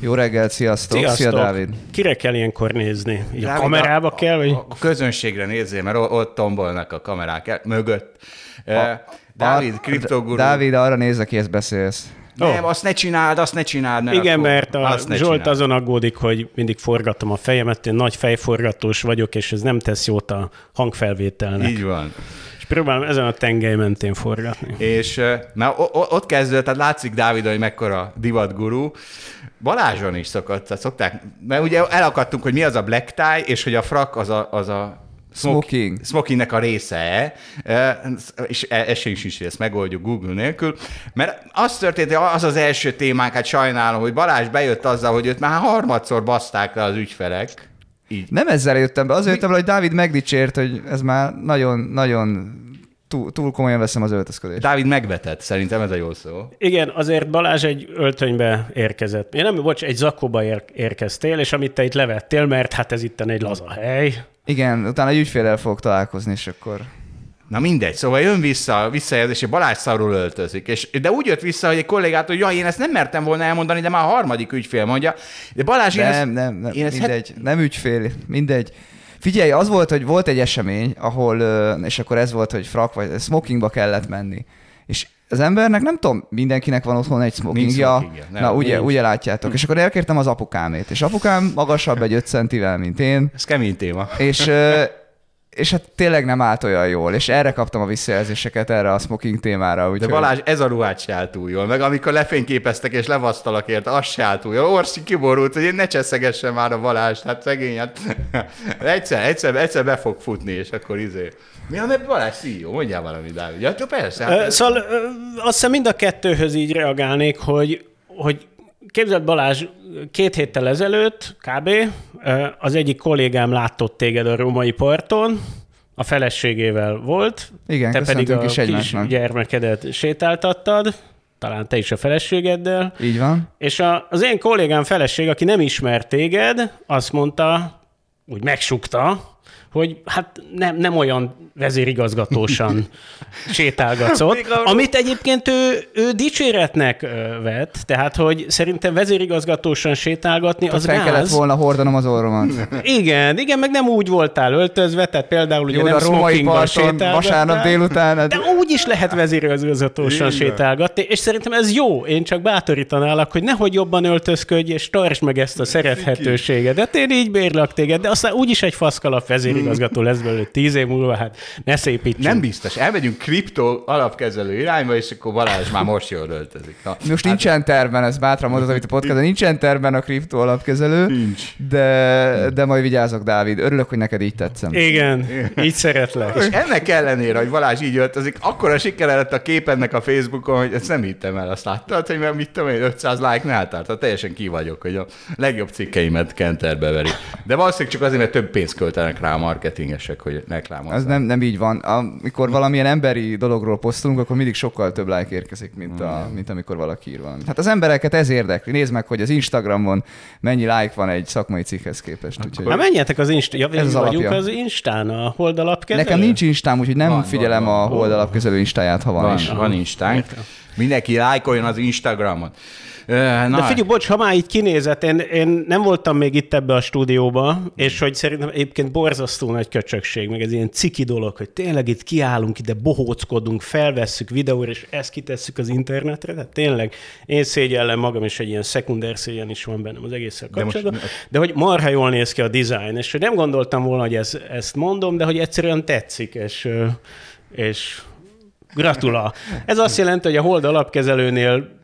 Jó reggelt, sziasztok! Sziasztok! Szia, Dávid! Kire kell ilyenkor nézni? Így a Dávid, kamerába a, kell? Vagy? A, a közönségre nézzél, mert ott tombolnak a kamerák el, mögött. A, Dávid, Ar- kriptoguru. Dávid, arra nézz, akihez beszélsz. Nem, azt ne csináld, azt ne csináld. Mert Igen, akkor, mert a azt ne Zsolt csináld. azon aggódik, hogy mindig forgatom a fejemet, én nagy fejforgatós vagyok, és ez nem tesz jót a hangfelvételnek. Így van. Próbálom ezen a tengely mentén forgatni. És o- ott kezdődött, tehát látszik Dávid, hogy mekkora divatguru. Balázson is szokott, tehát szokták, mert ugye elakadtunk, hogy mi az a black tie, és hogy a frak az a, az a Smoking. smokingnek a része, e, és e- esélyünk sincs, hogy ezt megoldjuk Google nélkül, mert az történt, hogy az az első témánk, hát sajnálom, hogy Balázs bejött azzal, hogy őt már harmadszor baszták le az ügyfelek, így. Nem ezzel jöttem be, azért jöttem be, hogy Dávid megdicsért, hogy ez már nagyon, nagyon túl, túl komolyan veszem az öltözködést. Dávid megvetett, szerintem ez a jó szó. Igen, azért Balázs egy öltönybe érkezett. Én nem, bocs, egy zakóba ér- érkeztél, és amit te itt levettél, mert hát ez itt egy laza hely. Igen, utána egy ügyfélel fogok találkozni, és akkor... Na mindegy, szóval jön vissza a visszajelzés, és Balázs szarul öltözik. És, de úgy jött vissza, hogy egy kollégát, hogy jaj, én ezt nem mertem volna elmondani, de már a harmadik ügyfél mondja. De Balázs, én Nem, ezt, nem, nem, én ezt mindegy, nem ügyfél, mindegy. Figyelj, az volt, hogy volt egy esemény, ahol, és akkor ez volt, hogy frak vagy smokingba kellett menni. És az embernek, nem tudom, mindenkinek van otthon egy smokingja. smokingja, nem, Na, ugye, nincs. ugye látjátok. És akkor elkértem az apukámét. És apukám magasabb egy 5 centivel, mint én. Ez kemény téma. És, és hát tényleg nem állt olyan jól, és erre kaptam a visszajelzéseket erre a smoking témára. De Úgyhogy... Balázs, ez a ruhát se állt túl jól. Meg amikor lefényképeztek és levasztalak érte, az se állt túl jól. Orsi kiborult, hogy én ne cseszegessem már a Balázs, hát szegény, hát egyszer, egyszer, egyszer be fog futni, és akkor izé. Mi a mert Balázs CEO? Mondjál valami, Dávid. Ja, persze. Ö, Hát, Szóval ö, azt hiszem mind a kettőhöz így reagálnék, hogy, hogy képzeld Balázs, két héttel ezelőtt kb. az egyik kollégám látott téged a római parton, a feleségével volt, Igen, te pedig a is kis egymásnak. gyermekedet sétáltattad, talán te is a feleségeddel, Így van. és a, az én kollégám feleség, aki nem ismert téged, azt mondta, úgy megsukta, hogy hát nem, nem olyan vezérigazgatósan sétálgatsz ott, amit egyébként ő, ő dicséretnek vett, tehát hogy szerintem vezérigazgatósan sétálgatni az Fel kellett gáz. volna hordanom az orromat. Igen, igen, meg nem úgy voltál öltözve, tehát például ugye Jó, nem a római smokingban parton sétálgattál. vasárnap délután. hát- De úgy is lehet vezérigazgatósan sétálgatni, és szerintem ez jó. Én csak bátorítanálak, hogy nehogy jobban öltözködj, és tartsd meg ezt a szerethetőségedet. Én így bérlek téged, de aztán úgyis egy faszkalap vezérigazgató lesz belőle tíz év múlva, hát ne szépítsünk. nem biztos. Elmegyünk kriptó alapkezelő irányba, és akkor Balázs már most jól öltözik. Na, Most nincsen tervben, ez bátran mondod, amit a podcast, nincsen tervben a kriptó alapkezelő, Nincs. de, de majd vigyázok, Dávid. Örülök, hogy neked így tetszem. Igen, így szeretlek. És ennek ellenére, hogy Balázs így öltözik, akkora sikere lett a képednek a Facebookon, hogy ezt nem hittem el. Azt láttad, hogy már mit tudom én, 500 like ne Tehát teljesen ki vagyok, hogy a legjobb cikkeimet kenterbe veri. De valószínűleg csak azért, mert több pénzt költenek rá a marketingesek, hogy reklámozzák. Az nem, nem így van. Amikor valamilyen emberi dologról posztolunk, akkor mindig sokkal több like érkezik, mint, a, mint amikor valaki ír valamit. Hát az embereket ez érdekli. Nézd meg, hogy az Instagramon mennyi like van egy szakmai cikkhez képest. Úgyhogy Hát menjetek az Insta, ja, Ez az vagyunk az Instán, a holdalapkezelő. Nekem nincs Instám, úgyhogy nem Van, figyelem van, a van. hold alapkezelő Instáját, ha van, Van, is. van Instánk. Mindenki lájkoljon az Instagramon. Na, De figyelj, bocs, ha már így kinézett, én, én nem voltam még itt ebbe a stúdióba, és hogy szerintem egyébként borzasztó nagy köcsökség, meg ez ilyen ciki dolog, hogy tényleg itt kiállunk, ide bohóckodunk, felvesszük videóra, és ezt kitesszük az internetre, tehát tényleg én szégyellem magam, és egy ilyen szekunder szégyen is van bennem az egésszel De most- kapcsolatban, de, hogy marha jól néz ki a design, és hogy nem gondoltam volna, hogy ez, ezt mondom, de hogy egyszerűen tetszik, és, és gratula. Ez azt jelenti, hogy a Hold alapkezelőnél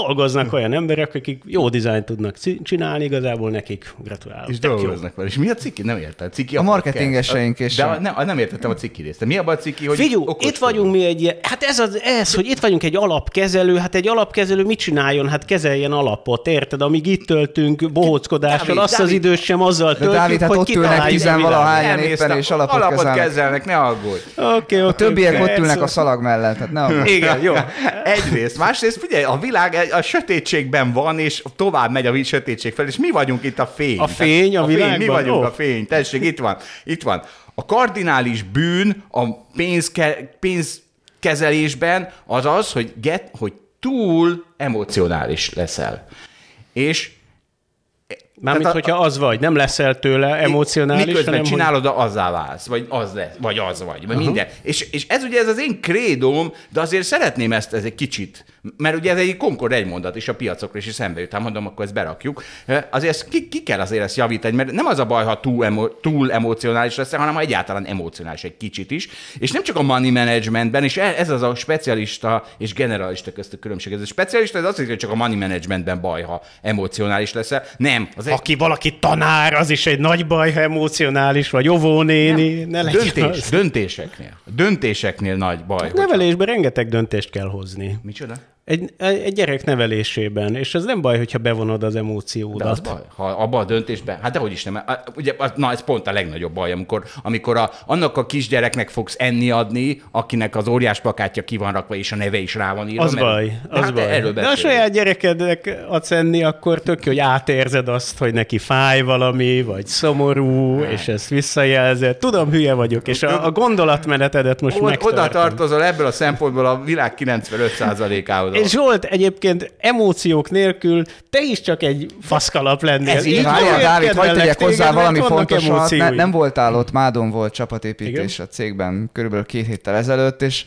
dolgoznak olyan emberek, akik jó dizájnt tudnak csinálni, igazából nekik gratulálok. És dolgoznak vele. És mi a ciki? Nem értem. Ciki A marketingeseink és De a- nem, nem értettem a ciki részt. Mi abban a ciki, hogy Figyú, itt vagyunk mi egy ilyen, hát ez, az, ez, hogy itt vagyunk egy alapkezelő, hát egy alapkezelő mit csináljon? Hát kezeljen alapot, érted? Amíg itt töltünk bohóckodással, Dávid, azt az Dávid. időt sem azzal De töltjük, Dávid, hát hogy ott ülnek a tizenvalahányan éppen, és alapot alapot kezelnek. kezelnek, ne aggódj. Oké, oké. Többiek oké. ott ülnek a szalag mellett, hát ne aggódj. Igen, jó. Egyrészt, másrészt figyelj, a világ a sötétségben van, és tovább megy a sötétség fel, és mi vagyunk itt a fény. A fény a a fény, mi világban? vagyunk Ó. a fény. Tessék, itt van, itt van. A kardinális bűn a pénzke, pénzkezelésben az az, hogy, get, hogy túl emocionális leszel. És Mármint, Tehát a- hogyha az vagy, nem leszel tőle emocionális, Miközben hanem hogy- csinálod, azzá válsz, vagy az lesz, vagy az vagy, vagy minden. És, és ez ugye ez az én krédóm, de azért szeretném ezt ez egy kicsit, mert ugye ez egy Concord egy mondat, és a piacokra is szembe jut, hát mondom, akkor ezt berakjuk. Azért ezt ki, ki, kell azért ezt javítani, mert nem az a baj, ha túl, emo, túl emocionális lesz, hanem ha egyáltalán emocionális egy kicsit is. És nem csak a money managementben, és e- ez az a specialista és generalista közti különbség. Ez a specialista, ez azt jelenti, hogy csak a money managementben baj, ha emocionális leszel. Nem, az egy Aki valaki tanár, az is egy nagy baj, ha emocionális, vagy óvónéni, ne legyen Döntés, az. döntéseknél. Döntéseknél nagy baj. hogyha- Nevelésben rengeteg döntést kell hozni. Micsoda? Egy, egy gyerek nevelésében, és ez nem baj, hogyha bevonod az De emóciódat. az baj. Ha abban a döntésben, hát dehogy is nem. Ugye, na ez pont a legnagyobb baj, amikor, amikor a, annak a kisgyereknek fogsz enni adni, akinek az óriás plakátja ki van rakva, és a neve is rá van írva. Az mert- baj, De az hát baj. Erről De a saját gyerekednek adsz enni, akkor tök hogy átérzed azt, hogy neki fáj valami, vagy szomorú, és ezt visszajelzed. Tudom, hülye vagyok, és a, a gondolatmenetedet most Od- Oda megtartom. tartozol ebből a szempontból a világ 95%-ához. És Zsolt egyébként emóciók nélkül te is csak egy faszkalap lennél. Ez így. Várjál, Dávid, hagyd tegyek hozzá valami fontosat. Ne, nem voltál ott, Mádon volt csapatépítés a cégben körülbelül két héttel ezelőtt, és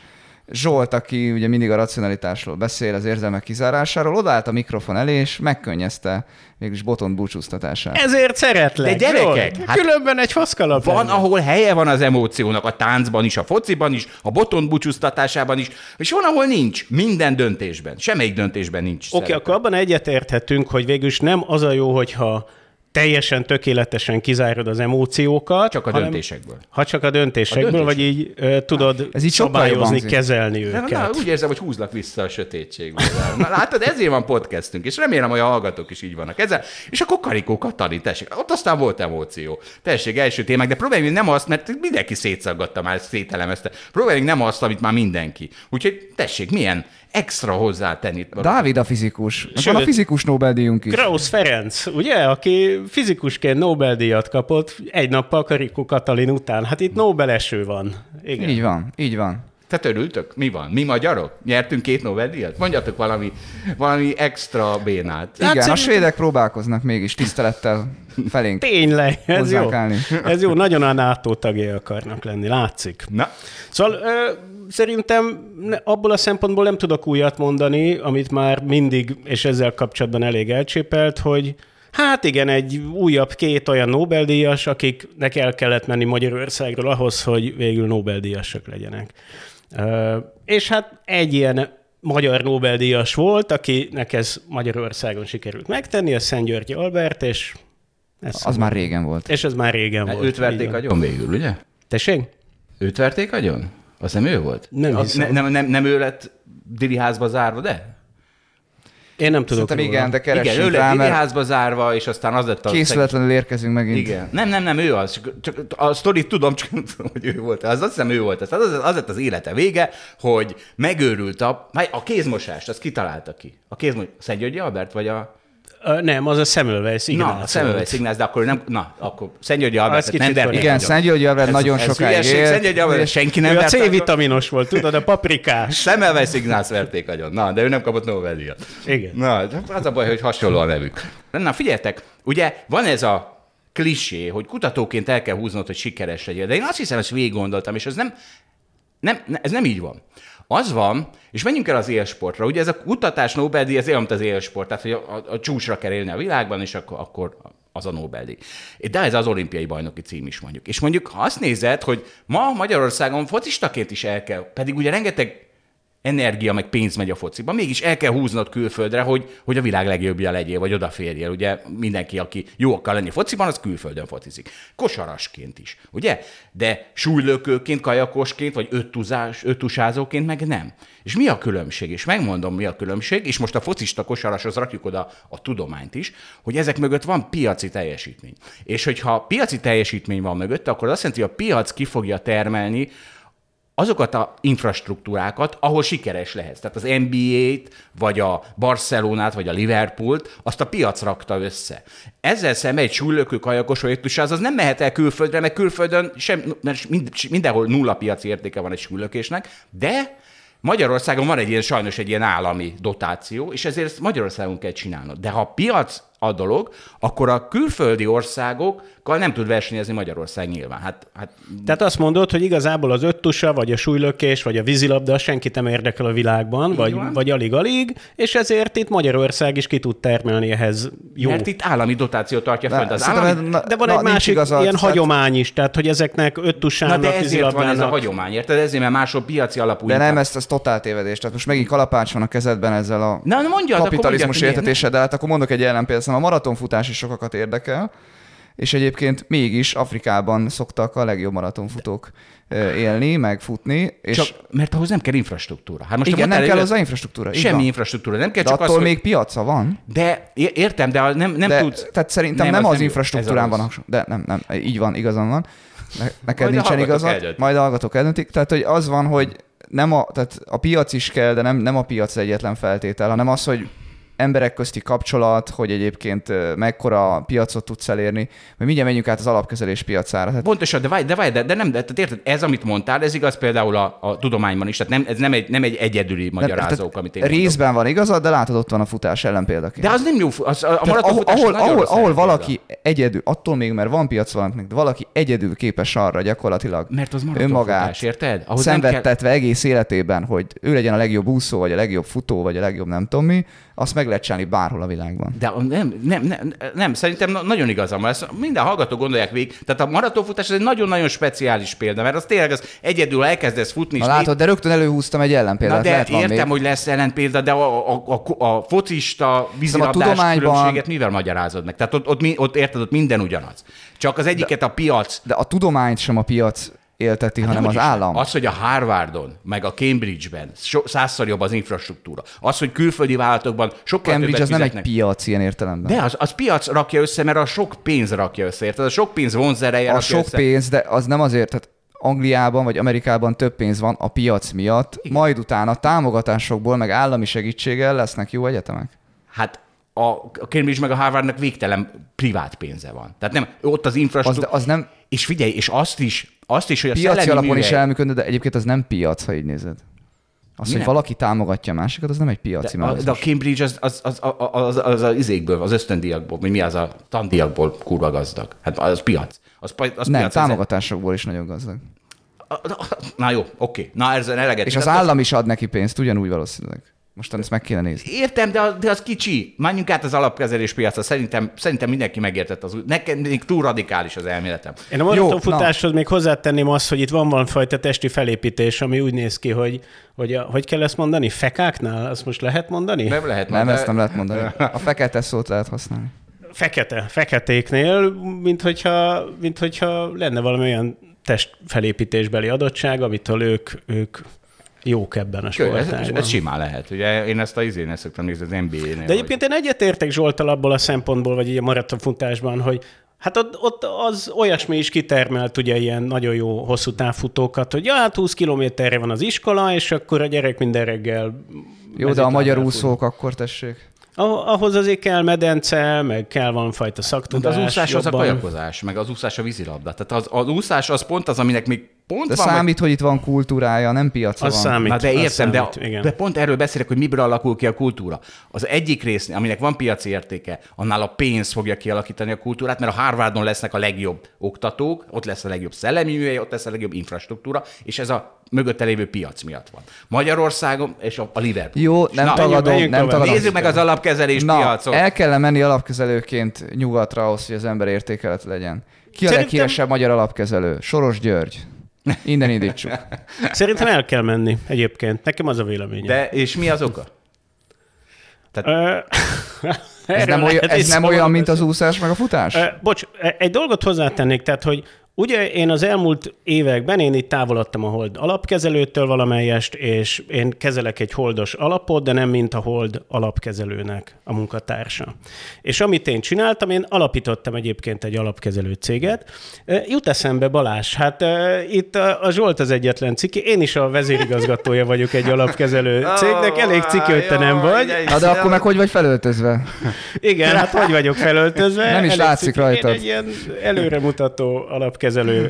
Zsolt, aki ugye mindig a racionalitásról beszél, az érzelmek kizárásáról, odaállt a mikrofon elé, és megkönnyezte végülis Botont búcsúztatását. Ezért szeretlek. De gyerekek, Zsolt. hát Különben egy faszkalap Van, lennél. ahol helye van az emóciónak, a táncban is, a fociban is, a boton búcsúztatásában is, és van, ahol nincs. Minden döntésben. Semmelyik döntésben nincs. Oké, okay, akkor abban egyetérthetünk, hogy végülis nem az a jó, hogyha teljesen tökéletesen kizárod az emóciókat. Csak a hanem- döntésekből. Ha csak a döntésekből, A döntés- vagy így ö, tudod Ez így szabályozni, kezelni őket. na, úgy érzem, hogy húzlak vissza a sötétségből. Na, látod, ezért van podcastünk, és remélem, hogy a hallgatók is így vannak ezzel. És akkor Karikó Katalin, tessék, ott aztán volt emóció. Tessék, első témák, de próbáljunk nem azt, mert mindenki szétszaggatta már, szételemezte. Próbáljunk nem azt, amit már mindenki. Úgyhogy tessék, milyen extra hozzátenni. Dávid a fizikus. Van a Sőt. fizikus Nobel-díjunk is. Krausz Ferenc, ugye, aki fizikusként Nobel-díjat kapott egy nappal Karikó Katalin után. Hát itt Nobel eső van. Igen. Így van, így van. Tehát örültök? Mi van? Mi magyarok? Nyertünk két Nobel-díjat? Mondjatok valami, valami extra bénát. Igen, a szerintem- svédek próbálkoznak mégis tisztelettel felénk. Tényleg, ez jó. állni. Ez jó, nagyon a NATO tagjai akarnak lenni, látszik. Na, Szóval ö, szerintem ne- abból a szempontból nem tudok újat mondani, amit már mindig, és ezzel kapcsolatban elég elcsépelt, hogy hát igen, egy újabb két olyan Nobel-díjas, akiknek el kellett menni Magyarországról ahhoz, hogy végül Nobel-díjasok legyenek. És hát egy ilyen magyar Nobel-díjas volt, akinek ez Magyarországon sikerült megtenni, a Szent Györgyi Albert, és ez, Az már régen volt. és ez már régen volt. Hát őt verték agyon végül, ugye? Tessék? Őt verték agyon? Az nem ő volt? Nem Az, hiszem. ne, nem, nem, nem ő lett Dili házba zárva, de? Én nem tudok Szerintem igen, de Igen, ő keressünk lett rá, Dili mert házba zárva, és aztán az lett a... készületlenül érkezünk megint. Igen. Nem, nem, nem, ő az. Csak, csak a sztorit tudom, csak nem tudom, hogy ő volt. Az azt hiszem, ő volt. Az, az, az lett az élete vége, hogy megőrült a, a kézmosást, azt kitalálta ki. A kézmos... Szent Györgyi Albert, vagy a... Nem, az a Semmelweis Ignác. Na, Semmelweis Ignác, de akkor nem... Na, akkor Szent Györgyi Albert nem korrekt. Igen. Szent Györgyi Albert nagyon sokáig hülyeség, Szent Györgyi Albert, élt. senki nem a. C-vitaminos volt, tudod, a paprikás. Semmelweis Ignác verték agyon. Na, de ő nem kapott Nobel-díjat. Igen. Na, de az a baj, hogy hasonló a nevük. Na, figyeljetek, ugye van ez a klisé, hogy kutatóként el kell húznod, hogy sikeres legyél. De én azt hiszem, ezt végig gondoltam, és ez nem, nem, ne- ez nem így van. Az van, és menjünk el az élsportra. Ugye ez a kutatás Nobel-díj, ez olyan, az élsport, tehát hogy a, a, a csúcsra kell élni a világban, és akkor, akkor az a Nobel-díj. De ez az olimpiai bajnoki cím is mondjuk. És mondjuk, ha azt nézed, hogy ma Magyarországon focistaként is el kell, pedig ugye rengeteg energia, meg pénz megy a fociba. Mégis el kell húznod külföldre, hogy, hogy a világ legjobbja legyél, vagy odaférjél. Ugye mindenki, aki jó akar lenni fociban, az külföldön focizik. Kosarasként is, ugye? De súlylökőként, kajakosként, vagy öttuzás, öttusázóként meg nem. És mi a különbség? És megmondom, mi a különbség, és most a focista kosarashoz rakjuk oda a tudományt is, hogy ezek mögött van piaci teljesítmény. És hogyha piaci teljesítmény van mögött, akkor azt jelenti, hogy a piac ki fogja termelni azokat a infrastruktúrákat, ahol sikeres lehetsz. Tehát az NBA-t, vagy a Barcelonát, vagy a Liverpoolt, azt a piac rakta össze. Ezzel szemben egy súlylökő kajakos vagy az, az nem mehet el külföldre, mert külföldön sem, mert mind, mindenhol nulla piaci értéke van egy súlylökésnek, de Magyarországon van egy ilyen, sajnos egy ilyen állami dotáció, és ezért ezt Magyarországon kell csinálnod. De ha a piac a dolog, akkor a külföldi országokkal nem tud versenyezni Magyarország nyilván. Hát, hát... Tehát azt mondod, hogy igazából az öttusa, vagy a súlylökés, vagy a vízilabda senkit nem érdekel a világban, vagy, vagy alig-alig, és ezért itt Magyarország is ki tud termelni ehhez jó. Mert itt állami dotáció tartja fönt az állami... Na, de van na, egy másik igazad, ilyen tehát... hagyomány is, tehát hogy ezeknek öttusának, Na de ezért van ez a hagyomány, érted? Ezért, mert máshol piaci alapú. De nem, ezt, ez totál tévedés. Tehát most megint kalapács van a kezedben ezzel a Na, mondjad, kapitalizmus értetéssel, de hát akkor mondok egy ellenpéldát hiszen a maratonfutás is sokakat érdekel, és egyébként mégis Afrikában szoktak a legjobb maratonfutók élni, meg futni. És... Csak, mert ahhoz nem kell infrastruktúra. Hát most Igen, nem kell az infrastruktúra. Semmi infrastruktúra. Nem kell de csak attól az, még hogy... piaca van. De értem, de nem, nem de, tudsz... Tehát szerintem nem, nem az, az infrastruktúrán van. De nem, nem, így van, igazam van. Ne, neked Majd nincsen igazad. Majd a hallgatók eldöntik. Tehát, hogy az van, hogy nem a, tehát a piac is kell, de nem, nem a piac egyetlen feltétel, hanem az, hogy emberek közti kapcsolat, hogy egyébként mekkora piacot tudsz elérni, vagy mindjárt menjünk át az alapkezelés piacára. Tehát... Pontosan, de, de, de, de, de nem, de, tehát érted, ez, amit mondtál, ez igaz például a, a tudományban is, tehát nem, ez nem egy, nem egy egyedüli magyarázók, amit én Részben mondok. van igazad, de látod, ott van a futás ellenpéldaként. De az nem jó, az, a, ahol, ahol, ahol, ahol valaki példa. egyedül, attól még, mert van piac valakinek, de valaki egyedül képes arra gyakorlatilag mert az önmagát érted? Ahhoz szenvedtetve kell... egész életében, hogy ő legyen a legjobb úszó, vagy a legjobb futó, vagy a legjobb nem tudom mi, azt meg lehet csinálni bárhol a világban. De nem, nem, nem, nem szerintem nagyon igazam van. Ezt minden hallgató gondolják végig. Tehát a maratonfutás ez egy nagyon-nagyon speciális példa, mert az tényleg az egyedül elkezdesz futni. Na, látod, de rögtön előhúztam egy ellenpéldát. Na, de lehet, értem, még. hogy lesz ellenpélda, de a, a, a, a focista vízilabdás a tudományban... különbséget mivel magyarázod meg? Tehát ott, ott, ott, érted, ott minden ugyanaz. Csak az egyiket de, a piac. De a tudományt sem a piac élteti, hát hanem az állam. Az, hogy a Harvardon, meg a Cambridge-ben so, százszor jobb az infrastruktúra. Az, hogy külföldi vállalatokban sokkal Cambridge az nem egy piac ilyen értelemben. De az, az piac rakja össze, mert a sok pénz rakja össze, érted? A sok pénz vonzereje A sok össze. pénz, de az nem azért, tehát Angliában vagy Amerikában több pénz van a piac miatt, Igen. majd utána támogatásokból, meg állami segítséggel lesznek jó egyetemek. Hát a Cambridge meg a Harvardnak végtelen privát pénze van. Tehát nem, ott az infrastruktúra... Az, az nem... És figyelj, és azt is, azt is, hogy a Piaci alapon műhely... is elműködne, de egyébként az nem piac, ha így nézed. Az, hogy valaki támogatja a másikat, az nem egy piaci de, a, de a Cambridge az az, az, az, az, az, az izékből, az ösztöndiakból, vagy mi az a tandiakból kurva gazdag. Hát az piac. Az, az nem, piac, támogatásokból is nagyon gazdag. Na jó, oké. Na ezzel eleget. És az állam is ad neki pénzt, ugyanúgy valószínűleg. Most ezt meg kéne nézni. Értem, de az, de az kicsi. Menjünk át az alapkezelés piacra. Szerintem, szerintem mindenki megértett az Nekem még túl radikális az elméletem. Én a maratonfutáshoz még hozzátenném azt, hogy itt van valamifajta testi felépítés, ami úgy néz ki, hogy, hogy a, hogy kell ezt mondani? Fekáknál? Azt most lehet mondani? Nem lehet mondani. Nem, ezt nem lehet mondani. A fekete szót lehet használni. Fekete, feketéknél, mint hogyha, mint hogyha lenne valami olyan testfelépítésbeli adottság, amitől ők, ők jók ebben a sportágban. Ez, ez simán lehet. Ugye én ezt a izén ezt szoktam nézni az NBA-nél. De egyébként én egyetértek Zsoltal abból a szempontból, vagy így a maratonfutásban, hogy Hát ott, ott az olyasmi is kitermelt ugye ilyen nagyon jó hosszú távfutókat, hogy ja, hát 20 kilométerre van az iskola, és akkor a gyerek minden reggel... Jó, de a magyar úszók akkor tessék. Ahhoz azért kell medence, meg kell valamifajta szaktudás. De az úszás jobban. az a kajakozás, meg az úszás a vízilabda. Tehát az, az úszás az pont az, aminek még pont de van, számít, hogy itt van kultúrája, nem piaca az van. Számít, Na de értem, számít, de, de pont erről beszélek, hogy miből alakul ki a kultúra. Az egyik rész, aminek van piaci értéke, annál a pénz fogja kialakítani a kultúrát, mert a Harvardon lesznek a legjobb oktatók, ott lesz a legjobb szellemi műhely, ott lesz a legjobb infrastruktúra, és ez a mögötte lévő piac miatt van. Magyarországon és a, a Liverpool. Jó, nem Na, tagadom, menjünk, nem tagadom. Nézzük meg az alapkezelés Na, piacot. El kell menni alapkezelőként nyugatra ahhoz, hogy az ember értékelet legyen. Ki a Szerintem... leghíresebb magyar alapkezelő? Soros György. Innen indítsuk. Szerintem el kell menni egyébként. Nekem az a véleményem. De és mi az oka? Ö, Ez nem, olyan, ez nem olyan, mint az úszás meg a futás? Bocs, egy dolgot hozzátennék, tehát, hogy ugye én az elmúlt években én itt távolodtam a Hold alapkezelőtől valamelyest, és én kezelek egy holdos alapot, de nem mint a Hold alapkezelőnek a munkatársa. És amit én csináltam, én alapítottam egyébként egy alapkezelő céget. Jut eszembe Balázs, hát itt a a Zsolt az egyetlen ciki, én is a vezérigazgatója vagyok egy alapkezelő cégnek, elég ciki, hogy te nem vagy. Na de akkor meg hogy vagy felöltözve? Igen, hát hogy vagyok felöltözve. Nem is Elég látszik ciki. rajtad. Én egy ilyen előremutató alapkezelő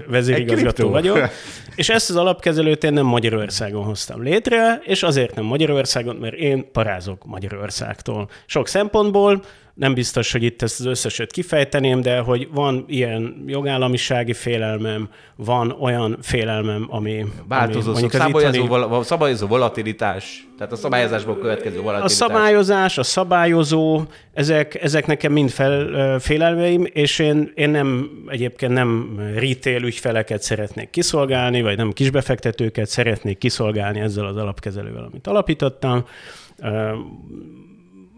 vezérigazgató kriptó. vagyok. És ezt az alapkezelőt én nem Magyarországon hoztam létre, és azért nem Magyarországon, mert én parázok Magyarországtól. Sok szempontból, nem biztos, hogy itt ezt az összeset kifejteném, de hogy van ilyen jogállamisági félelmem, van olyan félelmem, ami... Változó, ami szabályozó, vala, szabályozó volatilitás, tehát a szabályozásból következő A volatilitás. szabályozás, a szabályozó, ezek, ezek nekem mind fel, félelmeim, és én, én nem egyébként nem retail ügyfeleket szeretnék kiszolgálni, vagy nem kisbefektetőket szeretnék kiszolgálni ezzel az alapkezelővel, amit alapítottam.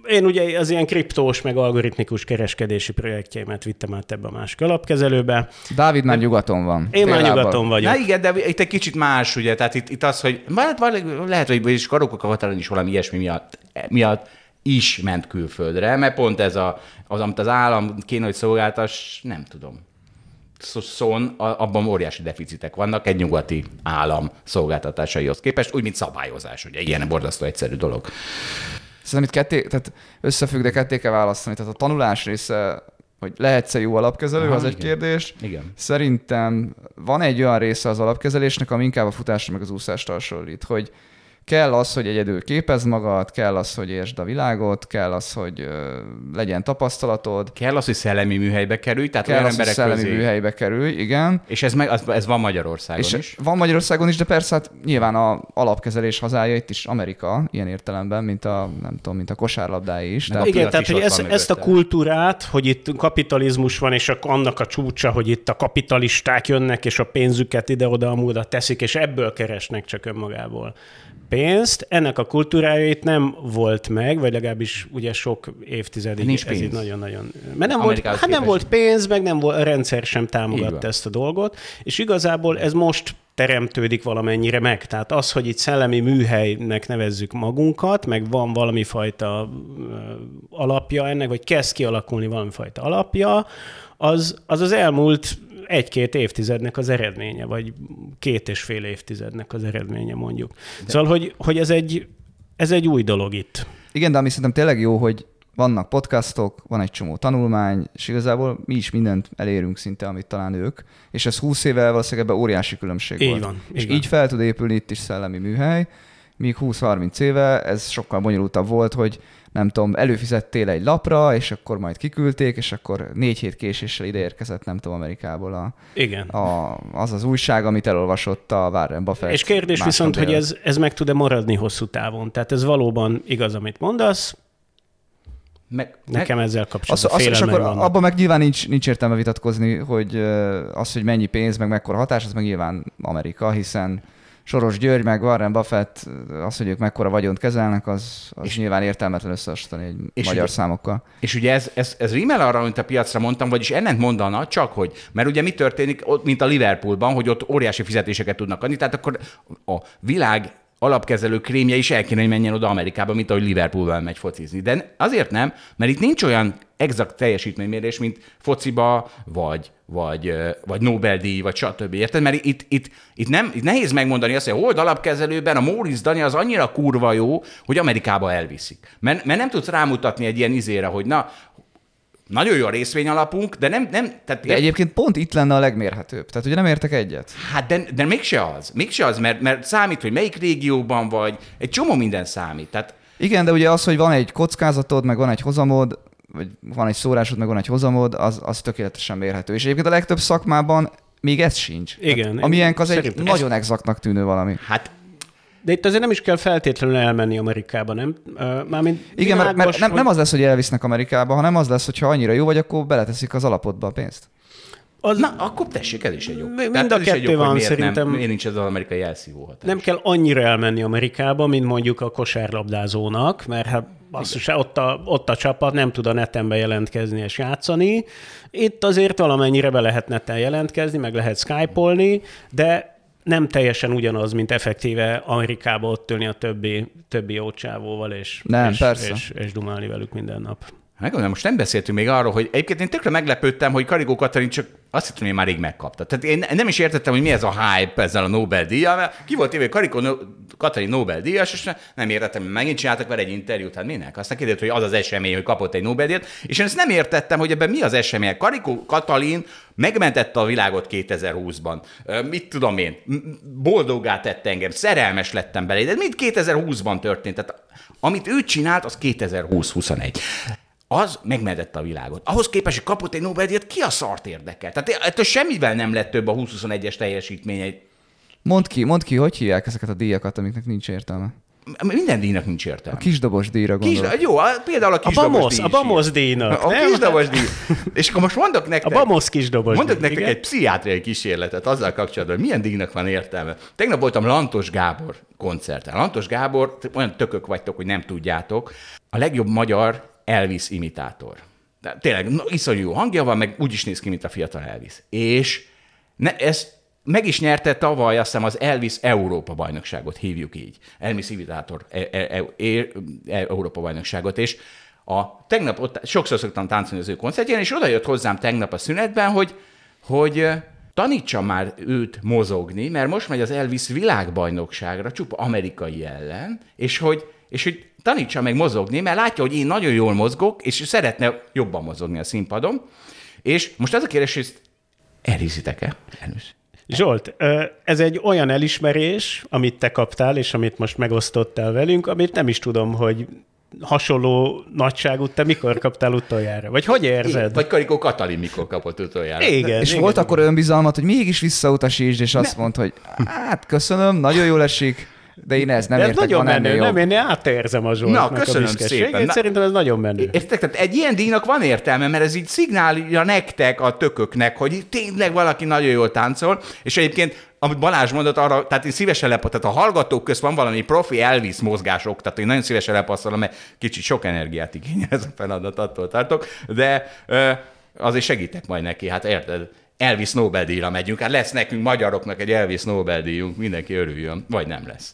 Én ugye az ilyen kriptós, meg algoritmikus kereskedési projektjeimet vittem át ebbe a másik alapkezelőbe. Dávid már nyugaton van. Én már nyugaton vagyok. Na igen, de itt egy kicsit más, ugye, tehát itt, itt az, hogy lehet, lehet hogy is karokok a határon is valami ilyesmi miatt, miatt is ment külföldre, mert pont ez a, az, amit az állam kéne, hogy szolgáltass, nem tudom. A- abban óriási deficitek vannak egy nyugati állam szolgáltatásaihoz képest, úgy, mint szabályozás, ugye, ilyen borzasztó egyszerű dolog. Szerintem itt ketté, tehát összefügg, de ketté kell választani. Tehát a tanulás része, hogy lehetsz-e jó alapkezelő, Aha, az egy igen. kérdés. Igen. Szerintem van egy olyan része az alapkezelésnek, ami inkább a futásra meg az úszásra hasonlít, hogy kell az, hogy egyedül képezd magad, kell az, hogy értsd a világot, kell az, hogy ö, legyen tapasztalatod, Kell az, hogy szellemi műhelybe kerülj, tehát kell olyan az, hogy emberek szellemi közé. műhelybe kerülj, igen. És ez, meg, ez van Magyarországon És is. van Magyarországon is, de persze hát nyilván a alapkezelés hazája itt is Amerika, ilyen értelemben, mint a, nem tudom, mint a kosárlabdáé is. Tehát Igen, tehát hogy ez, ezt a kultúrát, hogy itt kapitalizmus van, és annak a csúcsa, hogy itt a kapitalisták jönnek, és a pénzüket ide-oda amúda teszik, és ebből keresnek csak önmagából pénzt. Ennek a kultúrája itt nem volt meg, vagy legalábbis ugye sok évtizedig Nincs ez pénz. így nagyon-nagyon... Mert nem volt, hát nem volt pénz, meg nem volt, a rendszer sem támogatta ezt a dolgot, és igazából ez most teremtődik valamennyire meg. Tehát az, hogy itt szellemi műhelynek nevezzük magunkat, meg van valami fajta alapja ennek, vagy kezd kialakulni valami fajta alapja, az az, az elmúlt egy-két évtizednek az eredménye, vagy két és fél évtizednek az eredménye mondjuk. De... Szóval, hogy, hogy ez, egy, ez egy új dolog itt. Igen, de ami szerintem tényleg jó, hogy vannak podcastok, van egy csomó tanulmány, és igazából mi is mindent elérünk szinte, amit talán ők, és ez 20 évvel valószínűleg ebben óriási különbség Így volt. van, és így van. így fel tud épülni itt is szellemi műhely, míg 20-30 éve ez sokkal bonyolultabb volt, hogy nem tudom, előfizettél egy lapra, és akkor majd kiküldték, és akkor négy hét késéssel ideérkezett, nem tudom, Amerikából a, Igen. a, az az újság, amit elolvasott a Warren Buffett. És kérdés viszont, hogy ez, ez meg tud-e maradni hosszú távon. Tehát ez valóban igaz, amit mondasz, Meg, nekem ezzel Az, kapcsolatban az, és félelmeim akkor vannak. abban meg nyilván nincs, nincs értelme vitatkozni, hogy az, hogy mennyi pénz, meg mekkora hatás, az meg nyilván Amerika, hiszen Soros György, meg Warren Buffett, az, hogy ők mekkora vagyont kezelnek, az, az és nyilván értelmetlen összehasonlítani egy és magyar ugye- számokkal. És ugye ez, ez, ez rímel arra, amit a piacra mondtam, vagyis ellent mondana, csak hogy, mert ugye mi történik, ott, mint a Liverpoolban, hogy ott óriási fizetéseket tudnak adni, tehát akkor a világ alapkezelő krémje is el kéne, hogy menjen oda Amerikába, mint ahogy Liverpoolban megy focizni. De azért nem, mert itt nincs olyan exakt teljesítménymérés, mint fociba, vagy, vagy, vagy Nobel-díj, vagy stb. Érted? Mert itt, itt, itt, nem, itt nehéz megmondani azt, hogy a Hold alapkezelőben a Móricz Dani az annyira kurva jó, hogy Amerikába elviszik. Mert, mert nem tudsz rámutatni egy ilyen izére, hogy na, nagyon jó a részvény alapunk, de nem, nem tehát De egyébként pont itt lenne a legmérhetőbb. Tehát ugye nem értek egyet. Hát de, de mégse az. Mégse az, mert, mert számít, hogy melyik régióban vagy, egy csomó minden számít. Tehát Igen, de ugye az, hogy van egy kockázatod, meg van egy hozamod, vagy van egy szórásod, meg van egy hozamod, az, az tökéletesen mérhető. És egyébként a legtöbb szakmában még ez sincs. Igen, Tehát, én amilyenk az egy nagyon exaktnak tűnő valami. hát De itt azért nem is kell feltétlenül elmenni Amerikába, nem? Mármint Igen, mert, mert nem, hogy- nem az lesz, hogy elvisznek Amerikába, hanem az lesz, hogy ha annyira jó vagy, akkor beleteszik az alapodba a pénzt. Az... Na, akkor tessék, ez is egy jó. Mind Tehát a ez is egy kettő van, miért szerintem. Nem, miért nincs ez az amerikai elszívó hatás. Nem kell annyira elmenni Amerikába, mint mondjuk a kosárlabdázónak, mert hát basszus, ott a, ott a csapat nem tud a neten bejelentkezni és játszani. Itt azért valamennyire be lehet neten jelentkezni, meg lehet skype de nem teljesen ugyanaz, mint effektíve Amerikába ott ülni a többi, többi jó csávóval, és, Nem, és, persze. és, és dumálni velük minden nap. Megmondom, most nem beszéltünk még arról, hogy egyébként én tökre meglepődtem, hogy Karigó Katalin csak azt hittem, hogy már rég megkapta. Tehát én nem is értettem, hogy mi ez a hype ezzel a Nobel-díjjal, mert ki volt éve, hogy Karigó No- Katalin Nobel-díjas, és nem értettem, hogy megint csináltak vele egy interjút, hát minek? Aztán kiderült, hogy az az esemény, hogy kapott egy Nobel-díjat, és én ezt nem értettem, hogy ebben mi az esemény. Karikó Katalin megmentette a világot 2020-ban. Ö, Mit tudom én, boldoggá tette engem, szerelmes lettem bele, de mind 2020-ban történt. Tehát amit ő csinált, az 2020-21 az megmentette a világot. Ahhoz képest, hogy kapott egy Nobel-díjat, ki a szart érdekel? Tehát ettől semmivel nem lett több a 2021-es teljesítmény. Egy... Mondd ki, mondd ki, hogy hívják ezeket a díjakat, amiknek nincs értelme. Minden díjnak nincs értelme. A kisdobos díjra Kis, gondolok. jó, a- például a A kisdobos Bamosz, díj a Bamosz ilyen. díjnak. A kisdobos díj. És akkor most mondok A nektek, Bamosz kisdobos mondok díj, nektek igen. egy pszichiátriai kísérletet azzal kapcsolatban, hogy milyen díjnak van értelme. Tegnap voltam Lantos Gábor koncerten. Lantos Gábor, olyan tökök vagytok, hogy nem tudjátok, a legjobb magyar Elvis imitátor. De tényleg, na, iszonyú jó hangja van, meg úgy is néz ki, mint a fiatal Elvis. És ne, ez meg is nyerte tavaly azt hiszem az Elvis Európa bajnokságot, hívjuk így. Elvis imitátor e, e, e, Európa bajnokságot, és a, tegnap ott, sokszor szoktam táncolni az ő koncertjén, és oda jött hozzám tegnap a szünetben, hogy, hogy ö, tanítsam már őt mozogni, mert most megy az Elvis világbajnokságra, csupa amerikai ellen, és hogy, és hogy tanítsa meg mozogni, mert látja, hogy én nagyon jól mozgok, és szeretne jobban mozogni a színpadon. És most az a kérdés, hogy ezt elhiszitek-e? Zsolt, ez egy olyan elismerés, amit te kaptál, és amit most megosztottál velünk, amit nem is tudom, hogy hasonló nagyságú te mikor kaptál utoljára? Vagy hogy érzed? Vagy Karikó Katalin mikor kapott utoljára? Igen. És igen. volt akkor önbizalmat, hogy mégis visszautasítsd, és azt mondta, hogy hát köszönöm, nagyon jól esik, de én ez nem De ez értek, nagyon menő, nem, én átérzem a Zsoltnak Na, köszönöm a szépen. Na- Szerintem ez nagyon menő. Értek? Tehát egy ilyen díjnak van értelme, mert ez így szignálja nektek, a tököknek, hogy tényleg valaki nagyon jól táncol, és egyébként amit Balázs mondott arra, tehát én szívesen lepa, tehát a hallgatók közt van valami profi Elvis mozgások, tehát én nagyon szívesen lepasszolom, mert kicsit sok energiát igényel ez a feladat, attól tartok, de ö, azért segítek majd neki, hát érted? Elvis Nobel-díjra megyünk, hát lesz nekünk magyaroknak egy Elvis Nobel-díjunk, mindenki örüljön, vagy nem lesz.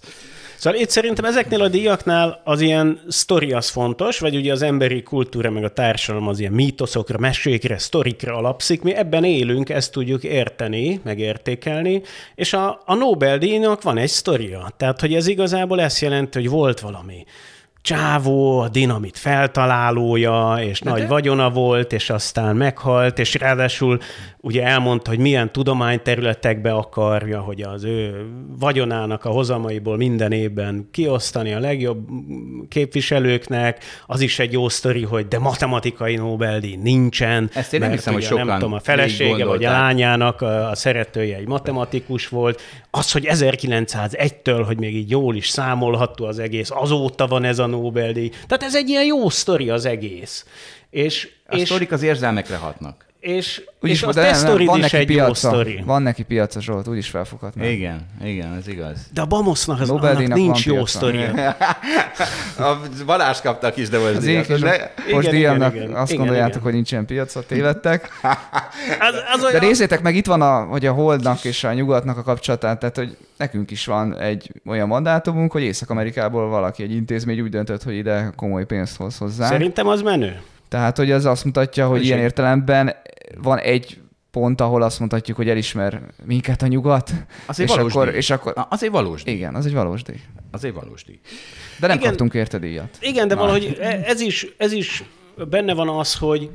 Szóval itt szerintem ezeknél a díjaknál az ilyen sztori az fontos, vagy ugye az emberi kultúra meg a társadalom az ilyen mítoszokra, mesékre, sztorikra alapszik. Mi ebben élünk, ezt tudjuk érteni, megértékelni, és a, a Nobel-díjnak van egy sztoria. Tehát, hogy ez igazából ezt jelenti, hogy volt valami csávó, a dinamit feltalálója, és nagy de- vagyona volt, és aztán meghalt, és ráadásul ugye elmondta, hogy milyen tudományterületekbe akarja, hogy az ő vagyonának a hozamaiból minden évben kiosztani a legjobb képviselőknek. Az is egy jó sztori, hogy de matematikai Nobel-díj nincsen. Ezt én nem hiszem, hogy sokan nem tudom, a felesége vagy a lányának a, a szeretője egy matematikus volt. Az, hogy 1901-től, hogy még így jól is számolható az egész, azóta van ez a Nobel-díj. Tehát ez egy ilyen jó sztori az egész. És, A és, sztorik az érzelmekre hatnak. És, Úgyis, és a de te nem, nem, sztorid van is neki egy jó piaca, sztori. van neki piaca, Zsolt, úgyis felfoghatná. Igen, igen, ez igaz. De a Bamosznak az, annak nincs jó piaca. sztoria. A Balázs kapta a kis devos Az én kis Igen, most díjamnak igen, azt igen, gondoljátok, igen. hogy nincsen piaca, tévedtek. Az, az De olyan, nézzétek meg, itt van a, hogy a Holdnak és a Nyugatnak a kapcsolatát, tehát hogy nekünk is van egy olyan mandátumunk, hogy Észak-Amerikából valaki, egy intézmény úgy döntött, hogy ide komoly pénzt hoz hozzá. Szerintem az menő. Tehát, hogy ez azt mutatja, hogy És ilyen értelemben van egy pont, ahol azt mondhatjuk, hogy elismer minket a nyugat. Az egy és valós akkor, díj. és akkor, Az egy valós díj. igen, az egy valós díj. Az egy valós díj. De nem Igen. kaptunk érte díjat. Igen, de valahogy e- ez is, ez is benne van az, hogy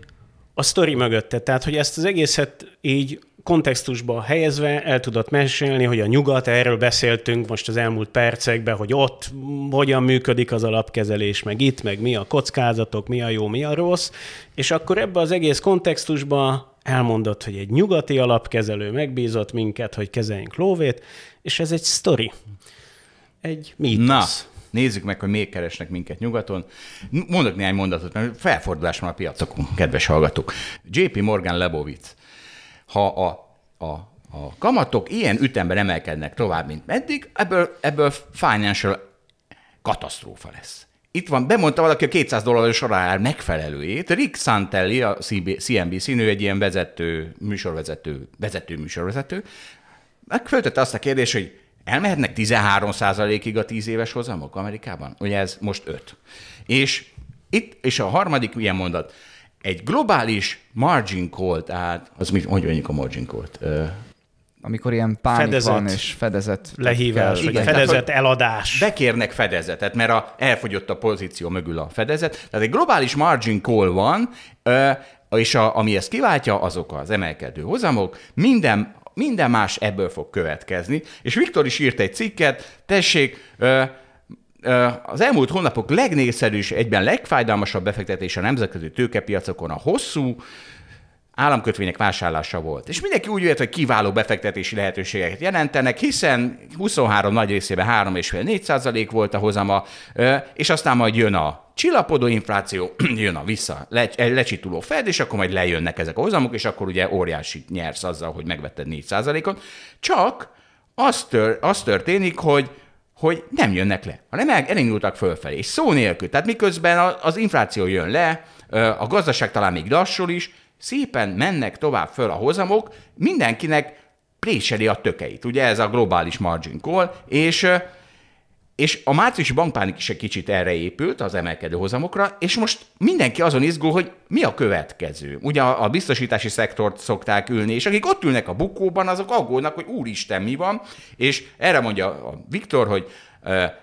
a sztori mögötte. Tehát, hogy ezt az egészet így kontextusba helyezve el tudott mesélni, hogy a nyugat, erről beszéltünk most az elmúlt percekben, hogy ott hogyan működik az alapkezelés, meg itt, meg mi a kockázatok, mi a jó, mi a rossz, és akkor ebbe az egész kontextusba elmondott, hogy egy nyugati alapkezelő megbízott minket, hogy kezeljünk lóvét, és ez egy sztori. Egy mítosz. Na, nézzük meg, hogy még keresnek minket nyugaton. Mondok néhány mondatot, mert felfordulás van a piacokon, kedves hallgatók. JP Morgan Lebowitz. Ha a, a, a kamatok ilyen ütemben emelkednek tovább, mint meddig, ebből, ebből financial katasztrófa lesz. Itt van, bemondta valaki a 200 dolláros arányár megfelelőjét. Rick Santelli, a CNBC, nő egy ilyen vezető, műsorvezető, vezető műsorvezető, megföltette azt a kérdést, hogy elmehetnek 13%-ig a 10 éves hozamok Amerikában? Ugye ez most 5. És itt, és a harmadik ilyen mondat, egy globális margin call, tehát, az mit, hogy mondjuk a margin call-t? amikor ilyen pánik Fedezet. van, és fedezet Lehívás, kell. vagy Igen, fedezett tehát, eladás. Bekérnek fedezetet, mert a, elfogyott a pozíció mögül a fedezet. Tehát egy globális margin call van, és a, ami ezt kiváltja, azok az emelkedő hozamok. Minden, minden más ebből fog következni. És Viktor is írt egy cikket, tessék, az elmúlt hónapok legnépszerűbb és egyben legfájdalmasabb befektetése a nemzetközi tőkepiacokon a hosszú, államkötvények vásárlása volt. És mindenki úgy vélt, hogy kiváló befektetési lehetőségeket jelentenek, hiszen 23 nagy részében 3,5-4 százalék volt a hozama, és aztán majd jön a csillapodó infláció, jön a vissza le, lecsituló fed, és akkor majd lejönnek ezek a hozamok, és akkor ugye óriási nyersz azzal, hogy megvetted 4 százalékot. Csak az, tör, az történik, hogy hogy nem jönnek le, hanem el- elindultak fölfelé, és szó nélkül. Tehát miközben az infláció jön le, a gazdaság talán még lassul is, szépen mennek tovább föl a hozamok, mindenkinek préseli a tökeit. Ugye ez a globális margin call, és és a márciusi bankpánik is egy kicsit erre épült, az emelkedő hozamokra, és most mindenki azon izgul, hogy mi a következő. Ugye a biztosítási szektort szokták ülni, és akik ott ülnek a bukóban, azok aggódnak, hogy úristen, mi van, és erre mondja a Viktor, hogy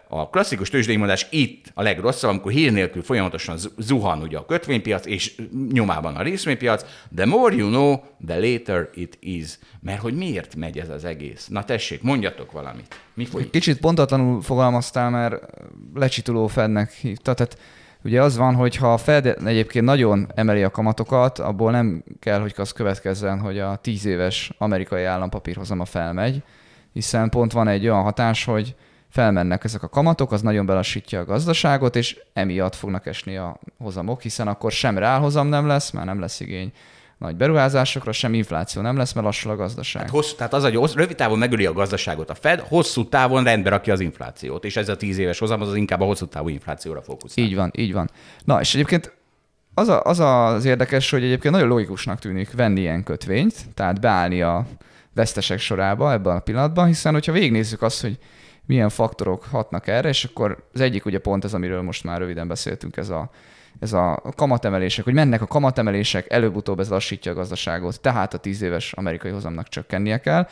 a klasszikus tőzsdei mondás itt a legrosszabb, amikor hír nélkül folyamatosan zu- zuhan ugye a kötvénypiac, és nyomában a részvénypiac. The more you know, the later it is. Mert hogy miért megy ez az egész? Na tessék, mondjatok valamit. Mi folyik? Kicsit pontatlanul fogalmaztál, mert lecsituló Fednek hívta. Tehát ugye az van, hogy ha a Fed egyébként nagyon emeli a kamatokat, abból nem kell, hogy az következzen, hogy a 10 éves amerikai állampapírhozama felmegy, hiszen pont van egy olyan hatás, hogy felmennek ezek a kamatok, az nagyon belassítja a gazdaságot, és emiatt fognak esni a hozamok, hiszen akkor sem reálhozam nem lesz, már nem lesz igény nagy beruházásokra, sem infláció nem lesz, mert lassul a gazdaság. Hát hosszú, tehát az, hogy rövid távon megöli a gazdaságot a Fed, hosszú távon rendbe rakja az inflációt, és ez a tíz éves hozam az inkább a hosszú távú inflációra fókuszál. Így van, így van. Na, és egyébként az, a, az az érdekes, hogy egyébként nagyon logikusnak tűnik venni ilyen kötvényt, tehát beállni a vesztesek sorába ebben a pillanatban, hiszen hogyha végignézzük azt, hogy milyen faktorok hatnak erre, és akkor az egyik ugye pont ez, amiről most már röviden beszéltünk, ez a, ez a kamatemelések, hogy mennek a kamatemelések, előbb-utóbb ez lassítja a gazdaságot, tehát a 10 éves amerikai hozamnak csökkennie kell.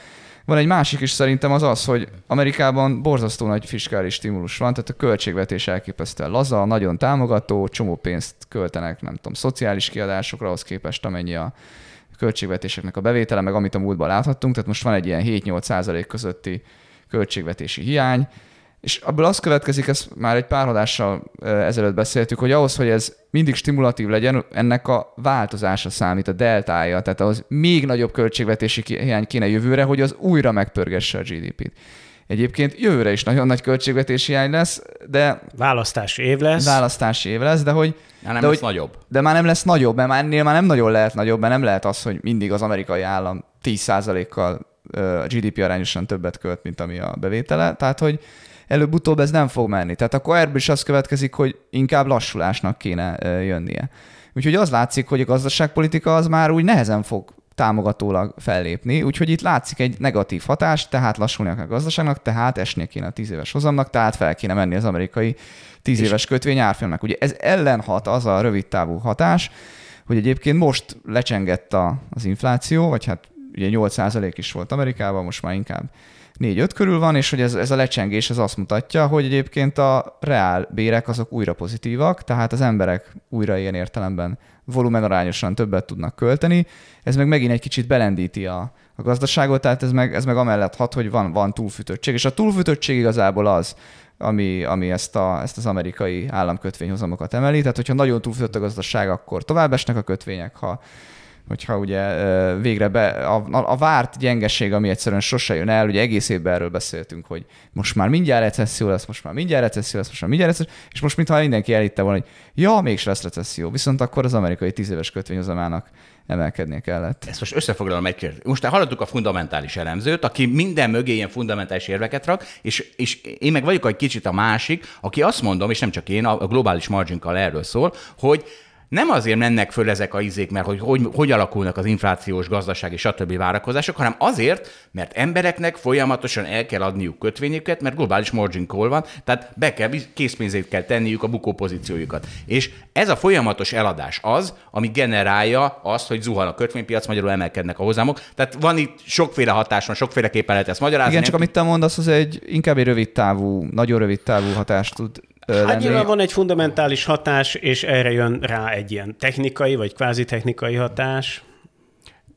Van egy másik is szerintem az az, hogy Amerikában borzasztó nagy fiskális stimulus van, tehát a költségvetés elképesztően laza, nagyon támogató, csomó pénzt költenek, nem tudom, szociális kiadásokra ahhoz képest, amennyi a költségvetéseknek a bevétele, meg amit a múltban láthattunk, tehát most van egy ilyen 7-8 százalék közötti költségvetési hiány, és abból az következik, ezt már egy pár adással ezelőtt beszéltük, hogy ahhoz, hogy ez mindig stimulatív legyen, ennek a változása számít, a deltája, tehát ahhoz még nagyobb költségvetési hiány kéne jövőre, hogy az újra megpörgesse a GDP-t. Egyébként jövőre is nagyon nagy költségvetési hiány lesz, de Választási év lesz. választási év lesz, de hogy, Ja, nem de lesz hogy nagyobb. de már nem lesz nagyobb, mert már ennél már nem nagyon lehet nagyobb, mert nem lehet az, hogy mindig az amerikai állam 10%-kal ö, a GDP arányosan többet költ, mint ami a bevétele. Tehát, hogy előbb-utóbb ez nem fog menni. Tehát akkor ebből is az következik, hogy inkább lassulásnak kéne jönnie. Úgyhogy az látszik, hogy a gazdaságpolitika az már úgy nehezen fog támogatólag fellépni, úgyhogy itt látszik egy negatív hatás, tehát lassulnak a gazdaságnak, tehát esnie kéne a 10 éves hozamnak, tehát fel kéne menni az amerikai 10 éves kötvény árfolyamnak. Ugye ez ellenhat az a rövid távú hatás, hogy egyébként most lecsengett a, az infláció, vagy hát ugye 8% is volt Amerikában, most már inkább 4-5 körül van, és hogy ez, ez a lecsengés ez azt mutatja, hogy egyébként a reál bérek azok újra pozitívak, tehát az emberek újra ilyen értelemben volumenarányosan többet tudnak költeni, ez meg megint egy kicsit belendíti a, a gazdaságot, tehát ez meg, ez meg amellett hat, hogy van, van túlfűtöttség, és a túlfűtöttség igazából az, ami, ami ezt, a, ezt az amerikai államkötvényhozamokat emeli, tehát hogyha nagyon túlfűtött a gazdaság, akkor tovább esnek a kötvények, ha hogyha ugye végre be, a, a, várt gyengeség, ami egyszerűen sose jön el, ugye egész évben erről beszéltünk, hogy most már mindjárt recesszió lesz, most már mindjárt recesszió lesz, most már mindjárt recesszió, és most mintha mindenki elitte volna, hogy ja, mégis lesz recesszió, viszont akkor az amerikai tíz éves kötvényhozamának emelkednie kellett. Ezt most összefoglalom egy kérdést. Most hallottuk a fundamentális elemzőt, aki minden mögé ilyen fundamentális érveket rak, és, és én meg vagyok egy kicsit a másik, aki azt mondom, és nem csak én, a globális margin call erről szól, hogy nem azért mennek föl ezek a izék, mert hogy, hogy hogy alakulnak az inflációs, gazdasági, stb. várakozások, hanem azért, mert embereknek folyamatosan el kell adniuk kötvényeket, mert globális margin call van, tehát be kell, készpénzét kell tenniük a bukó pozíciójukat. És ez a folyamatos eladás az, ami generálja azt, hogy zuhan a kötvénypiac, magyarul emelkednek a hozamok. Tehát van itt sokféle hatás, van sokféleképpen lehet ezt magyarázni. Igen, csak amit te mondasz, az egy inkább egy rövid távú, nagyon rövid távú hatást tud Hát nyilván van egy fundamentális hatás, és erre jön rá egy ilyen technikai, vagy kvázi technikai hatás.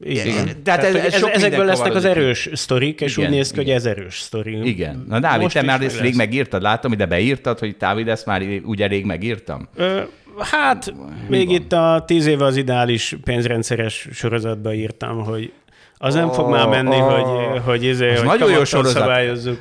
Igen. Igen. Tehát, Tehát ez, ez, ezekből lesznek az erős sztorik, és igen, úgy néz ki, hogy ez erős sztori. Igen. Na Dávid, Most te már ezt rég megírtad, látom, ide beírtad, hogy Dávid, ezt már ugye rég megírtam? Ö, hát, Mi még van? itt a tíz éve az ideális pénzrendszeres sorozatban írtam, hogy az nem fog már menni, oh, hogy, hogy, izé, az hogy nagyon jó sorozat.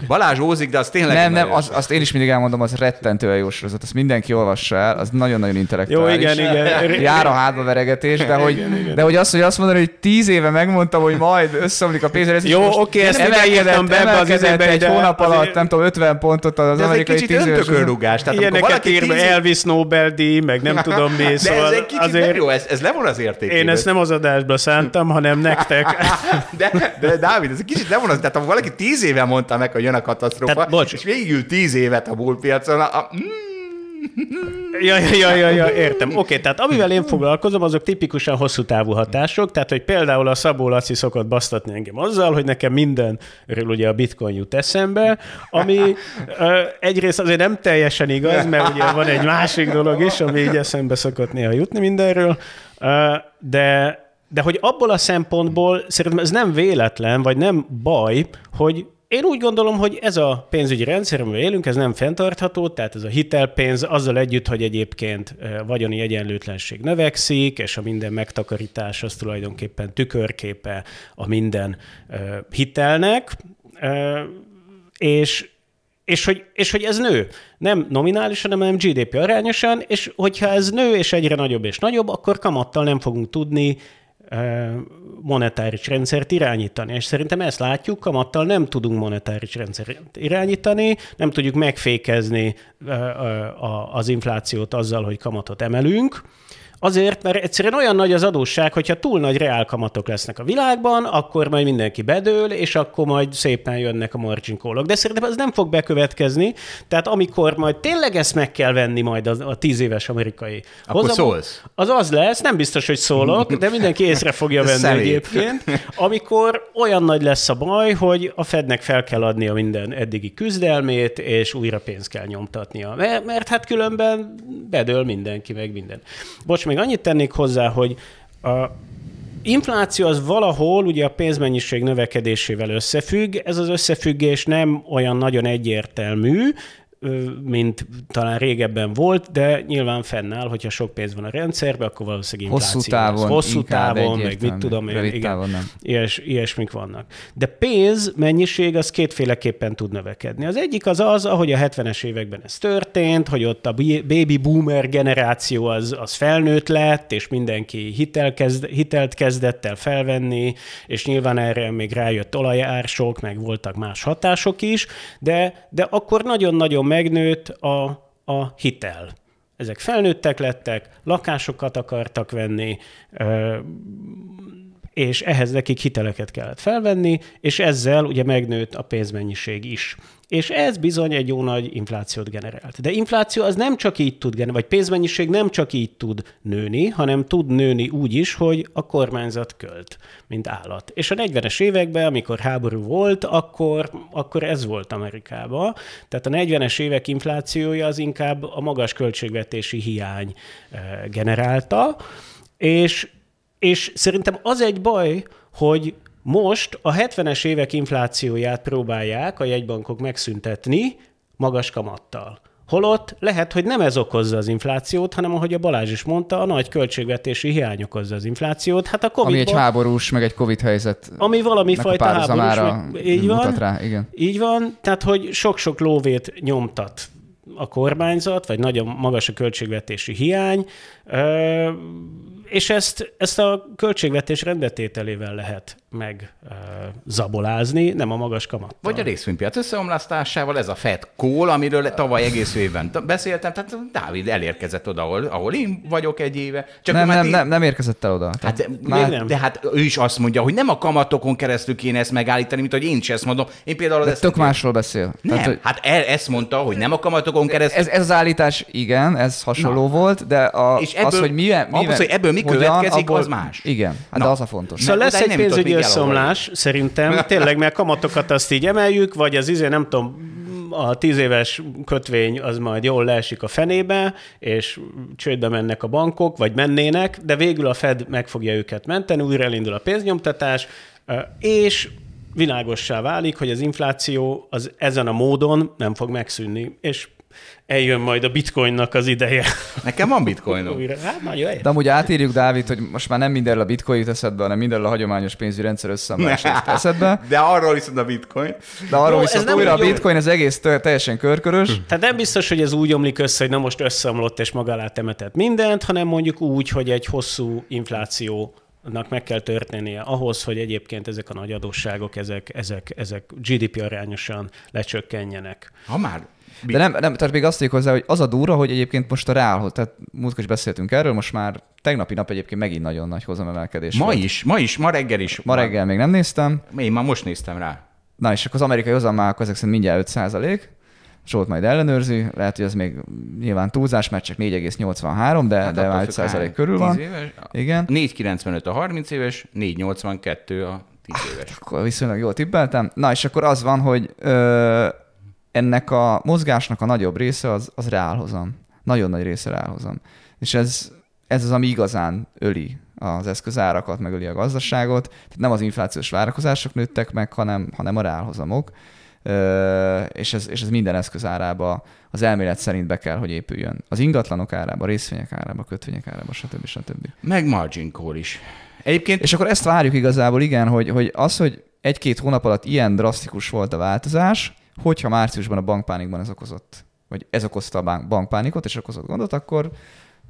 Balázs ózik, de az tényleg Nem, nem, az, azt én is mindig elmondom, az rettentően jó sorozat. Azt mindenki olvassa el, az nagyon-nagyon intellektuális. Jó, igen, igen. Jár a hátba veregetés, de hogy, igen, igen. de hogy azt, hogy azt mondani, hogy tíz éve megmondtam, hogy majd összeomlik a pénz, Jó, oké, ezt emelkedett, be az izébe, egy hónap alatt, nem tudom, 50 pontot az amerikai tíz éves. rugás. Tehát Ilyeneket ír Elvis Nobel-díj, meg nem tudom mi. De ez egy kicsit jó, ez levon az érték. Én ezt nem az adásba szántam, hanem nektek. De de Dávid, ez egy kicsit nem mondod, tehát ha valaki tíz éve mondta meg, hogy jön a katasztrófa, tehát, bocs. és végül tíz évet a bullpiacon, a, a, mm, Ja, ja, ja, ja, értem. Oké, okay, tehát amivel én foglalkozom, azok tipikusan hosszú távú hatások, tehát hogy például a Szabó Laci szokott basztatni engem azzal, hogy nekem mindenről ugye a bitcoin jut eszembe, ami egyrészt azért nem teljesen igaz, mert ugye van egy másik dolog is, ami így eszembe szokott néha jutni mindenről, de de hogy abból a szempontból szerintem ez nem véletlen, vagy nem baj, hogy én úgy gondolom, hogy ez a pénzügyi rendszer, amivel élünk, ez nem fenntartható, tehát ez a hitelpénz azzal együtt, hogy egyébként vagyoni egyenlőtlenség növekszik, és a minden megtakarítás az tulajdonképpen tükörképe a minden hitelnek, és és hogy, és hogy ez nő. Nem nominálisan, hanem GDP arányosan, és hogyha ez nő, és egyre nagyobb és nagyobb, akkor kamattal nem fogunk tudni monetáris rendszert irányítani. És szerintem ezt látjuk, kamattal nem tudunk monetáris rendszert irányítani, nem tudjuk megfékezni az inflációt azzal, hogy kamatot emelünk, Azért, mert egyszerűen olyan nagy az adósság, hogyha túl nagy reálkamatok lesznek a világban, akkor majd mindenki bedől, és akkor majd szépen jönnek a margin call-ok. De szerintem ez nem fog bekövetkezni, tehát amikor majd tényleg ezt meg kell venni majd a, a tíz éves amerikai Akkor hozamon, szólsz. Az az lesz, nem biztos, hogy szólok, de mindenki észre fogja venni Személy. egyébként, amikor olyan nagy lesz a baj, hogy a Fednek fel kell adnia minden eddigi küzdelmét, és újra pénzt kell nyomtatnia. Mert, mert hát különben bedől mindenki, meg minden. Bocs, még annyit tennék hozzá, hogy a infláció az valahol ugye a pénzmennyiség növekedésével összefügg. Ez az összefüggés nem olyan nagyon egyértelmű, mint talán régebben volt, de nyilván fennáll, hogyha sok pénz van a rendszerben, akkor valószínűleg infláció Hosszú távon, lesz. Hosszú távon, meg mit tudom én, igen, távon nem. Ilyes, ilyesmik vannak. De pénz mennyiség az kétféleképpen tud növekedni. Az egyik az az, ahogy a 70-es években ez történt, hogy ott a baby boomer generáció az, az felnőtt lett, és mindenki hitel kezd, hitelt kezdett el felvenni, és nyilván erre még rájött olajársok, meg voltak más hatások is, de, de akkor nagyon-nagyon megnőtt a, a hitel. Ezek felnőttek lettek, lakásokat akartak venni, és ehhez nekik hiteleket kellett felvenni, és ezzel ugye megnőtt a pénzmennyiség is. És ez bizony egy jó nagy inflációt generált. De infláció az nem csak így tud generálni, vagy pénzmennyiség nem csak így tud nőni, hanem tud nőni úgy is, hogy a kormányzat költ, mint állat. És a 40-es években, amikor háború volt, akkor, akkor ez volt Amerikában. Tehát a 40-es évek inflációja az inkább a magas költségvetési hiány eh, generálta, és és szerintem az egy baj, hogy most a 70-es évek inflációját próbálják a jegybankok megszüntetni magas kamattal. Holott lehet, hogy nem ez okozza az inflációt, hanem ahogy a Balázs is mondta, a nagy költségvetési hiány okozza az inflációt. Hát a covid Ami egy háborús, meg egy Covid helyzet. Ami valami fajta háborús, meg, így van, rá, igen. Így van, tehát hogy sok-sok lóvét nyomtat a kormányzat, vagy nagyon magas a költségvetési hiány, és ezt, ezt a költségvetés rendbetételével lehet meg uh, zabolázni, nem a magas kamat. Vagy a részvénypiac összeomlasztásával, ez a Fed call, amiről tavaly egész évben beszéltem, tehát Dávid elérkezett oda, ahol, ahol én vagyok egy éve. Csak nem, nem, én... nem, nem érkezett el oda. Hát, de, már... nem. de hát ő is azt mondja, hogy nem a kamatokon keresztül kéne ezt megállítani, mint hogy én is ezt mondom. Én például de tök másról beszél. Nem, Tehát, hogy... hát el, ezt mondta, hogy nem a kamatokon keresztül. Ez, ez az állítás, igen, ez hasonló Na. volt, de a, és ebből, az, hogy milyen, milyen ahhoz, hogy ebből mi hogyan, következik, abból, az más. Igen, hát de az a fontos. Szóval lesz egy pénzügyi összeomlás, szerintem, tényleg, mert kamatokat azt így emeljük, vagy az izé, nem tudom, a tíz éves kötvény az majd jól leesik a fenébe, és csődbe mennek a bankok, vagy mennének, de végül a Fed meg fogja őket menteni, újra elindul a pénznyomtatás, és világossá válik, hogy az infláció az ezen a módon nem fog megszűnni, és eljön majd a bitcoinnak az ideje. Nekem van bitcoinom. Hát jöjjön. De amúgy átírjuk, Dávid, hogy most már nem mindenről a bitcoin jut eszedbe, hanem mindenről a hagyományos pénzügyi rendszer összeomlás eszedbe. De arról viszont a bitcoin. De arról Jó, viszont újra a bitcoin, az egész teljesen körkörös. Tehát nem biztos, hogy ez úgy omlik össze, hogy na most összeomlott és maga alá temetett mindent, hanem mondjuk úgy, hogy egy hosszú infláció meg kell történnie ahhoz, hogy egyébként ezek a nagy adósságok, ezek, ezek, ezek GDP arányosan lecsökkenjenek. Ha már de nem, nem, tehát még azt mondjuk hozzá, hogy az a durva, hogy egyébként most a reál, tehát múltkor is beszéltünk erről, most már tegnapi nap egyébként megint nagyon nagy hozamemelkedés Ma volt. is, ma is, ma reggel is. Ma reggel még nem néztem. Én már most néztem rá. Na és akkor az amerikai hozammal ezek szerint mindjárt 5 százalék. Zsolt majd ellenőrzi, lehet, hogy ez még nyilván túlzás, mert csak 4,83, de, hát de már 5 százalék körül van. Éves, Igen. 4,95 a 30 éves, 4,82 a 10 éves. Hát, akkor viszonylag jól tippeltem. Na és akkor az van, hogy ö, ennek a mozgásnak a nagyobb része az, az reálhozam. Nagyon nagy része reálhozam. És ez, ez az, ami igazán öli az eszközárakat, meg öli a gazdaságot. Tehát nem az inflációs várakozások nőttek meg, hanem, hanem a reálhozamok. és ez, és ez minden eszközárába az elmélet szerint be kell, hogy épüljön. Az ingatlanok árába, részvények árába, kötvények árába, stb. stb. Meg margin call is. Egyébként... És akkor ezt várjuk igazából, igen, hogy, hogy az, hogy egy-két hónap alatt ilyen drasztikus volt a változás, hogyha márciusban a bankpánikban ez okozott, vagy ez okozta a bankpánikot, és okozott gondot, akkor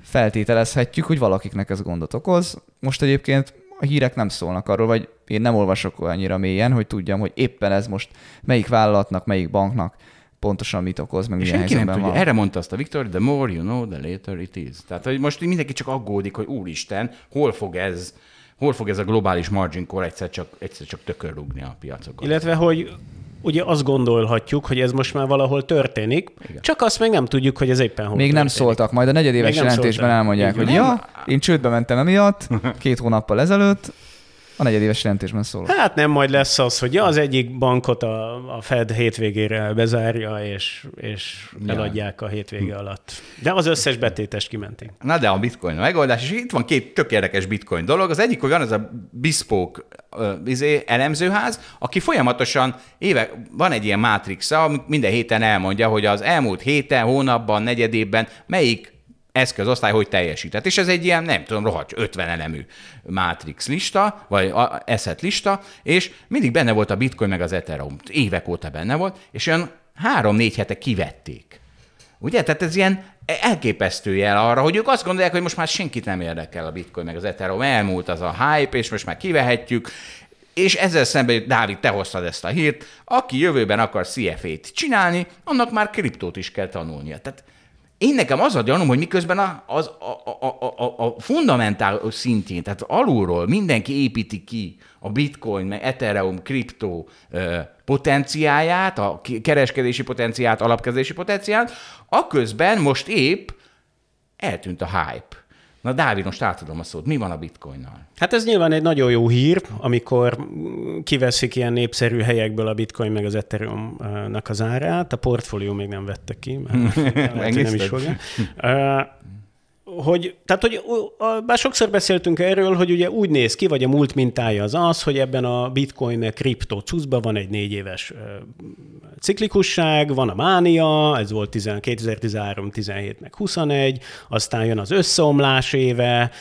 feltételezhetjük, hogy valakiknek ez gondot okoz. Most egyébként a hírek nem szólnak arról, vagy én nem olvasok annyira mélyen, hogy tudjam, hogy éppen ez most melyik vállalatnak, melyik banknak pontosan mit okoz, meg és milyen helyzetben nem tudja. Van. Erre mondta azt a Viktor, the more you know, the later it is. Tehát, hogy most mindenki csak aggódik, hogy úristen, hol fog ez, hol fog ez a globális margin call egyszer csak, egyszer csak tökörrugni a piacokat. Illetve, hogy ugye azt gondolhatjuk, hogy ez most már valahol történik, Igen. csak azt még nem tudjuk, hogy ez éppen hol Még történik. nem szóltak, majd a negyedéves jelentésben szóltak. elmondják, Igen. hogy ja, én csődbe mentem emiatt, két hónappal ezelőtt, a negyedéves jelentésben szól. Hát nem majd lesz az, hogy ja, az egyik bankot a, a Fed hétvégére bezárja, és, és ja. eladják a hétvége alatt. De az összes betétest kimenték. Na de a bitcoin a megoldás, és itt van két tök érdekes bitcoin dolog. Az egyik, hogy van ez a bespoke izé, elemzőház, aki folyamatosan éve, van egy ilyen mátrixa, ami minden héten elmondja, hogy az elmúlt héten, hónapban, negyedében melyik eszközosztály hogy teljesített. És ez egy ilyen, nem tudom, rohadt 50 elemű Matrix lista, vagy asset lista, és mindig benne volt a Bitcoin meg az Ethereum. Évek óta benne volt, és olyan három-négy hete kivették. Ugye? Tehát ez ilyen elképesztő jel arra, hogy ők azt gondolják, hogy most már senkit nem érdekel a Bitcoin meg az Ethereum, elmúlt az a hype, és most már kivehetjük, és ezzel szemben, Dávid, te hoztad ezt a hírt, aki jövőben akar CFA-t csinálni, annak már kriptót is kell tanulnia. Tehát én nekem az a gyanúm, hogy miközben a, az, a, a, a, a fundamentál szintjén, tehát alulról mindenki építi ki a bitcoin, meg ethereum, kriptó potenciáját, a kereskedési potenciált, alapkezési potenciált, aközben most épp eltűnt a hype. Na Dávid, most átadom a szót. Mi van a bitcoinnal? Hát ez nyilván egy nagyon jó hír, amikor kiveszik ilyen népszerű helyekből a bitcoin meg az Ethereum-nak az árát. A portfólió még nem vette ki, mert lehet, nem is fogja. hogy, tehát, hogy bár sokszor beszéltünk erről, hogy ugye úgy néz ki, vagy a múlt mintája az az, hogy ebben a bitcoin meg kripto cuszban van egy négy éves ciklikusság, van a mánia, ez volt 2013, 17, meg 21, aztán jön az összeomlás éve,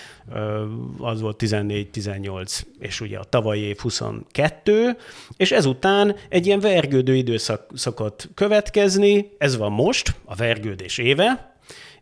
az volt 14, 18, és ugye a tavalyi év 22, és ezután egy ilyen vergődő időszak szokott következni, ez van most, a vergődés éve,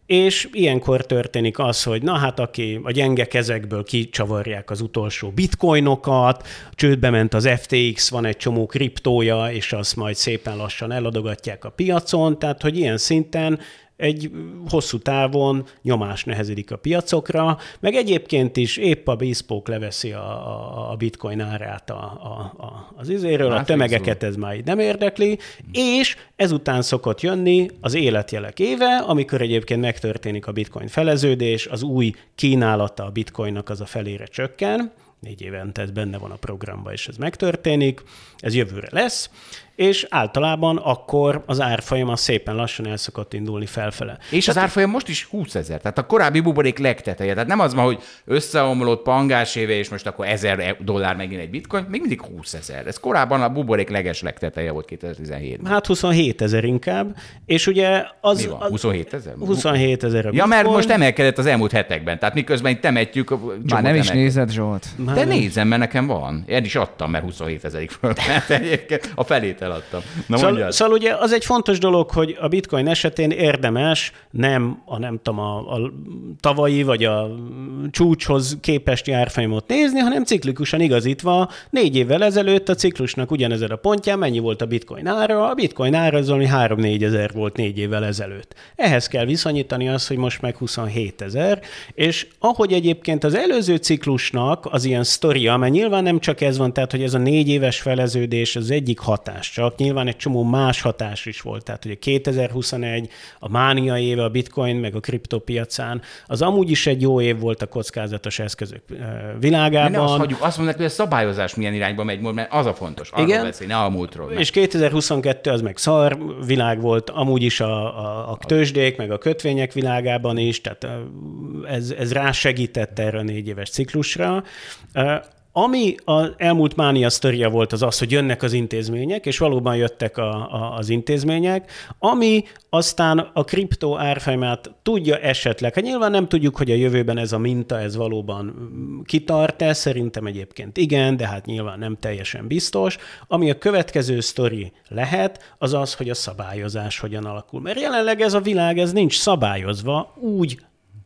és ilyenkor történik az, hogy na hát aki a gyenge kezekből kicsavarják az utolsó bitcoinokat, csődbe ment az FTX, van egy csomó kriptója, és azt majd szépen lassan eladogatják a piacon, tehát hogy ilyen szinten egy hosszú távon nyomás nehezedik a piacokra, meg egyébként is épp a bespoke leveszi a, a, a bitcoin árát a, a, a, az izéről, a tömegeket ez már így nem érdekli, és ezután szokott jönni az életjelek éve, amikor egyébként megtörténik a bitcoin feleződés, az új kínálata a bitcoinnak az a felére csökken, négy évente ez benne van a programban, és ez megtörténik, ez jövőre lesz, és általában akkor az árfolyam az szépen lassan el szokott indulni felfele. És az árfolyam most is 20 ezer, tehát a korábbi buborék legteteje. Tehát nem az van, hogy összeomlott pangás éve, és most akkor 1000 dollár megint egy bitcoin, még mindig 20 ezer. Ez korábban a buborék leges legteteje volt 2017-ben. Hát 27 ezer inkább, és ugye az... Mi van? 27 ezer? 27 ezer a Ja, mert most emelkedett az elmúlt hetekben, tehát miközben itt temetjük. Már nem is nézed, Zsolt. De nézem, mert nekem van. Én is adtam, mert 27 ezerig fölment egyébként. A felét eladtam. Na szóval, szóval ugye az egy fontos dolog, hogy a bitcoin esetén érdemes nem a nem tudom, a, a tavalyi vagy a csúcshoz képest járfolyamot nézni, hanem ciklikusan igazítva négy évvel ezelőtt a ciklusnak ugyanezen a pontján mennyi volt a bitcoin ára, a bitcoin ára az valami 3-4 ezer volt négy évvel ezelőtt. Ehhez kell viszonyítani azt, hogy most meg 27 ezer, és ahogy egyébként az előző ciklusnak az ilyen sztoria, mert nyilván nem csak ez van, tehát hogy ez a négy éves feleződés az egyik hatás, csak nyilván egy csomó más hatás is volt. Tehát ugye 2021, a mánia éve a bitcoin meg a kriptopiacán, az amúgy is egy jó év volt a kockázatos eszközök világában. Ne azt hagyjuk, azt mondják, hogy a szabályozás milyen irányba megy, mert az a fontos. Arról Igen. Beszélni, ne a múltról. És 2022 az meg szar világ volt, amúgy is a, a, a tőzsdék, meg a kötvények világában is, tehát ez, ez rásegített erre a négy éves ciklusra. Ami az elmúlt mánia sztoria volt az az, hogy jönnek az intézmények, és valóban jöttek a, a, az intézmények, ami aztán a kriptó árfolyamát tudja esetleg, hát nyilván nem tudjuk, hogy a jövőben ez a minta, ez valóban kitart-e, szerintem egyébként igen, de hát nyilván nem teljesen biztos. Ami a következő sztori lehet, az az, hogy a szabályozás hogyan alakul. Mert jelenleg ez a világ, ez nincs szabályozva, úgy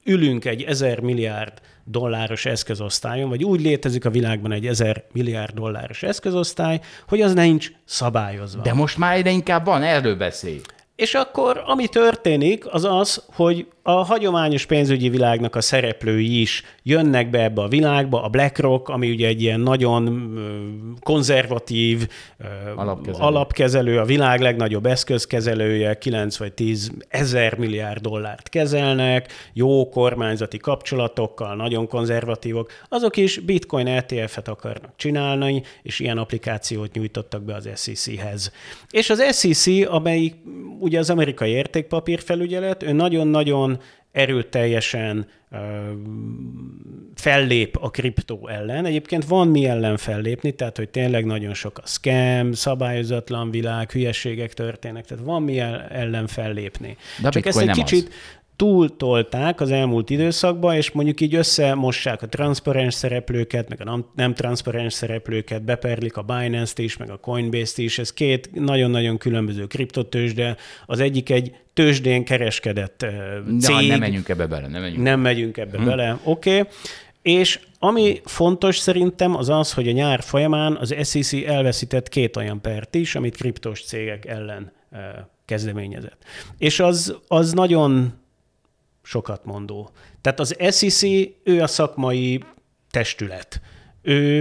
ülünk egy ezer milliárd dolláros eszközosztályon, vagy úgy létezik a világban egy ezer milliárd dolláros eszközosztály, hogy az nincs szabályozva. De most már egyre inkább van, erről beszélj. És akkor ami történik, az az, hogy a hagyományos pénzügyi világnak a szereplői is jönnek be ebbe a világba, a BlackRock, ami ugye egy ilyen nagyon konzervatív alapkezelő, alapkezelő a világ legnagyobb eszközkezelője, 9 vagy 10 ezer milliárd dollárt kezelnek, jó kormányzati kapcsolatokkal, nagyon konzervatívok, azok is bitcoin ETF-et akarnak csinálni, és ilyen applikációt nyújtottak be az SEC-hez. És az SEC, amelyik ugye az amerikai értékpapírfelügyelet, ő nagyon-nagyon erőteljesen uh, fellép a kriptó ellen. Egyébként van mi ellen fellépni, tehát hogy tényleg nagyon sok a scam, szabályozatlan világ, hülyeségek történnek, tehát van mi ellen fellépni. De Csak ezt egy kicsit az túltolták az elmúlt időszakban, és mondjuk így összemossák a transzparens szereplőket, meg a nem transzparens szereplőket, beperlik a Binance-t is, meg a Coinbase-t is. Ez két nagyon-nagyon különböző kriptotősde. Az egyik egy tőzsdén kereskedett cég. De nem menjünk ebbe bele. Nem megyünk, nem megyünk ebbe hm. bele, oké. Okay. És ami fontos szerintem az az, hogy a nyár folyamán az SEC elveszített két olyan pert is, amit kriptos cégek ellen kezdeményezett. És az, az nagyon sokat mondó. Tehát az SEC, ő a szakmai testület. Ő,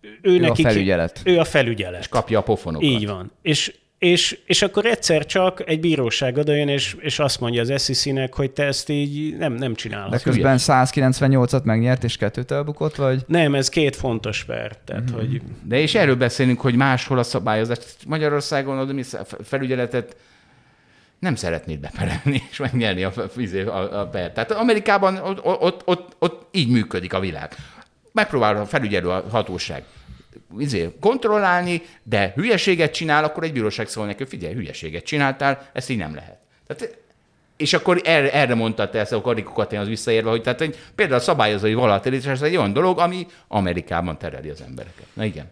ő, ő nekik, a felügyelet. Ő a felügyelet. És kapja a pofonokat. Így van. És, és, és akkor egyszer csak egy bíróság odajön, és, és azt mondja az SEC-nek, hogy te ezt így nem, nem csinálod. De közben 198-at megnyert, és kettőt elbukott, vagy? Nem, ez két fontos per. Tehát, mm-hmm. hogy... De és erről beszélünk, hogy máshol a szabályozás. Magyarországon a felügyeletet nem szeretnéd beperelni és megnyerni a, a, a, a pert. Tehát Amerikában ott, ott, ott, ott így működik a világ. Megpróbál a felügyelő hatóság izé, kontrollálni, de hülyeséget csinál, akkor egy bíróság szól neki, figyelj, hülyeséget csináltál, ezt így nem lehet. Tehát és akkor erre, erre mondta te ezt a karikokat az visszaérve, hogy tehát hogy például a szabályozói volatilitás egy olyan dolog, ami Amerikában tereli az embereket. Na igen.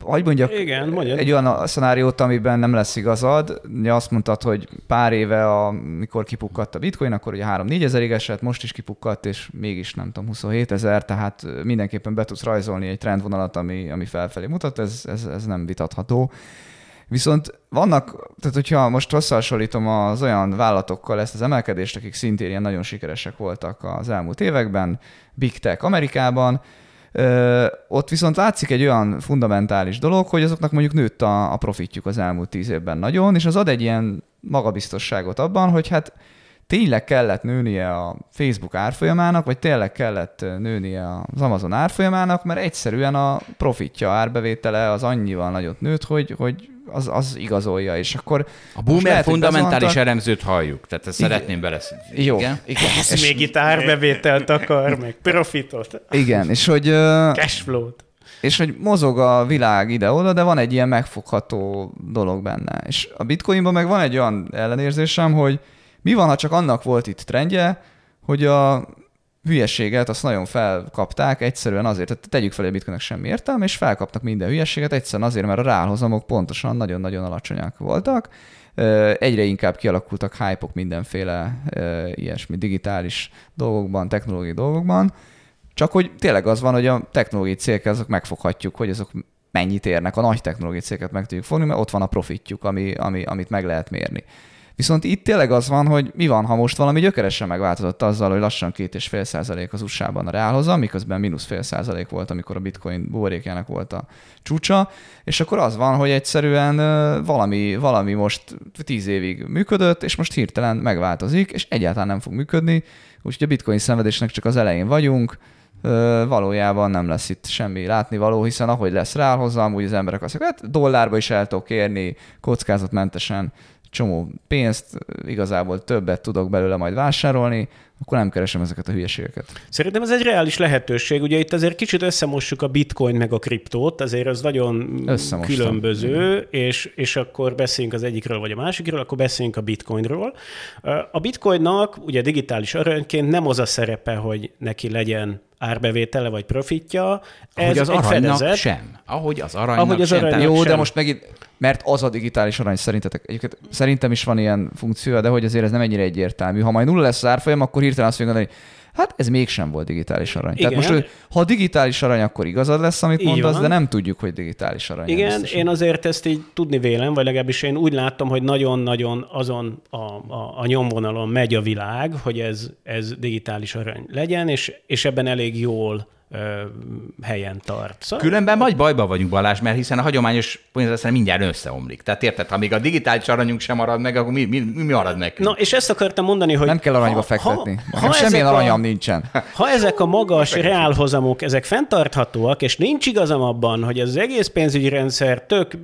Hogy mondjak Igen, mondjad. egy olyan szenáriót, amiben nem lesz igazad. Ugye azt mondtad, hogy pár éve, amikor kipukkadt a bitcoin, akkor ugye 3-4 ezerig esett, most is kipukkadt, és mégis nem tudom, 27 ezer, tehát mindenképpen be tudsz rajzolni egy trendvonalat, ami, ami felfelé mutat, ez, ez, ez nem vitatható. Viszont vannak, tehát hogyha most összehasonlítom az olyan vállalatokkal ezt az emelkedést, akik szintén ilyen nagyon sikeresek voltak az elmúlt években, Big Tech Amerikában, Ö, ott viszont látszik egy olyan fundamentális dolog, hogy azoknak mondjuk nőtt a, a profitjuk az elmúlt tíz évben nagyon, és az ad egy ilyen magabiztosságot abban, hogy hát tényleg kellett nőnie a Facebook árfolyamának, vagy tényleg kellett nőnie az Amazon árfolyamának, mert egyszerűen a profitja, árbevétele az annyival nagyot nőtt, hogy, hogy az, az igazolja, és akkor... A boomer lehet, fundamentális azonta... elemzőt halljuk, tehát ezt szeretném beleszedni. Jó. Igen? igen. Ez és... még itt árbevételt akar, meg profitot. Igen, és hogy... Cashflow-t. És hogy mozog a világ ide-oda, de van egy ilyen megfogható dolog benne. És a bitcoinban meg van egy olyan ellenérzésem, hogy mi van, ha csak annak volt itt trendje, hogy a hülyeséget azt nagyon felkapták, egyszerűen azért, tehát tegyük fel, hogy a bitcoinnak semmi értelme, és felkaptak minden hülyeséget, egyszerűen azért, mert a ráhozamok pontosan nagyon-nagyon alacsonyak voltak. Egyre inkább kialakultak hype mindenféle ilyesmi digitális dolgokban, technológiai dolgokban, csak hogy tényleg az van, hogy a technológiai cégek azok megfoghatjuk, hogy azok mennyit érnek, a nagy technológiai cégeket meg tudjuk fogni, mert ott van a profitjuk, ami, ami, amit meg lehet mérni. Viszont itt tényleg az van, hogy mi van, ha most valami gyökeresen megváltozott azzal, hogy lassan két és fél százalék az USA-ban a reálhozam, miközben mínusz fél százalék volt, amikor a bitcoin buborékjának volt a csúcsa, és akkor az van, hogy egyszerűen valami, valami most tíz évig működött, és most hirtelen megváltozik, és egyáltalán nem fog működni, úgyhogy a bitcoin szenvedésnek csak az elején vagyunk, valójában nem lesz itt semmi látnivaló, hiszen ahogy lesz ráhozam, úgy az emberek azt mondják, hát dollárba is el tudok kérni, kockázatmentesen csomó pénzt, igazából többet tudok belőle majd vásárolni, akkor nem keresem ezeket a hülyeségeket. Szerintem ez egy reális lehetőség. Ugye itt azért kicsit összemossuk a bitcoin meg a kriptót, azért az nagyon különböző, és, és akkor beszéljünk az egyikről vagy a másikról, akkor beszéljünk a bitcoinról. A bitcoinnak ugye digitális aranyként nem az a szerepe, hogy neki legyen árbevétele vagy profitja. Ez Ahogy az egy aranynak fedezet. sem. Ahogy az aranynak Ahogy az sem. Aranynak Jó, sem. de most megint, mert az a digitális arany szerintetek. Egyébként szerintem is van ilyen funkció, de hogy azért ez nem ennyire egyértelmű. Ha majd nulla lesz az árfolyam, akkor hirtelen azt mondani, hogy hát ez mégsem volt digitális arany. Igen. Tehát most, ha digitális arany, akkor igazad lesz, amit Így mondasz, van. de nem tudjuk, hogy digitális arany. Igen, biztosan. én azért ezt így tudni vélem, vagy legalábbis én úgy láttam, hogy nagyon-nagyon azon a, a, a nyomvonalon megy a világ, hogy ez, ez digitális arany legyen, és, és ebben elég jól helyen tart. Szóval... Különben majd bajba vagyunk, Balázs, mert hiszen a hagyományos pénzrendszerem mindjárt összeomlik. Tehát érted, ha még a digitális aranyunk sem marad meg, akkor mi, mi, mi marad nekünk? Na, és ezt akartam mondani, hogy... Nem kell aranyba ha, fektetni. Ha, ha semmilyen aranyam a, nincsen. Ha ezek a magas reálhozamok, ezek fenntarthatóak, és nincs igazam abban, hogy az egész pénzügyi rendszer tök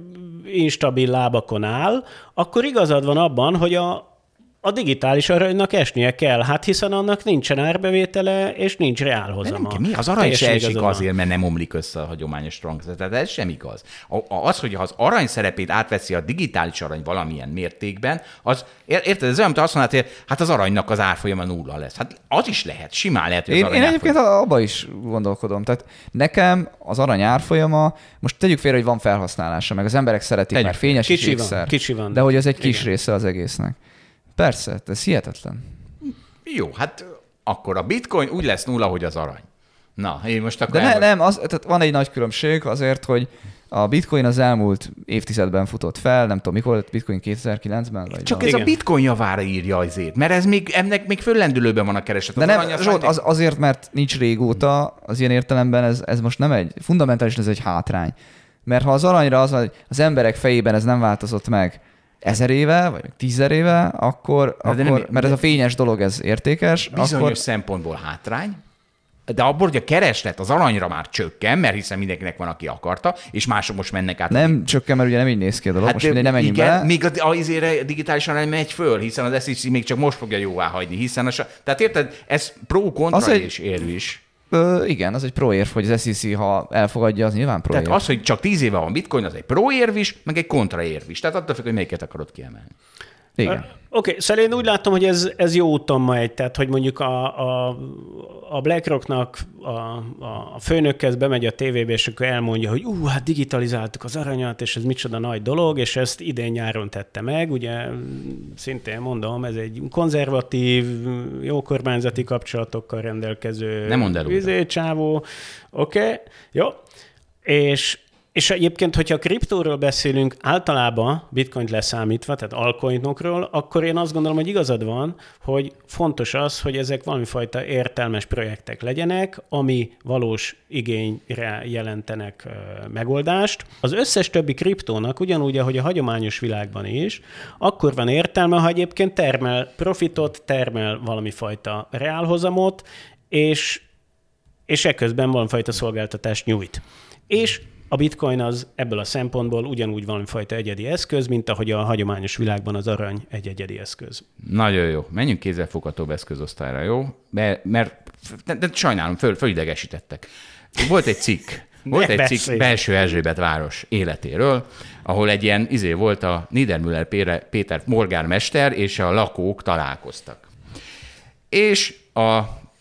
instabil lábakon áll, akkor igazad van abban, hogy a, a digitális aranynak esnie kell, hát hiszen annak nincsen árbevétele, és nincs reálhozama. Nem, mi? Az arany se esik azért, mert nem omlik össze a hagyományos strong. Tehát ez sem igaz. Az, hogy az arany szerepét átveszi a digitális arany valamilyen mértékben, az, érted, ez olyan, mint azt mondod, hogy hát az aranynak az árfolyama nulla lesz. Hát az is lehet, simán lehet, hogy az Én, én egyébként abba is gondolkodom. Tehát nekem az arany árfolyama, most tegyük félre, hogy van felhasználása, meg az emberek szeretik, Tegyük. mert fényes kicsi és van, kicsi van. De hogy ez egy kis Igen. része az egésznek. Persze, ez hihetetlen. Jó, hát akkor a bitcoin úgy lesz nulla, hogy az arany. Na, én most akkor... De ne, nem, az, tehát van egy nagy különbség azért, hogy a bitcoin az elmúlt évtizedben futott fel, nem tudom, mikor lett bitcoin 2009-ben? Vagy Csak ez Igen. a bitcoin javára írja azért, mert ez még, ennek még föllendülőben van a kereset. De nem, Zsolt, az, azért, mert nincs régóta, az ilyen értelemben ez, ez most nem egy, fundamentálisan ez egy hátrány. Mert ha az aranyra az, az emberek fejében ez nem változott meg, ezer éve, vagy tízer éve, akkor, de akkor nem, mert ez a fényes dolog, ez értékes. Bizonyos akkor... szempontból hátrány, de abból, hogy a kereslet az aranyra már csökken, mert hiszen mindenkinek van, aki akarta, és mások most mennek át. Nem csökken, mert ugye nem így néz ki a dolog. Hát most mindegy, nem menjünk igen, bele. még a, a izére digitálisan nem megy föl, hiszen az SEC még csak most fogja jóvá hagyni, hiszen a, tehát érted, ez pro-kontra Az egy- is érv is. Ö, igen, az egy pro érv, hogy az SEC, ha elfogadja, az nyilván pro Tehát az, hogy csak tíz éve van bitcoin, az egy pro-érv is, meg egy kontra-érv is. Tehát attól függ, hogy melyiket akarod kiemelni. Igen. Oké, okay, szóval én úgy látom, hogy ez, ez jó úton megy, tehát hogy mondjuk a, a, a BlackRocknak a, a, a főnök kezd bemegy a tévébe, és akkor elmondja, hogy ú, hát digitalizáltuk az aranyat, és ez micsoda nagy dolog, és ezt idén nyáron tette meg, ugye szintén mondom, ez egy konzervatív, jó kormányzati kapcsolatokkal rendelkező Nem el izé, csávó, oké, okay, jó, és és egyébként, hogyha a kriptóról beszélünk általában, bitcoint leszámítva, tehát altcoinokról, akkor én azt gondolom, hogy igazad van, hogy fontos az, hogy ezek valamifajta értelmes projektek legyenek, ami valós igényre jelentenek megoldást. Az összes többi kriptónak, ugyanúgy, ahogy a hagyományos világban is, akkor van értelme, ha egyébként termel profitot, termel valami fajta reálhozamot, és és ekközben valamifajta szolgáltatást nyújt. És a bitcoin az ebből a szempontból ugyanúgy valamifajta egyedi eszköz, mint ahogy a hagyományos világban az arany egy egyedi eszköz. Nagyon jó. Menjünk kézzelfoghatóbb eszközosztályra, jó? Mert, mert de, de sajnálom, föl, fölidegesítettek. Volt egy cikk, volt egy cikk belső Erzsébet város életéről, ahol egy ilyen izé volt a Niedermüller Péter morgármester és a lakók találkoztak. És a,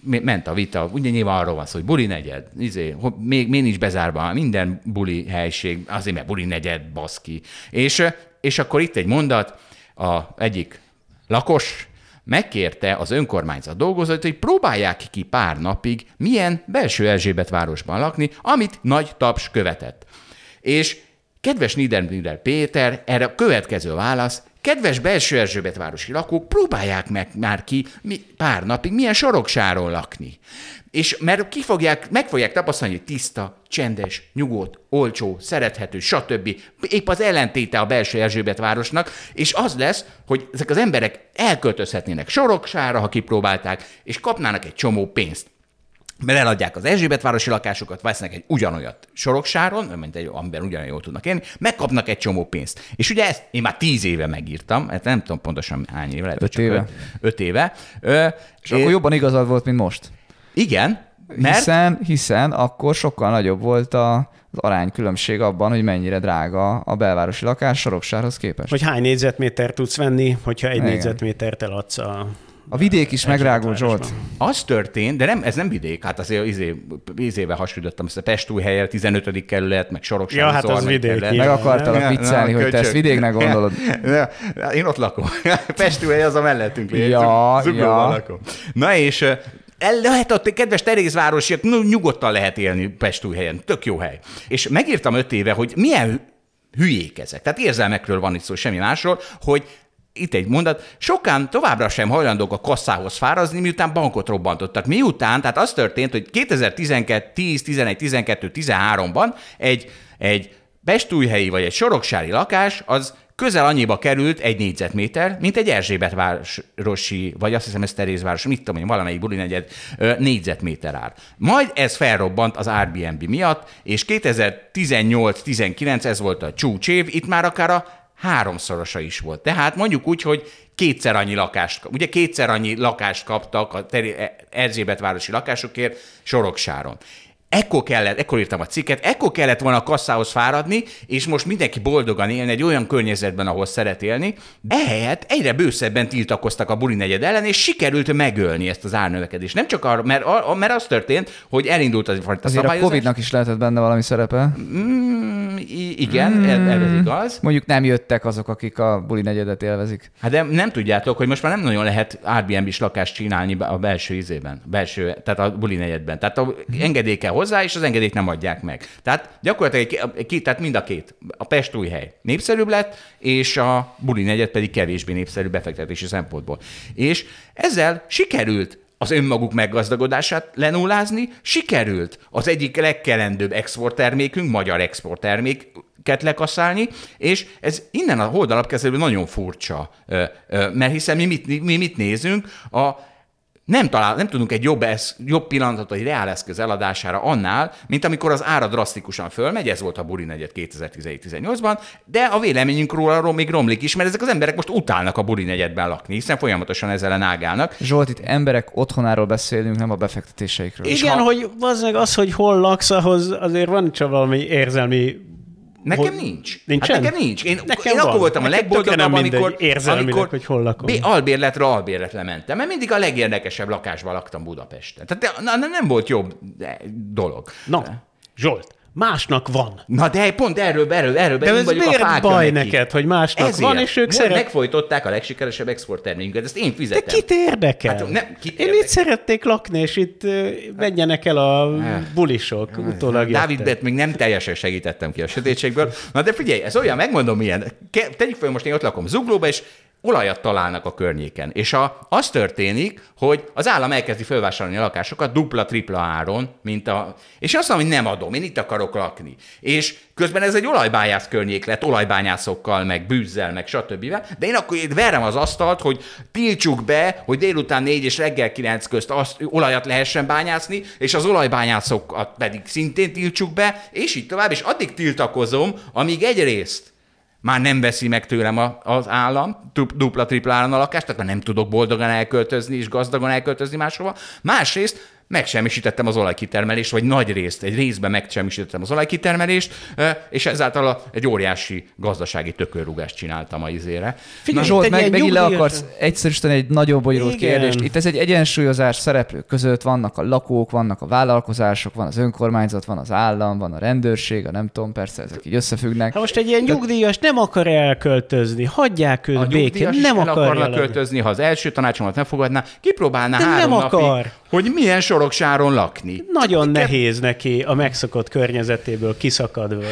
ment a vita, ugye nyilván arról van szó, hogy buli negyed, izé, még, még nincs bezárva, minden buli helység, azért mert buli negyed, baszki. És, és akkor itt egy mondat, a egyik lakos megkérte az önkormányzat dolgozóit, hogy próbálják ki pár napig, milyen belső Erzsébet városban lakni, amit nagy taps követett. És kedves Niedermüller Péter, erre a következő válasz, kedves belső Erzsébet városi lakók, próbálják meg már ki mi, pár napig milyen soroksáron lakni. És mert ki fogják, meg fogják tapasztalni, hogy tiszta, csendes, nyugodt, olcsó, szerethető, stb. Épp az ellentéte a belső Erzsébet városnak, és az lesz, hogy ezek az emberek elköltözhetnének soroksára, ha kipróbálták, és kapnának egy csomó pénzt mert eladják az Erzsébetvárosi lakásokat, vesznek egy ugyanolyat soroksáron, mint egy, amiben ugyanolyan jól tudnak élni, megkapnak egy csomó pénzt. És ugye ezt én már tíz éve megírtam, hát nem tudom pontosan hány éve, lehet, Öt csak éve. Öt, öt éve. Ö, És akkor jobban igazad volt, mint most. Igen, mert Hiszen, hiszen akkor sokkal nagyobb volt a, az aránykülönbség abban, hogy mennyire drága a belvárosi lakás Soroksárhoz képest. Hogy hány négyzetmétert tudsz venni, hogyha egy Igen. négyzetmétert eladsz a... A vidék is megrágult, Zsolt. az történt, de nem, ez nem vidék, hát azért izé, izébe hasonlítottam ezt a Pestújhelyel, 15. kerület, meg Sorokság. Ja, hát az vidék, Meg Igen, akartalak nem? viccelni, hogy te ezt vidéknek gondolod. Ja, én ott lakom. Pestúhely az a mellettünk lévő. Ja, Zug- ja. Lakom. Na és el lehet ott, kedves Terézvárosiak, no, nyugodtan lehet élni Pestújhelyen. Tök jó hely. És megírtam öt éve, hogy milyen hü- hülyék ezek. Tehát érzelmekről van itt szó, semmi másról, hogy itt egy mondat, sokan továbbra sem hajlandók a kasszához fárazni, miután bankot robbantottak. Miután, tehát az történt, hogy 2012, 10, 11, 12, 13-ban egy, egy Pestújhelyi vagy egy soroksári lakás, az közel annyiba került egy négyzetméter, mint egy Erzsébet városi, vagy azt hiszem ez Terézváros, mit tudom én, valamelyik buli negyed ö, négyzetméter ár. Majd ez felrobbant az Airbnb miatt, és 2018-19 ez volt a csúcsév, itt már akár a háromszorosa is volt. Tehát mondjuk úgy, hogy kétszer annyi lakást, ugye kétszer annyi lakást kaptak a Teri- Erzsébet városi lakásokért Soroksáron. Ekkor kellett, ekkor írtam a cikket, ekkor kellett volna a kasszához fáradni, és most mindenki boldogan élni egy olyan környezetben, ahol szeret élni. Ehelyett egyre bőszebben tiltakoztak a buli negyed ellen, és sikerült megölni ezt az árnövekedést. Nem csak arra, mert, a- mert az történt, hogy elindult az a Azért a. Covid-nak is lehetett benne valami szerepe. Mm, igen, mm. ez igaz. Mondjuk nem jöttek azok, akik a buli negyedet élvezik. Hát de nem tudjátok, hogy most már nem nagyon lehet Airbnb-s lakást csinálni a belső izében, belső, tehát a buli negyedben. Tehát a engedély kell hozzá, és az engedélyt nem adják meg. Tehát gyakorlatilag egy, egy, tehát mind a két. A Pestújhely népszerűbb lett, és a buli negyed pedig kevésbé népszerű befektetési szempontból. És ezzel sikerült az önmaguk meggazdagodását lenullázni, sikerült az egyik legkelendőbb exporttermékünk, magyar exportterméket lekaszálni, és ez innen a holdalapkezelő nagyon furcsa, mert hiszen mi mit, mi mit nézünk, a nem, talál, nem tudunk egy jobb, esz, jobb pillanatot, egy reál eszköz eladására annál, mint amikor az ára drasztikusan fölmegy, ez volt a Buri negyed 2017-18-ban, de a véleményünk róla arról még romlik is, mert ezek az emberek most utálnak a Buri negyedben lakni, hiszen folyamatosan ezzel ellen ágálnak. Zsolt, itt emberek otthonáról beszélünk, nem a befektetéseikről. És Igen, ha... hogy az, az, hogy hol laksz, ahhoz azért van csak valami érzelmi Nekem Hol... nincs. Nincsen? Hát nekem nincs. Én, nekem én van. akkor voltam nekem a legboldogabb, amikor, amikor hogy hol lakom. albérletre albérletre mentem, mert mindig a legérdekesebb lakásban laktam Budapesten. Tehát na, nem volt jobb dolog. Na, Zsolt, Másnak van. Na de pont erről, erről, erről De ez miért a baj neki. neked, hogy másnak Ezért. van, és ők szeret... Megfojtották a legsikeresebb exportterménket, ezt én fizetem. De kit érdekel? Hát, nem, kit én érdekel? itt szeretnék lakni, és itt menjenek el a bulisok. Utólag Dávid Bet még nem teljesen segítettem ki a sötétségből. Na de figyelj, ez olyan, megmondom milyen. Tegyük fel, most én ott lakom Zuglóba, és olajat találnak a környéken. És a, az történik, hogy az állam elkezdi felvásárolni a lakásokat dupla-tripla áron, mint a... És azt mondom, hogy nem adom, én itt akarok lakni. És közben ez egy olajbányász környék lett, olajbányászokkal, meg bűzzel, meg stb. De én akkor én verem az asztalt, hogy tiltsuk be, hogy délután négy és reggel kilenc közt azt, olajat lehessen bányászni, és az olajbányászokat pedig szintén tiltsuk be, és így tovább, és addig tiltakozom, amíg egyrészt már nem veszi meg tőlem a, az állam, dupla-tripla a lakást, tehát nem tudok boldogan elköltözni és gazdagon elköltözni máshova. Másrészt megsemmisítettem az olajkitermelést, vagy nagy részt, egy részben megsemmisítettem az olajkitermelést, és ezáltal egy óriási gazdasági tökörrugást csináltam a izére. Figyelj, Na Zsolt, meg, megint le akarsz egyszerűsíteni egy nagyon bonyolult Igen. kérdést. Itt ez egy egyensúlyozás szereplők között, vannak a lakók, vannak a vállalkozások, van az önkormányzat, van az állam, van a rendőrség, a nem tudom, persze ezek így összefüggnek. Ha most egy ilyen nyugdíjas nem akar elköltözni, hagyják őt békén, nem akar akarna költözni, ha az első tanácsomat nem fogadná, kipróbálná három nem akar. napig, hogy milyen Soroksáron lakni. Nagyon nehéz neki a megszokott környezetéből kiszakadni.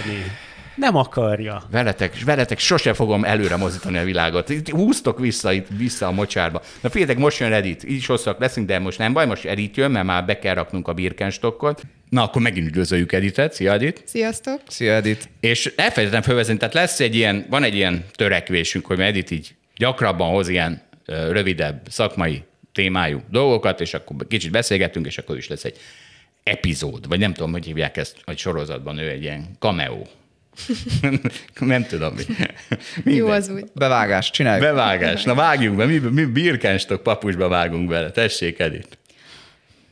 Nem akarja. Veletek, veletek sose fogom előre mozdítani a világot. Itt húztok vissza, itt, vissza a mocsárba. Na figyeljetek, most jön Edit. Így is hosszak leszünk, de most nem baj, most Edit jön, mert már be kell raknunk a Birkenstockot. Na, akkor megint üdvözöljük Editet. Szia, Edit! Sziasztok! Szia, Edit! És elfelejtettem felvezetni, tehát lesz egy ilyen, van egy ilyen törekvésünk, hogy Edit így gyakrabban hoz ilyen rövidebb szakmai témájú dolgokat, és akkor kicsit beszélgetünk, és akkor is lesz egy epizód, vagy nem tudom, hogy hívják ezt, hogy sorozatban ő egy ilyen cameo. nem tudom mi. Minden. Jó az úgy. Bevágás, csináljuk. Bevágás. Na vágjunk be, mi, mi birkenstok papucsba vágunk bele. Tessék, Edith.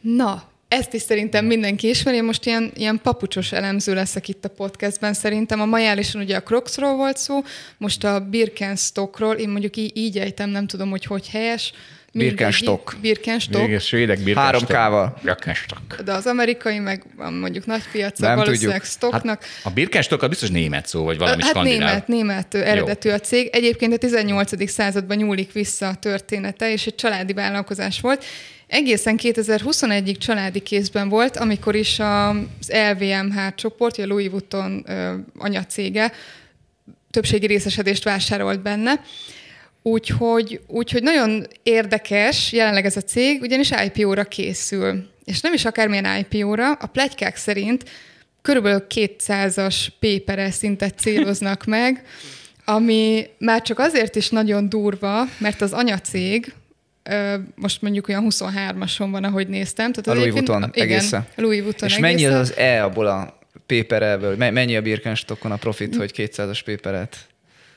Na, ezt is szerintem mindenki ismeri. Most ilyen, ilyen papucsos elemző leszek itt a podcastben szerintem. A majálison ugye a Crocsról volt szó, most a Birkenstockról, én mondjuk így, így ejtem, nem tudom, hogy hogy helyes. Birkenstock. Birkenstock. Igen, svédek Három kával. Birkenstock. De az amerikai, meg mondjuk nagy piaca, Nem valószínűleg tudjuk. stocknak. Hát a Birkenstock az biztos német szó, vagy valami hát skandináv. német, német eredetű a cég. Egyébként a 18. században nyúlik vissza a története, és egy családi vállalkozás volt. Egészen 2021-ig családi kézben volt, amikor is az LVMH csoport, a Louis Vuitton anyacége többségi részesedést vásárolt benne. Úgyhogy, úgyhogy nagyon érdekes jelenleg ez a cég, ugyanis IPO-ra készül. És nem is akármilyen IPO-ra, a plegykák szerint körülbelül 200-as pépere szintet céloznak meg, ami már csak azért is nagyon durva, mert az anyacég, most mondjuk olyan 23-ason van, ahogy néztem. Tehát a Louis Vuitton igen, egészen. Louis Vuitton És egészen. mennyi az az E abból a pépereből? Mennyi a Birkenstockon a profit, hogy 200-as péperet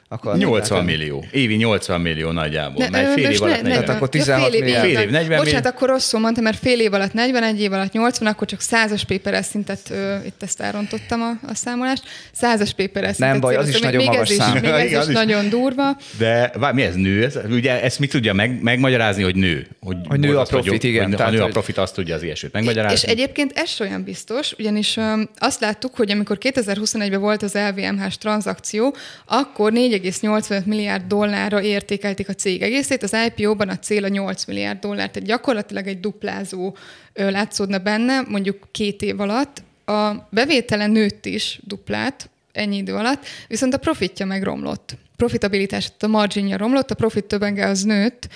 akar 80 millió. Évi 80 millió nagyjából. Ne, mert fél év alatt ne, 40. Tehát akkor 16 fél év, milliárd. Fél év, 40 Bocsánat, akkor rosszul mondtam, mert fél év alatt 40, egy év alatt 80, akkor csak 100-as péperes szintet, ö, itt ezt elrontottam a, a számolást, 100-as péperes szintet. Nem baj, az is nagyon magas szám. Még ez is, is nagyon durva. De vár, mi ez nő? Ez, ugye ezt mi tudja meg, megmagyarázni, hogy nő? Hogy, hogy nő a profit, vagyok, igen. Hogy, ha nő a profit, azt tudja az ilyesmit megmagyarázni. És egyébként ez olyan biztos, ugyanis azt láttuk, hogy amikor 2021-ben volt az LVMH-s tranzakció, akkor 4,85 milliárd dollárra értékelték a cég egészét, az IPO-ban a cél a 8 milliárd dollár, tehát gyakorlatilag egy duplázó látszódna benne, mondjuk két év alatt. A bevétele nőtt is duplát ennyi idő alatt, viszont a profitja meg romlott. Profitabilitás, a marginja romlott, a profit többenge az nőtt,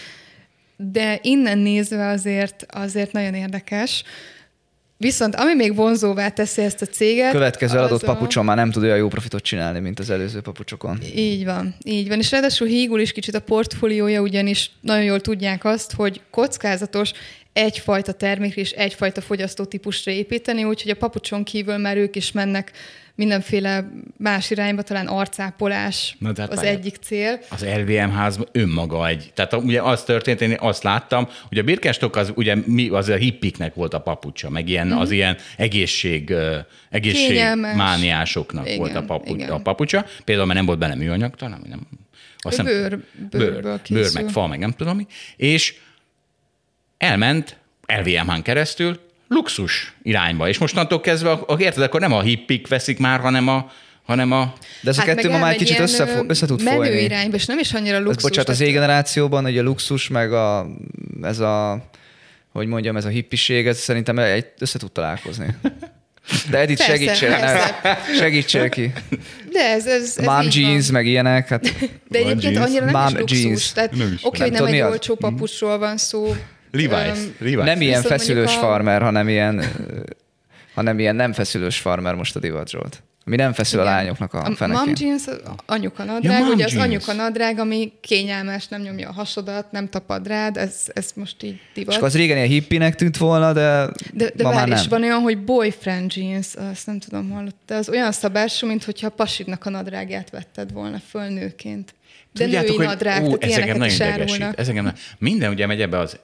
de innen nézve azért, azért nagyon érdekes, Viszont ami még vonzóvá teszi ezt a céget... Következő eladott a- papucson már nem tud olyan jó profitot csinálni, mint az előző papucsokon. Így van, így van. És ráadásul hígul is kicsit a portfóliója, ugyanis nagyon jól tudják azt, hogy kockázatos egyfajta termékre és egyfajta fogyasztótípusra építeni, úgyhogy a papucson kívül már ők is mennek mindenféle más irányba, talán arcápolás Na, hát az várjál. egyik cél. Az LVM ház önmaga egy. Tehát ugye az történt, én azt láttam, hogy a Birkenstock az ugye mi, az a hippiknek volt a papucsa, meg ilyen, az ilyen egészség, egészségmániásoknak Igen, volt a, papu, igen. a papucsa. Például, mert nem volt benne műanyag, talán nem. Azt Ő bőr- bőr, bőr, készül. meg fa, meg nem tudom mi. És elment LVMH-n keresztül luxus irányba. És mostantól kezdve, ak- érted, akkor nem a hippik veszik már, hanem a, hanem a De ez a kettő Hát ma már kicsit össze, össze tud menő folyni. irányba, és nem is annyira Ez, luxus. bocsánat, az Z-generációban, hogy a luxus, meg a, ez a, hogy mondjam, ez a hippiség, ez szerintem egy, össze tud találkozni. De Edith, Persze, segítsél, persze. ne, segítsél ki. De ez, ez, ez Mom jeans, van. meg ilyenek, hát De egyébként annyira nem is Mom luxus. jeans. Tehát Nem oké, is. hogy Nem nem egy olcsó papucsról van szó. Levi's. Levi's. nem ilyen Viszont feszülős a- farmer, hanem ilyen, hanem ilyen nem feszülős farmer most a divat Zsolt. Ami nem feszül a Igen. lányoknak a A mom fenekén. jeans az anyuka Ja, nadrág, mom ugye az jeans. anyuka nadrág, ami kényelmes, nem nyomja a hasodat, nem tapad rád, ez, ez most így És divat. akkor az régen ilyen hippinek tűnt volna, de, De, de ma már nem. és van olyan, hogy boyfriend jeans, azt nem tudom, hallott, de az olyan szabású, mint hogyha a pasidnak a nadrágját vetted volna föl nőként. De női nadrág, tehát ez engem ilyeneket nagyon is idegesít. árulnak. Ez engem, na- minden ugye megy ebbe az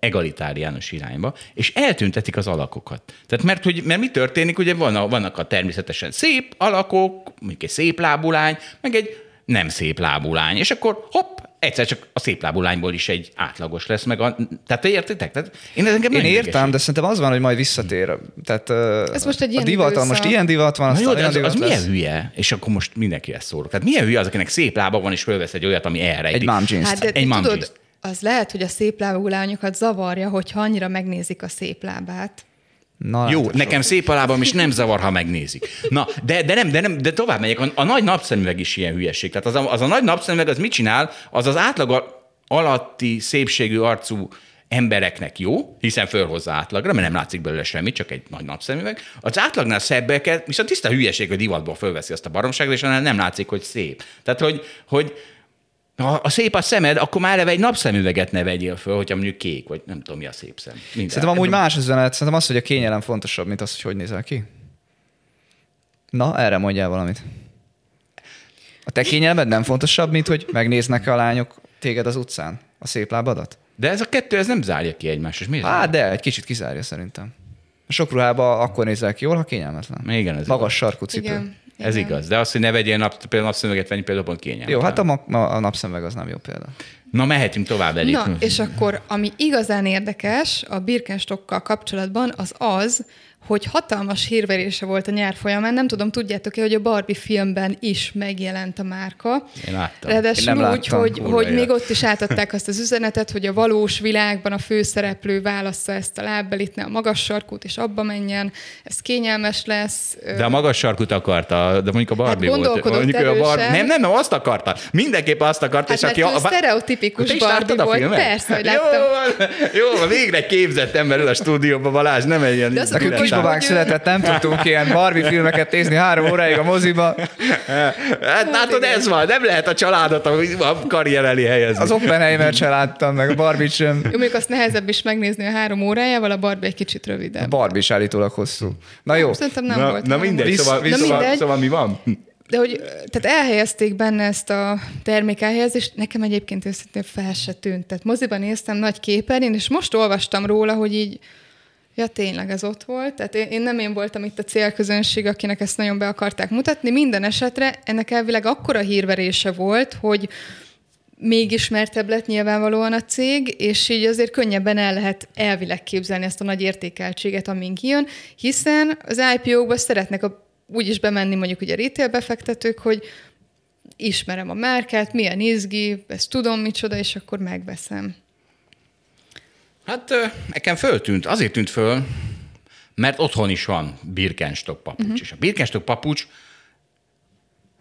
egalitáriánus irányba, és eltüntetik az alakokat. Tehát mert, hogy, mert mi történik, ugye van a, vannak a természetesen szép alakok, mondjuk egy szép lábulány, meg egy nem szép lábulány, és akkor hopp, egyszer csak a szép lábulányból is egy átlagos lesz, meg a, tehát te értitek? Tehát én ez engem Én értem, idegesít. de szerintem az van, hogy majd visszatér. Tehát Ez most egy a ilyen divat, most ilyen divat van, aztán jó, de olyan az, az divat milyen lesz. hülye? És akkor most mindenkivel szólok. Tehát milyen hülye az, akinek szép lába van, és fölvesz egy olyat, ami erre Egy mom jeans. Hát de Egy mom tudod, jeans. Az lehet, hogy a szép lábú lányokat zavarja, hogyha annyira megnézik a szép lábát. Na, Jó, nekem szép a lábam, és nem zavar, ha megnézik. Na, de, de, nem, de, nem, de tovább megyek. A, a nagy napszemüveg is ilyen hülyeség. Tehát az a, az a nagy napszemüveg, az mit csinál? Az az átlag alatti szépségű arcú embereknek jó, hiszen fölhozza átlagra, mert nem látszik belőle semmi, csak egy nagy napszemüveg. Az átlagnál szebbeket, viszont tiszta hülyeség, hogy divatból fölveszi azt a baromságot, és annál nem látszik, hogy szép. Tehát, hogy, hogy ha a szép a szemed, akkor már eleve egy napszemüveget ne vegyél föl, hogyha mondjuk kék, vagy nem tudom, mi a szép szem. Minden. Szerintem amúgy más az üzenet. Szerintem az, hogy a kényelem fontosabb, mint az, hogy hogy nézel ki. Na, erre mondjál valamit. A te kényelmed nem fontosabb, mint hogy megnéznek a lányok téged az utcán? A szép lábadat? De ez a kettő, ez nem zárja ki egymást. És miért Hát de, egy kicsit kizárja szerintem. A sok ruhába akkor nézel ki jól, ha kényelmetlen. Igen, ez Magas sarkú cipő. Igen. Ez igen. igaz, de az, hogy ne vegyél nap, például napszemüveget venni, például pont kényelmetlen. Jó, hát a, ma- ma- a napszemüveg az nem jó példa. Na, mehetünk tovább elég. Na, és akkor ami igazán érdekes a Birkenstockkal kapcsolatban, az az, hogy hatalmas hírverése volt a nyár folyamán. Nem tudom, tudjátok-e, hogy a Barbie filmben is megjelent a márka. Én láttam. Ráadásul Én nem úgy, láttam. hogy, hogy még ott is átadták azt az üzenetet, hogy a valós világban a főszereplő válassza ezt a lábbelit, ne a magas sarkút, és abba menjen, ez kényelmes lesz. De a magas sarkut akarta, de mondjuk a Barbie Hát volt. Mondjuk a Barbie. Nem, nem, nem, azt akarta. Mindenképp azt akarta. Hát és aki a, sztereotipikus Te Barbie volt. filmet? Persze, hogy Jó láttam. jó van, végre egy képzett ember ül a stúdióban, Balázs, nem egy ilyen... De az a hogy- született, nem tudtunk ilyen Barbie filmeket nézni három óráig a moziba. Hát látod, ez van, nem lehet a családot a, a karrier elé helyezni. Az Oppenheimer sem láttam, meg a Barbie sem. Jó, mondjuk azt nehezebb is megnézni a három órájával, a Barbie egy kicsit A rövidebb. Barbie is állítólag hosszú. Na jó, Szerintem nem na, volt. na mindegy, Visz- szóval, visz- szóval, mindegy. szóval mi van? De hogy tehát elhelyezték benne ezt a termékelhelyezést, nekem egyébként őszintén fel se tűnt. Tehát moziban néztem nagy képernyőn, és most olvastam róla, hogy így, ja tényleg ez ott volt. Tehát én, én nem én voltam itt a célközönség, akinek ezt nagyon be akarták mutatni. Minden esetre ennek elvileg akkora hírverése volt, hogy még ismertebb lett nyilvánvalóan a cég, és így azért könnyebben el lehet elvileg képzelni ezt a nagy értékeltséget, amin kijön, hiszen az IPO-kba szeretnek a, úgy is bemenni mondjuk ugye retail befektetők, hogy ismerem a márkát, milyen izgi, ezt tudom micsoda, és akkor megveszem. Hát nekem föltűnt, azért tűnt föl, mert otthon is van Birkenstock papucs, uh-huh. és a Birkenstock papucs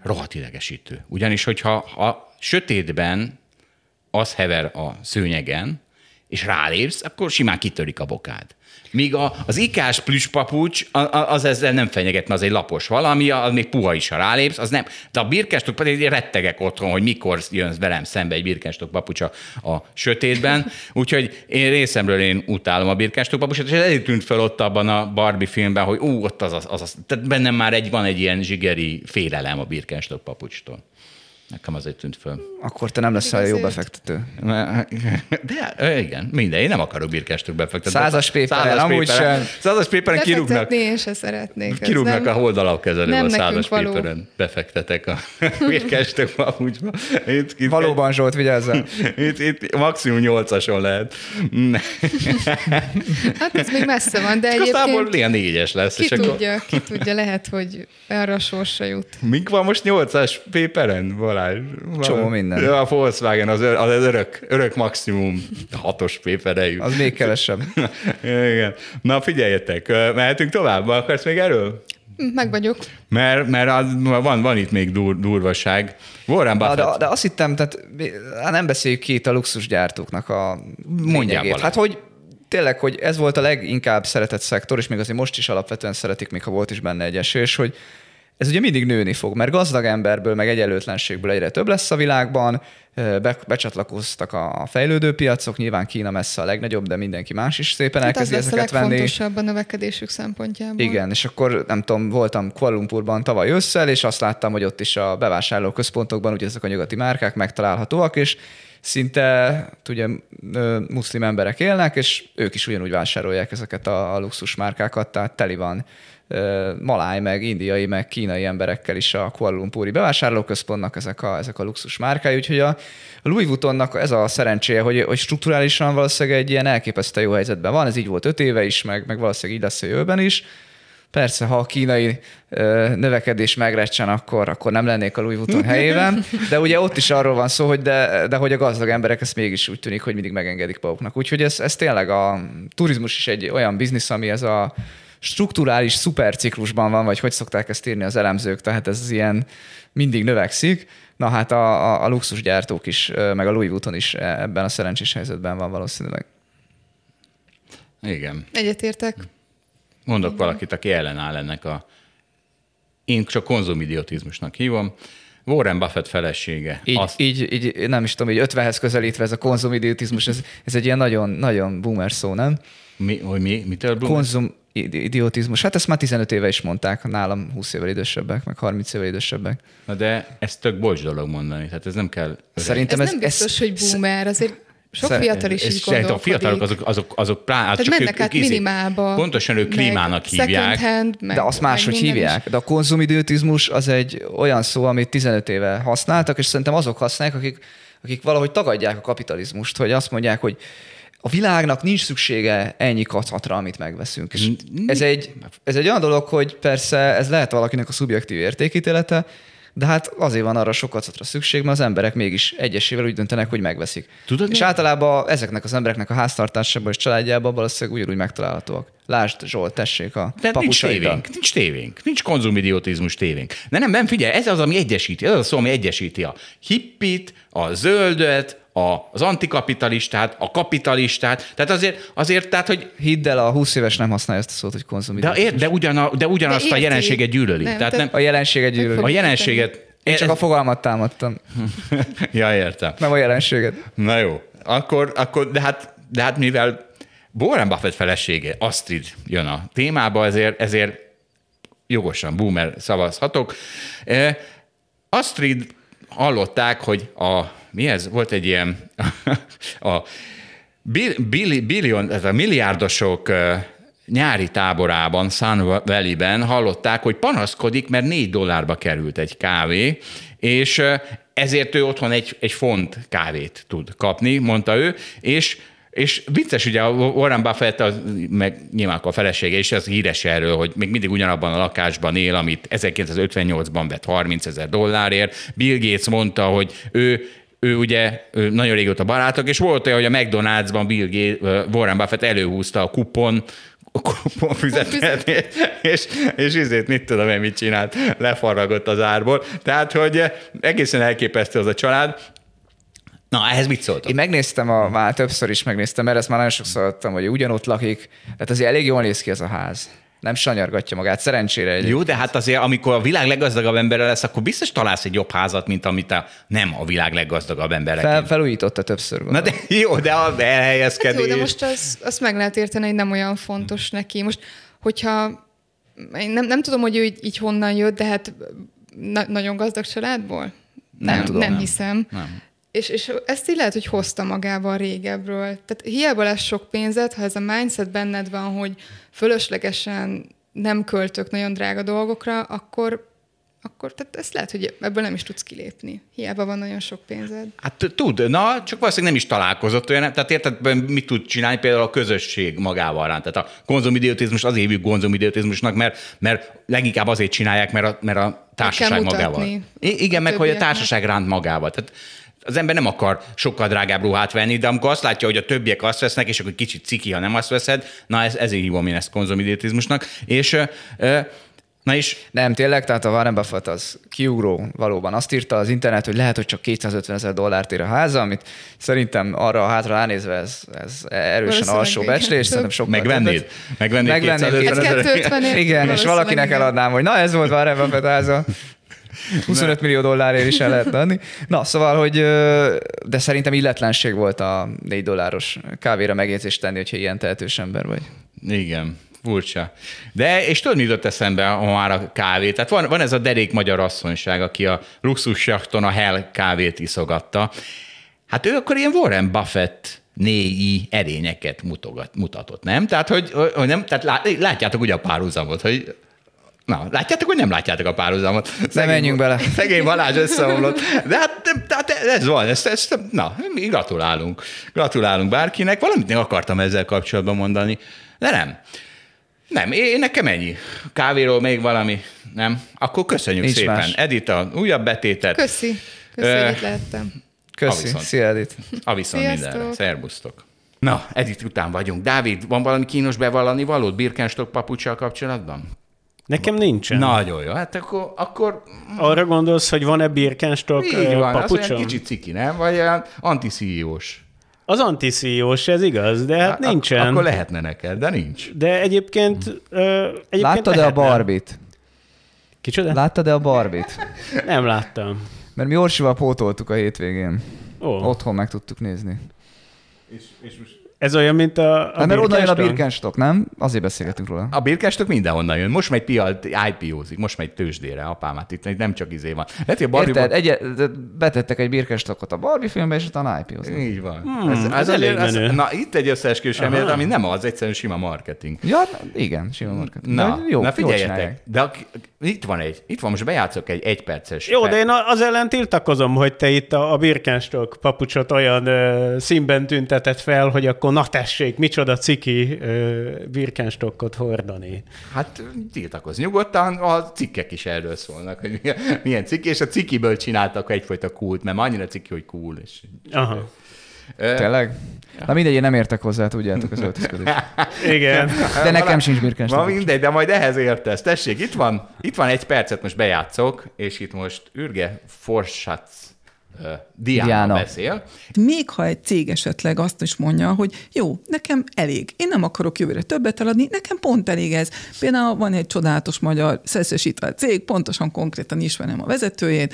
rohadt idegesítő. Ugyanis, hogyha a sötétben az hever a szőnyegen, és rálépsz, akkor simán kitörik a bokád. Míg a, az ikás plüspapucs, az ezzel nem fenyeget, mert az egy lapos valami, az még puha is, ha rálépsz, az nem. De a birkenstok pedig rettegek otthon, hogy mikor jön velem szembe egy birkenstok papucs a, a sötétben. Úgyhogy én részemről én utálom a birkenstok papucsot, és ez tűnt fel ott abban a Barbie filmben, hogy ú, ott az az, az, az. Tehát bennem már egy, van egy ilyen zsigeri félelem a birkenstok papucstól. Nekem azért tűnt föl. Akkor te nem leszel jó Azért. befektető. De ö, igen, minden, én nem akarok birkástok befektetni. Százas péperen, Százas amúgy péperen- sem. Százas péperen kirúgnak, én se szeretnék. kirúgnak nem- a holdalapkezelőbe nem a százas való. péperen. Befektetek a birkástok papucsba. Itt, itt, Valóban Zsolt, vigyázzál. Itt, itt maximum nyolcason lehet. Ne. Hát ez még messze van, de Aztán egyébként ilyen négyes lesz. ki és akkor tudja, ki tudja, lehet, hogy arra a sorsra jut. Mink van most nyolcas péperen, Balázs? Csomó minden. Ja, a Volkswagen az, ör- az örök, örök maximum hatos pépere jut. Az még kevesebb. Igen. Na figyeljetek, mehetünk tovább? Akarsz még erről? Meg vagyok. Mert, mert az, van, van itt még dur, durvaság. Warren Buffett. de, de azt hittem, tehát hát nem beszéljük ki itt a luxusgyártóknak a Mondjál. Hát, hogy tényleg, hogy ez volt a leginkább szeretett szektor, és még azért most is alapvetően szeretik, még ha volt is benne egy esés, hogy ez ugye mindig nőni fog, mert gazdag emberből, meg egyenlőtlenségből egyre több lesz a világban, be, becsatlakoztak a fejlődő piacok, nyilván Kína messze a legnagyobb, de mindenki más is szépen Hát elkezdi a ezeket venni. legfontosabb a növekedésük szempontjából. Igen, és akkor nem tudom, voltam Kuala Lumpurban tavaly ősszel, és azt láttam, hogy ott is a bevásárlóközpontokban ugye ezek a nyugati márkák megtalálhatóak, és szinte ugye ö, muszlim emberek élnek, és ők is ugyanúgy vásárolják ezeket a, a luxus márkákat, tehát teli van maláj, meg indiai, meg kínai emberekkel is a Kuala Lumpuri bevásárlóközpontnak ezek a, ezek a luxus márkái, úgyhogy a, Louis Vuittonnak ez a szerencséje, hogy, hogy strukturálisan valószínűleg egy ilyen elképesztő jó helyzetben van, ez így volt öt éve is, meg, meg valószínűleg így lesz a jövőben is, Persze, ha a kínai ö, növekedés megrecsen, akkor, akkor nem lennék a Louis Vuitton helyében, de ugye ott is arról van szó, hogy de, de hogy a gazdag emberek ezt mégis úgy tűnik, hogy mindig megengedik maguknak. Úgyhogy ez, ez tényleg a turizmus is egy olyan biznisz, ami ez a strukturális szuperciklusban van, vagy hogy szokták ezt írni az elemzők, tehát ez ilyen mindig növekszik. Na hát a, a, a luxusgyártók is, meg a Louis Vuitton is ebben a szerencsés helyzetben van valószínűleg. Igen. Egyetértek. Mondok valakit, aki ellenáll ennek a... Én csak konzumidiotizmusnak hívom. Warren Buffett felesége. Így, Azt, így, így, nem is tudom, így 50-hez közelítve ez a konzumidiotizmus, ez, ez egy ilyen nagyon, nagyon boomer szó, nem? mi, hogy mi, mitől Blum? Konzumidiotizmus. Hát ezt már 15 éve is mondták, nálam 20 évvel idősebbek, meg 30 évvel idősebbek. Na de ez tök bocs dolog mondani, tehát ez nem kell... öreg. Szerintem Ez ez, nem biztos, ez, hogy boomer, azért sok Szer- fiatal is Ez- így szerintem a gondolkodik. fiatalok azok, azok, azok plá, Tehát csak mennek át minimálba. Pontosan ők klímának hívják. Hand, meg, De azt máshogy hívják. De a konzumidiotizmus az egy olyan szó, amit 15 éve használtak, és szerintem azok használják, akik, akik valahogy tagadják a kapitalizmust, hogy azt mondják, hogy a világnak nincs szüksége ennyi kacatra, amit megveszünk. És ez egy, ez egy olyan dolog, hogy persze ez lehet valakinek a szubjektív értékítélete, de hát azért van arra sok kacatra szükség, mert az emberek mégis egyesével úgy döntenek, hogy megveszik. Tudod, és mi? általában ezeknek az embereknek a háztartásában és családjában valószínűleg ugyanúgy megtalálhatóak. Lásd, Zsolt, tessék a Tehát nincs tévénk, nincs tévénk, nincs konzumidiotizmus tévénk. De nem, nem, figyelj, ez az, ami egyesíti, ez az a szó, ami egyesíti a hippit, a zöldet, a, az antikapitalistát, a kapitalistát. Tehát azért, azért tehát, hogy Hidd el, a 20 éves nem használja ezt a szót, hogy de, konzumidiotizmus. ér, de, ugyana, de ugyanazt De a jelenséget gyűlöli. Nem, tehát tehát- nem, A jelenséget gyűlöli. a jelenséget... Én csak a fogalmat támadtam, Ja, értem. nem a jelenséget. Na jó, akkor, akkor de, hát, de hát mivel Warren Buffett felesége, Astrid jön a témába, ezért, ezért jogosan boomer szavazhatok. Eh, Astrid hallották, hogy a, mi ez? Volt egy ilyen, a bill- billi- billion, ez a milliárdosok nyári táborában, Sun Valley-ben hallották, hogy panaszkodik, mert négy dollárba került egy kávé, és ezért ő otthon egy, egy font kávét tud kapni, mondta ő, és és vicces, ugye Warren Buffett, az, meg nyilván a felesége is, az híres erről, hogy még mindig ugyanabban a lakásban él, amit 1958-ban vett 30 ezer dollárért. Bill Gates mondta, hogy ő ő ugye ő nagyon régóta barátok, és volt olyan, hogy a McDonald'sban Bill Gates, Warren Buffett előhúzta a kupon, a kupon füzetet, és, és izét mit tudom én mit csinált, lefaragott az árból. Tehát, hogy egészen elképesztő az a család, Na, ehhez mit szóltok? Én megnéztem, a, már többször is megnéztem, mert ezt már nagyon sokszor adtam, hogy ugyanott lakik. Tehát azért elég jól néz ki ez a ház. Nem sanyargatja magát, szerencsére egy. Jó, de hát azért, amikor a világ leggazdagabb embere lesz, akkor biztos találsz egy jobb házat, mint amit a nem a világ leggazdagabb embere. Fel, felújította többször. Na de jó, de a Hát elhelyezkedés. jó, de most az, azt meg lehet érteni, hogy nem olyan fontos neki. Most, hogyha én nem, nem tudom, hogy ő így, így honnan jött, de hát na- nagyon gazdag családból? Nem tudom, Nem nem. hiszem. Nem. És, és ezt így lehet, hogy hozta magával régebről. Tehát hiába lesz sok pénzed, ha ez a mindset benned van, hogy fölöslegesen nem költök nagyon drága dolgokra, akkor, akkor tehát ezt lehet, hogy ebből nem is tudsz kilépni. Hiába van nagyon sok pénzed. Hát tud, na, csak valószínűleg nem is találkozott olyan, tehát érted, mit tud csinálni például a közösség magával rá. Tehát a konzumidiotizmus azért hívjuk konzumidiotizmusnak, mert, mert leginkább azért csinálják, mert a, mert a társaság magával. I- igen, a meg hogy a társaság ránt magával. Tehát az ember nem akar sokkal drágább ruhát venni, de amikor azt látja, hogy a többiek azt vesznek, és akkor kicsit ciki, ha nem azt veszed, na ez, ezért hívom én ezt konzumidiotizmusnak. És Na és Nem, tényleg, tehát a Warren Buffett az kiugró valóban. Azt írta az internet, hogy lehet, hogy csak 250 ezer dollárt ér a háza, amit szerintem arra a hátra ránézve ez, ez erősen alsó becslés, szerintem sokkal megvennéd? Megvennéd, Megvenném 250 250 ezer? Igen, és valakinek eladnám, hogy na ez volt Warren Buffett háza. 25 millió dollárért is el lehet adni. Na, szóval, hogy de szerintem illetlenség volt a 4 dolláros kávéra megjegyzést tenni, hogyha ilyen tehetős ember vagy. Igen, furcsa. De, és tudod, mi jutott eszembe, ha már a kávé? Tehát van, van ez a derék magyar asszonyság, aki a luxussachton a Hell kávét iszogatta. Hát ő akkor ilyen Warren Buffett néi erényeket mutogat, mutatott, nem? Tehát, hogy, hogy nem, tehát lá- látjátok ugye a párhuzamot, hogy Na, látjátok, hogy nem látjátok a párhuzamot? Szegény- menjünk bele. Szegény Balázs összeomlott. De hát, de, tehát ez van, ezt, ezt, na, mi gratulálunk. Gratulálunk bárkinek. Valamit még akartam ezzel kapcsolatban mondani, de nem. Nem, én nekem ennyi. Kávéról még valami, nem? Akkor köszönjük Nincs szépen. más. Edita, újabb betétet. Köszi. Köszi, hogy itt lehettem. Köszi. viszont. Szia, Edith. A viszont Sziasztok. mindenre. Szerbusztok. Na, Edith után vagyunk. Dávid, van valami kínos bevallani valód Birkenstock papucsal kapcsolatban? Nekem nincsen. Nagyon jó. Hát akkor, akkor Arra gondolsz, hogy van-e Birkenstock így van, az papucsom? olyan kicsit ciki, nem? Vagy olyan antiszíjós. Az antiszíjós, ez igaz, de hát Ak- nincsen. Akkor lehetne neked, de nincs. De egyébként... Ö, egyébként Láttad-e a. Barbit? Kicsoda? Láttad-e a Barbit? Nem láttam. Mert mi Orsival pótoltuk a hétvégén. Ó, Otthon meg tudtuk nézni. Ez olyan, mint a, a Hát mert oda jön a Birkenstock? Birkenstock, nem? Azért beszélgetünk róla. A Birkenstock mindenhonnan jön. Most megy pia, IPO-zik, most megy tőzsdére, apámát itt nem csak izé van. Lehet, hogy a Barbie Érted? Egy, betettek egy Birkenstockot a Barbie filmbe, és utána ip Így van. Hmm, ez elég azért- menő. na, itt egy összeesküvés elmélet, ami nem az, egyszerűen sima marketing. Ja, igen, sima marketing. Na, De jó, na figyeljetek, de ak- itt van egy, itt van, most bejátszok egy egyperces. Jó, de én a- az ellen tiltakozom, hogy te itt a, a Birkenstock papucsot olyan ö, színben tüntetett fel, hogy akkor na tessék, micsoda ciki ö, Birkenstockot hordani. Hát tiltakoz nyugodtan, a cikkek is erről szólnak, hogy milyen, milyen ciki, és a cikiből csináltak egyfajta kult, mert már annyira ciki, hogy cool. És, Aha. Ö, Tényleg? Na mindegy, én nem értek hozzá, tudjátok, az öltözködés. Igen. De nekem sincs Ma Birkenstock. mindegy, de majd ehhez értesz. Tessék, itt van, itt van egy percet, most bejátszok, és itt most Ürge Forsac uh, Diana, Diana. beszél. Még ha egy cég esetleg azt is mondja, hogy jó, nekem elég, én nem akarok jövőre többet eladni, nekem pont elég ez. Például van egy csodálatos magyar szeszesítve cég, pontosan konkrétan ismerem a vezetőjét.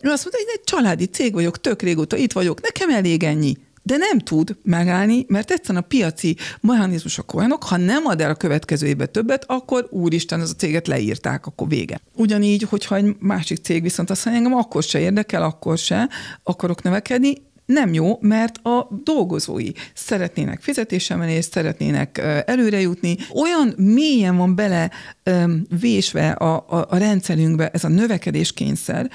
Ő azt mondta, hogy egy családi cég vagyok, tök régóta itt vagyok, nekem elég ennyi. De nem tud megállni, mert egyszerűen a piaci mechanizmusok olyanok, ha nem ad el a következő évben többet, akkor úristen, az a céget leírták, akkor vége. Ugyanígy, hogyha egy másik cég viszont azt mondja, engem akkor se érdekel, akkor se akarok növekedni, nem jó, mert a dolgozói szeretnének fizetésemelést, szeretnének előre jutni. Olyan mélyen van bele vésve a, a, a rendszerünkbe ez a növekedéskényszer,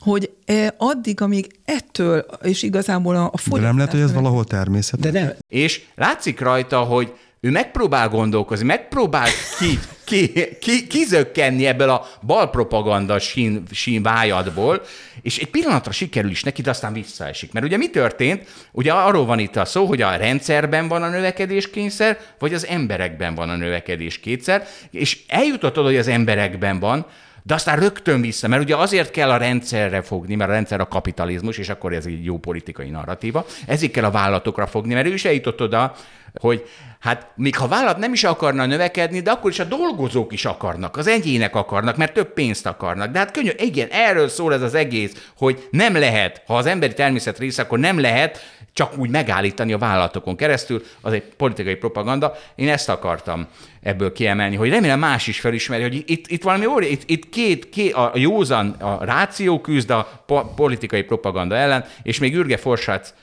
hogy eh, addig, amíg ettől, és igazából a, a De nem lehet, hogy ez fogyasztás- valahol természet. De nem, És látszik rajta, hogy ő megpróbál gondolkozni, megpróbál ki, ki, ki, kizökkenni ebből a balpropaganda sín, sín vájadból, és egy pillanatra sikerül is neki, de aztán visszaesik. Mert ugye mi történt? Ugye arról van itt a szó, hogy a rendszerben van a növekedéskényszer, vagy az emberekben van a növekedéskétszer, és eljutott oda, hogy az emberekben van, De aztán rögtön vissza, mert ugye azért kell a rendszerre fogni, mert a rendszer a kapitalizmus, és akkor ez egy jó politikai narratíva, ezért kell a vállalatokra fogni, mert ő is eljutott oda, hogy hát még ha vállalat nem is akarna növekedni, de akkor is a dolgozók is akarnak, az egyének akarnak, mert több pénzt akarnak. De hát könnyű, igen, erről szól ez az egész, hogy nem lehet, ha az emberi természet része, akkor nem lehet csak úgy megállítani a vállalatokon keresztül, az egy politikai propaganda. Én ezt akartam ebből kiemelni, hogy remélem más is felismeri, hogy itt, itt valami óri, itt, itt két, két, a józan, a ráció küzd a po- politikai propaganda ellen, és még Ürge Forsác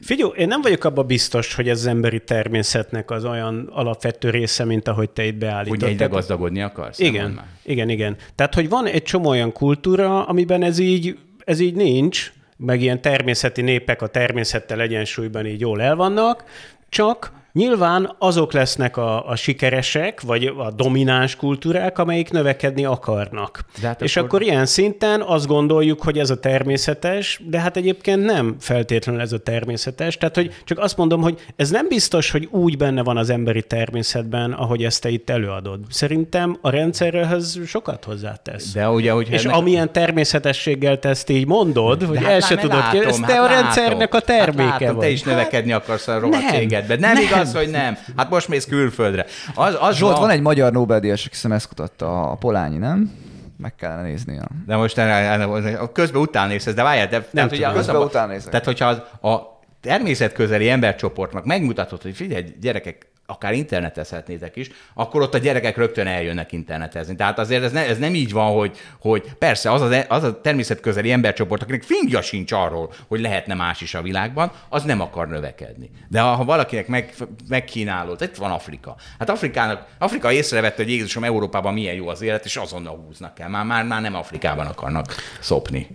Figyelj, én nem vagyok abban biztos, hogy ez az emberi természetnek az olyan alapvető része, mint ahogy te itt beállítottad. Hogy egyre gazdagodni akarsz? Igen, igen, igen. Tehát, hogy van egy csomó olyan kultúra, amiben ez így, ez így nincs, meg ilyen természeti népek a természettel egyensúlyban így jól el vannak, csak nyilván azok lesznek a, a sikeresek, vagy a domináns kultúrák, amelyik növekedni akarnak. De hát És akkor- akkor ilyen szinten azt gondoljuk, hogy ez a természetes, de hát egyébként nem feltétlenül ez a természetes. Tehát, hogy csak azt mondom, hogy ez nem biztos, hogy úgy benne van az emberi természetben, ahogy ezt te itt előadod. Szerintem a rendszerhez sokat hozzátesz. De ugye, hogy És amilyen természetességgel te ezt így mondod, hogy el se tudod ki, ez te a rendszernek a terméke hát látom, vagy. te is növekedni akarsz a rohadt nem, cégedben. Nem, nem. igaz, hogy nem. Hát most mész külföldre. Az, az Zsolt, van egy magyar Nobel-díjas, aki hiszem ezt kutatta, a Polányi, nem? Meg kellene nézni. A... De most a közben után nézsz, de várjál, de tehát, ugye tudom. az Közben a- után nézek. Tehát, hogyha az, a természetközeli embercsoportnak megmutatod, hogy figyelj, gyerekek, akár internetezhetnétek is, akkor ott a gyerekek rögtön eljönnek internetezni. Tehát azért ez, ne, ez nem így van, hogy, hogy persze az, az, az a természetközeli embercsoport, akinek fingja sincs arról, hogy lehetne más is a világban, az nem akar növekedni. De ha, valakinek meg, megkínálod, itt van Afrika. Hát Afrikának, Afrika észrevette, hogy Jézusom Európában milyen jó az élet, és azonnal húznak el. Már, már, már nem Afrikában akarnak szopni.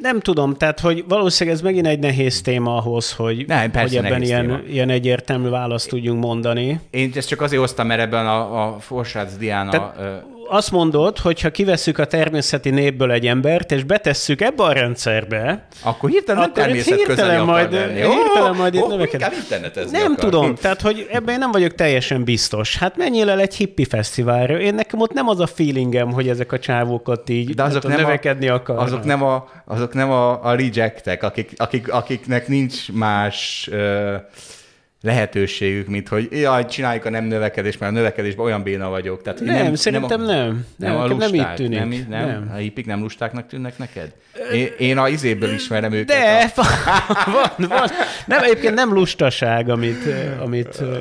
Nem tudom, tehát hogy valószínűleg ez megint egy nehéz téma ahhoz, hogy, Nem, hogy ebben ilyen, téma. ilyen egyértelmű választ tudjunk mondani. Én ezt csak azért hoztam, mert ebben a, a Forsác Diana... Tehát- ö, Azt mondod, hogy ha kivesszük a természeti népből egy embert, és betesszük ebbe a rendszerbe, Akkor hirtelen Akkor itt természetközeli hirtelen majd- lenni. hirtelen majd ó, növekedik. inkább internetezni Nem akar. tudom, tehát hogy ebben én nem vagyok teljesen biztos. Hát menjél el egy hippi fesztiválra. Én nekem ott nem az a feelingem, hogy ezek a csávók ott így De azok nem, növekedni akarnak. azok nem a, azok nem a, a rejectek, akik, akik, akiknek nincs más ö, lehetőségük, mint hogy jaj, csináljuk a nem növekedést, mert a növekedésben olyan béna vagyok. Tehát, hogy Nem, szerintem a, nem. Nem, Nem, a nekem nem lusták, így tűnik. Nem, nem, nem. Nem. A hippik nem lustáknak tűnnek neked? Én, én a izéből ismerem őket. De, A, van, van. Nem, egyébként nem lustaság, amit, ö, amit ö,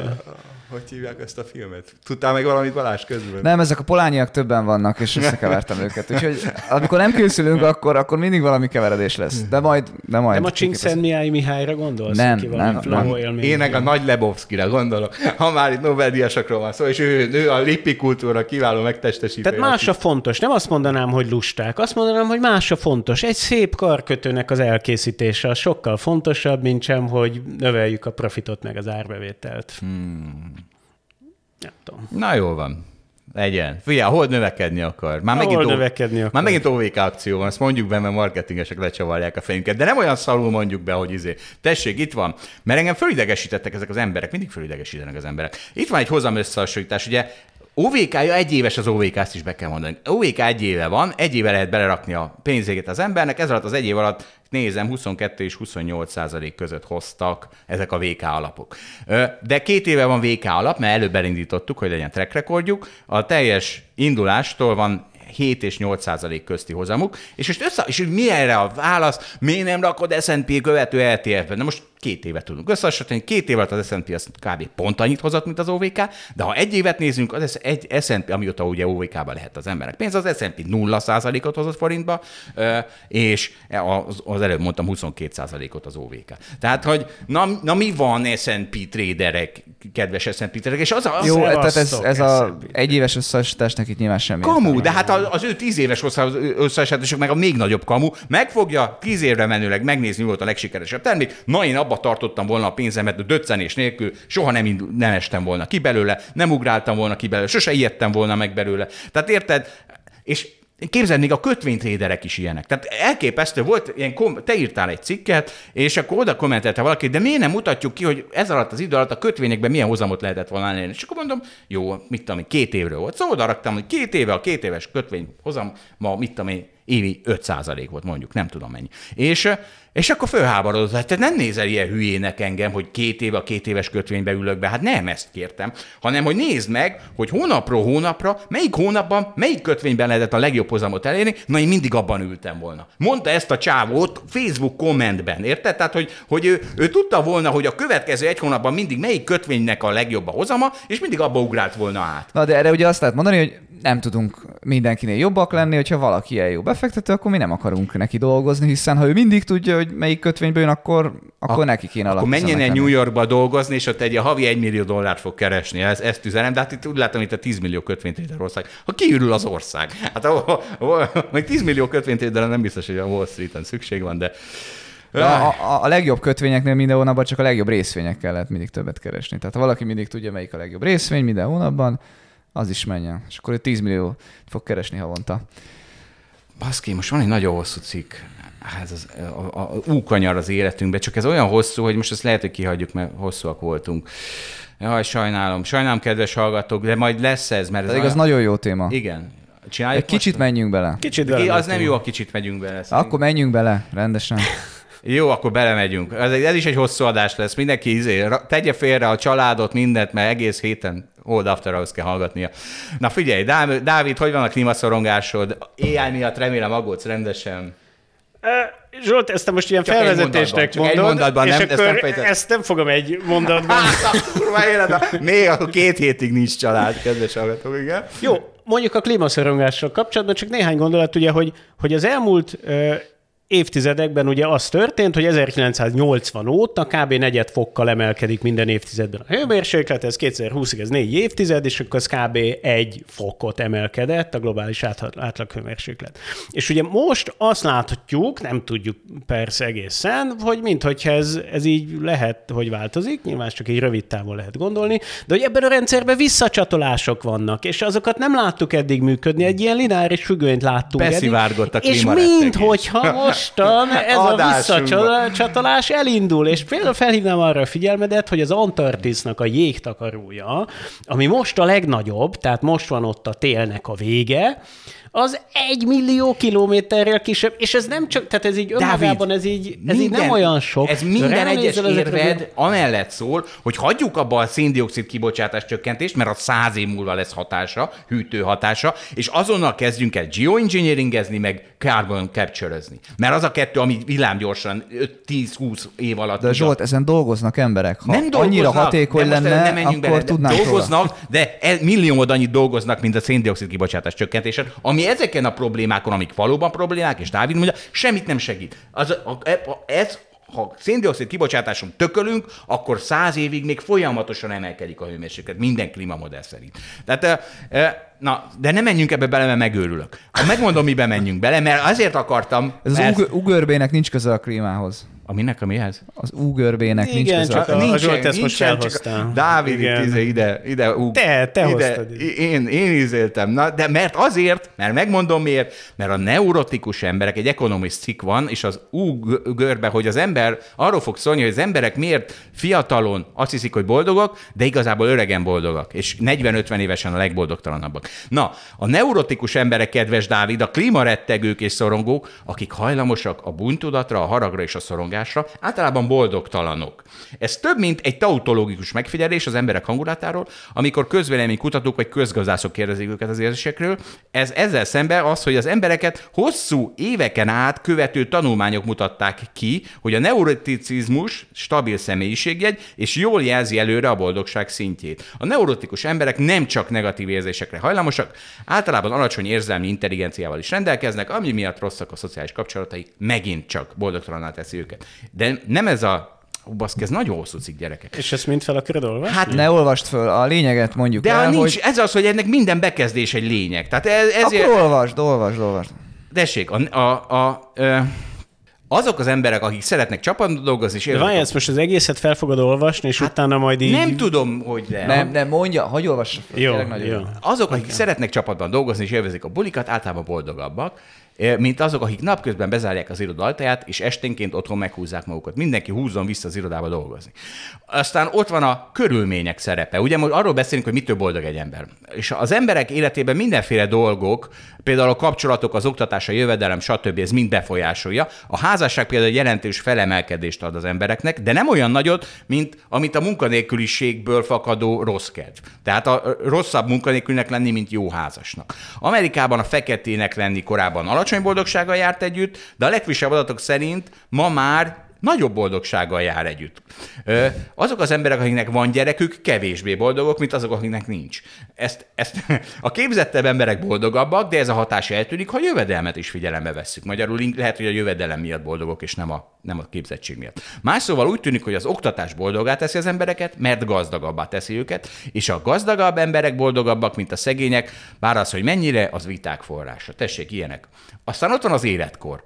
hogy hívják ezt a filmet? Tudtál meg valamit Balázs közben? Nem, ezek a polányiak többen vannak, és összekevertem őket. Úgyhogy amikor nem készülünk, akkor, akkor mindig valami keveredés lesz. De majd... De majd nem a Csingszentmiályi Mihályra gondolsz? Nem, valami nem, nem. Én meg a nagy Lebowski-ra gondolok, ha már itt Nobel-díjasokról van szó, és ő, ő a lippi kultúra kiváló megtestesítője. Tehát más a fontos. Nem azt mondanám, hogy lusták. Azt mondanám, hogy más a fontos. Egy szép karkötőnek az elkészítése az sokkal fontosabb, mint sem, hogy növeljük a profitot meg az árbevételt. Hmm. Nem tudom. Na jól van. Legyen. Figyelj, hol növekedni akar? Már megint, növekedni akar. Már megint OVK akció van, ezt mondjuk be, mert marketingesek lecsavarják a fejünket. De nem olyan szalul mondjuk be, hogy izé. Tessék, itt van. Mert engem fölidegesítettek ezek az emberek, mindig fölidegesítenek az emberek. Itt van egy hozam összehasonlítás, ugye OVK-ja egy éves az OVK, ezt is be kell mondani. OVK egy éve van, egy éve lehet belerakni a pénzéget az embernek, ez alatt az egy év alatt nézem, 22 és 28 százalék között hoztak ezek a VK alapok. De két éve van VK alap, mert előbb elindítottuk, hogy legyen track recordjuk. A teljes indulástól van 7 és 8 százalék közti hozamuk, és most össze, és mi erre a válasz, miért nem rakod S&P követő ETF-ben? Na most két évet tudunk összehasonlítani, két év alatt az S&P az kb. pont annyit hozott, mint az OVK, de ha egy évet nézünk, az egy S&P, amióta ugye OVK-ba lehet az emberek pénz, az S&P 0 százalékot hozott forintba, és az, az előbb mondtam 22 százalékot az OVK. Tehát, hogy na, na mi van S&P traderek, kedves S&P traderek, és az a... Jó, Szevasztok, tehát ez, ez a egyéves összehasonlításnak itt nyilván semmi. Kamu, de hát az, az ő tíz éves összehasonlítások meg a még nagyobb kamu, megfogja tíz évre menőleg megnézni, mi volt a legsikeresebb termék. Na, én abba tartottam volna a pénzemet, döccenés nélkül, soha nem, nem estem volna ki belőle, nem ugráltam volna ki belőle, sose ijedtem volna meg belőle. Tehát érted? És Képzeld, még a kötvénytréderek is ilyenek. Tehát elképesztő volt, ilyen kom- te írtál egy cikket, és akkor oda kommentelte valaki, de miért nem mutatjuk ki, hogy ez alatt az idő alatt a kötvényekben milyen hozamot lehetett volna elérni. És akkor mondom, jó, mit tudom két évről volt. Szóval oda raktam, hogy két éve a két éves kötvény hozam, ma mit tudom évi 5% volt mondjuk, nem tudom mennyi. És, és akkor fölháborodott, hát te nem nézel ilyen hülyének engem, hogy két éve a két éves kötvénybe ülök be. Hát nem ezt kértem, hanem hogy nézd meg, hogy hónapról hónapra, melyik hónapban, melyik kötvényben lehetett a legjobb hozamot elérni, na én mindig abban ültem volna. Mondta ezt a csávót Facebook kommentben, érted? Tehát, hogy, hogy ő, ő, tudta volna, hogy a következő egy hónapban mindig melyik kötvénynek a legjobb a hozama, és mindig abba ugrált volna át. Na de erre ugye azt lehet mondani, hogy nem tudunk mindenkinél jobbak lenni, hogyha valaki ilyen jó befektető, akkor mi nem akarunk neki dolgozni, hiszen ha ő mindig tudja, hogy melyik kötvényből jön, akkor, akkor a, neki kéne Akkor menjen el New Yorkba dolgozni, és ott egy a havi 1 millió dollárt fog keresni. Ez, ezt üzenem, de hát itt úgy látom, itt a 10 millió kötvénytétel ország. Ha kiürül az ország, hát a, a, a, meg 10 millió kötvénytételre nem biztos, hogy a Wall Street-en szükség van, de de a, a, a legjobb kötvényeknél minden hónapban csak a legjobb részvényekkel lehet mindig többet keresni. Tehát ha valaki mindig tudja, melyik a legjobb részvény minden hónapban, az is menjen. És akkor ő 10 millió fog keresni havonta. Baszki, most van egy nagyon hosszú cikk. Ez az, a, a, a úkanyar az életünkben, csak ez olyan hosszú, hogy most ezt lehet, hogy kihagyjuk, mert hosszúak voltunk. Jaj, sajnálom. Sajnálom, kedves hallgatók, de majd lesz ez, mert ez Pedig az nagyon jó téma. Igen. Csináljuk Egy kicsit most? menjünk bele. Kicsit bele. Az nem jó, a kicsit megyünk bele. Szerintem. Akkor menjünk bele, rendesen. Jó, akkor belemegyünk. Ez, ez is egy hosszú adás lesz. Mindenki izé, tegye félre a családot, mindent, mert egész héten Old After Hours kell hallgatnia. Na figyelj, Dávid, hogy van a klímaszorongásod? Éjjel miatt remélem aggódsz rendesen. Zsolt, ezt most ilyen csak felvezetésnek egy mondod, egy mondatban, és nem, akkor ezt nem, ezt nem fogom egy mondatban. Hát, kurva élet, még akkor két hétig nincs család, kedves hallgatók, igen. Jó, mondjuk a klímaszorongással kapcsolatban csak néhány gondolat, ugye, hogy, hogy az elmúlt évtizedekben ugye az történt, hogy 1980 óta kb. negyed fokkal emelkedik minden évtizedben a hőmérséklet, ez 2020-ig ez négy évtized, és akkor az kb. egy fokot emelkedett a globális átlag hőmérséklet. És ugye most azt láthatjuk, nem tudjuk persze egészen, hogy minthogyha ez, ez így lehet, hogy változik, nyilván csak egy rövid távon lehet gondolni, de hogy ebben a rendszerben visszacsatolások vannak, és azokat nem láttuk eddig működni, egy ilyen lineáris függönyt láttunk eddig. a És minthogyha most mostan ez a visszacsatolás elindul, és például felhívnám arra a figyelmedet, hogy az Antarktisznak a jégtakarója, ami most a legnagyobb, tehát most van ott a télnek a vége, az egy millió kilométerrel kisebb, és ez nem csak, tehát ez így önmagában, ez így, ez minden, így nem olyan sok. Ez minden egyes érved amellett szól, hogy hagyjuk abba a széndiokszid kibocsátás csökkentést, mert az száz év múlva lesz hatása, hűtő hatása, és azonnal kezdjünk el geoengineeringezni, meg carbon capture Mert az a kettő, ami villámgyorsan 10-20 év alatt. De Zsolt, ezen dolgoznak emberek. Ha nem annyira hatékony lenne, nem akkor bele, tudnánk Dolgoznak, róla. de milliómod annyit dolgoznak, mint a széndiokszid kibocsátás csökkentésen, ami ezeken a problémákon, amik valóban problémák, és Dávid mondja, semmit nem segít. Az, a, a, ez ha széndiokszid kibocsátáson tökölünk, akkor száz évig még folyamatosan emelkedik a hőmérséklet, minden klímamodell szerint. Tehát, na, de nem menjünk ebbe bele, mert megőrülök. Ha megmondom, mibe menjünk bele, mert azért akartam... Ez mert... az ugörbének nincs köze a klímához. Aminek a mihez? Az úgörbének nincs Igen, csak a, nincs, a Zsolt ezt most elhozta. Dávid Igen. ide, ide, ide ú, Te, te ide, hoztad. Én, én ízéltem. Na, de mert azért, mert megmondom miért, mert a neurotikus emberek, egy ekonomist cikk van, és az úgörbe, hogy az ember arról fog szólni, hogy az emberek miért fiatalon azt hiszik, hogy boldogok, de igazából öregen boldogak, és 40-50 évesen a legboldogtalanabbak. Na, a neurotikus emberek, kedves Dávid, a klímarettegők és szorongók, akik hajlamosak a buntudatra, a haragra és a szorongásra, általában boldogtalanok. Ez több, mint egy tautológikus megfigyelés az emberek hangulatáról, amikor közvélemény kutatók vagy közgazdászok kérdezik őket az érzésekről. Ez ezzel szemben az, hogy az embereket hosszú éveken át követő tanulmányok mutatták ki, hogy a neuroticizmus stabil személyiségjegy, és jól jelzi előre a boldogság szintjét. A neurotikus emberek nem csak negatív érzésekre hajlamosak, általában alacsony érzelmi intelligenciával is rendelkeznek, ami miatt rosszak a szociális kapcsolataik, megint csak boldogtalaná teszi őket. De nem ez a Ó, baszki, ez nagyon hosszú cikk, gyerekek. És ezt mind fel akarod olvasni? Hát ne olvast föl, a lényeget mondjuk De el, nincs, hogy... ez az, hogy ennek minden bekezdés egy lényeg. Tehát ez, ezért... Akkor olvasd, olvasd, olvasd. Dessék, a, a, a, a Azok az emberek, akik szeretnek csapatban dolgozni, és De várj, ezt most az egészet fel fogod olvasni, és utána majd így... nem tudom, hogy de. Nem, nem, mondja, hagyj olvassa fel. Jó, nagyon jó. Azok, akik szeretnek csapatban dolgozni és élvezik a bulikat, általában boldogabbak, eh, mint azok, akik napközben bezárják az iroda ajtaját, és esténként otthon meghúzzák magukat. Mindenki húzzon vissza az irodába dolgozni. Aztán ott van a körülmények szerepe. Ugye most arról beszélünk, hogy mitől boldog egy ember. És az emberek életében mindenféle dolgok, például a kapcsolatok, az oktatás, a jövedelem, stb. ez mind befolyásolja. A házasság például jelentős felemelkedést ad az embereknek, de nem olyan nagyot, mint amit a munkanélküliségből fakadó rossz kedv. Tehát a rosszabb munkanélkülnek lenni, mint jó házasnak. Amerikában a feketének lenni korábban alacsony boldogsággal járt együtt, de a legfrissebb adatok szerint ma már nagyobb boldogsággal jár együtt. Azok az emberek, akiknek van gyerekük, kevésbé boldogok, mint azok, akiknek nincs. Ezt, ezt a képzettebb emberek boldogabbak, de ez a hatás eltűnik, ha jövedelmet is figyelembe vesszük. Magyarul lehet, hogy a jövedelem miatt boldogok, és nem a, nem a képzettség miatt. Más szóval úgy tűnik, hogy az oktatás boldogá teszi az embereket, mert gazdagabbá teszi őket, és a gazdagabb emberek boldogabbak, mint a szegények, bár az, hogy mennyire, az viták forrása. Tessék, ilyenek. Aztán ott van az életkor.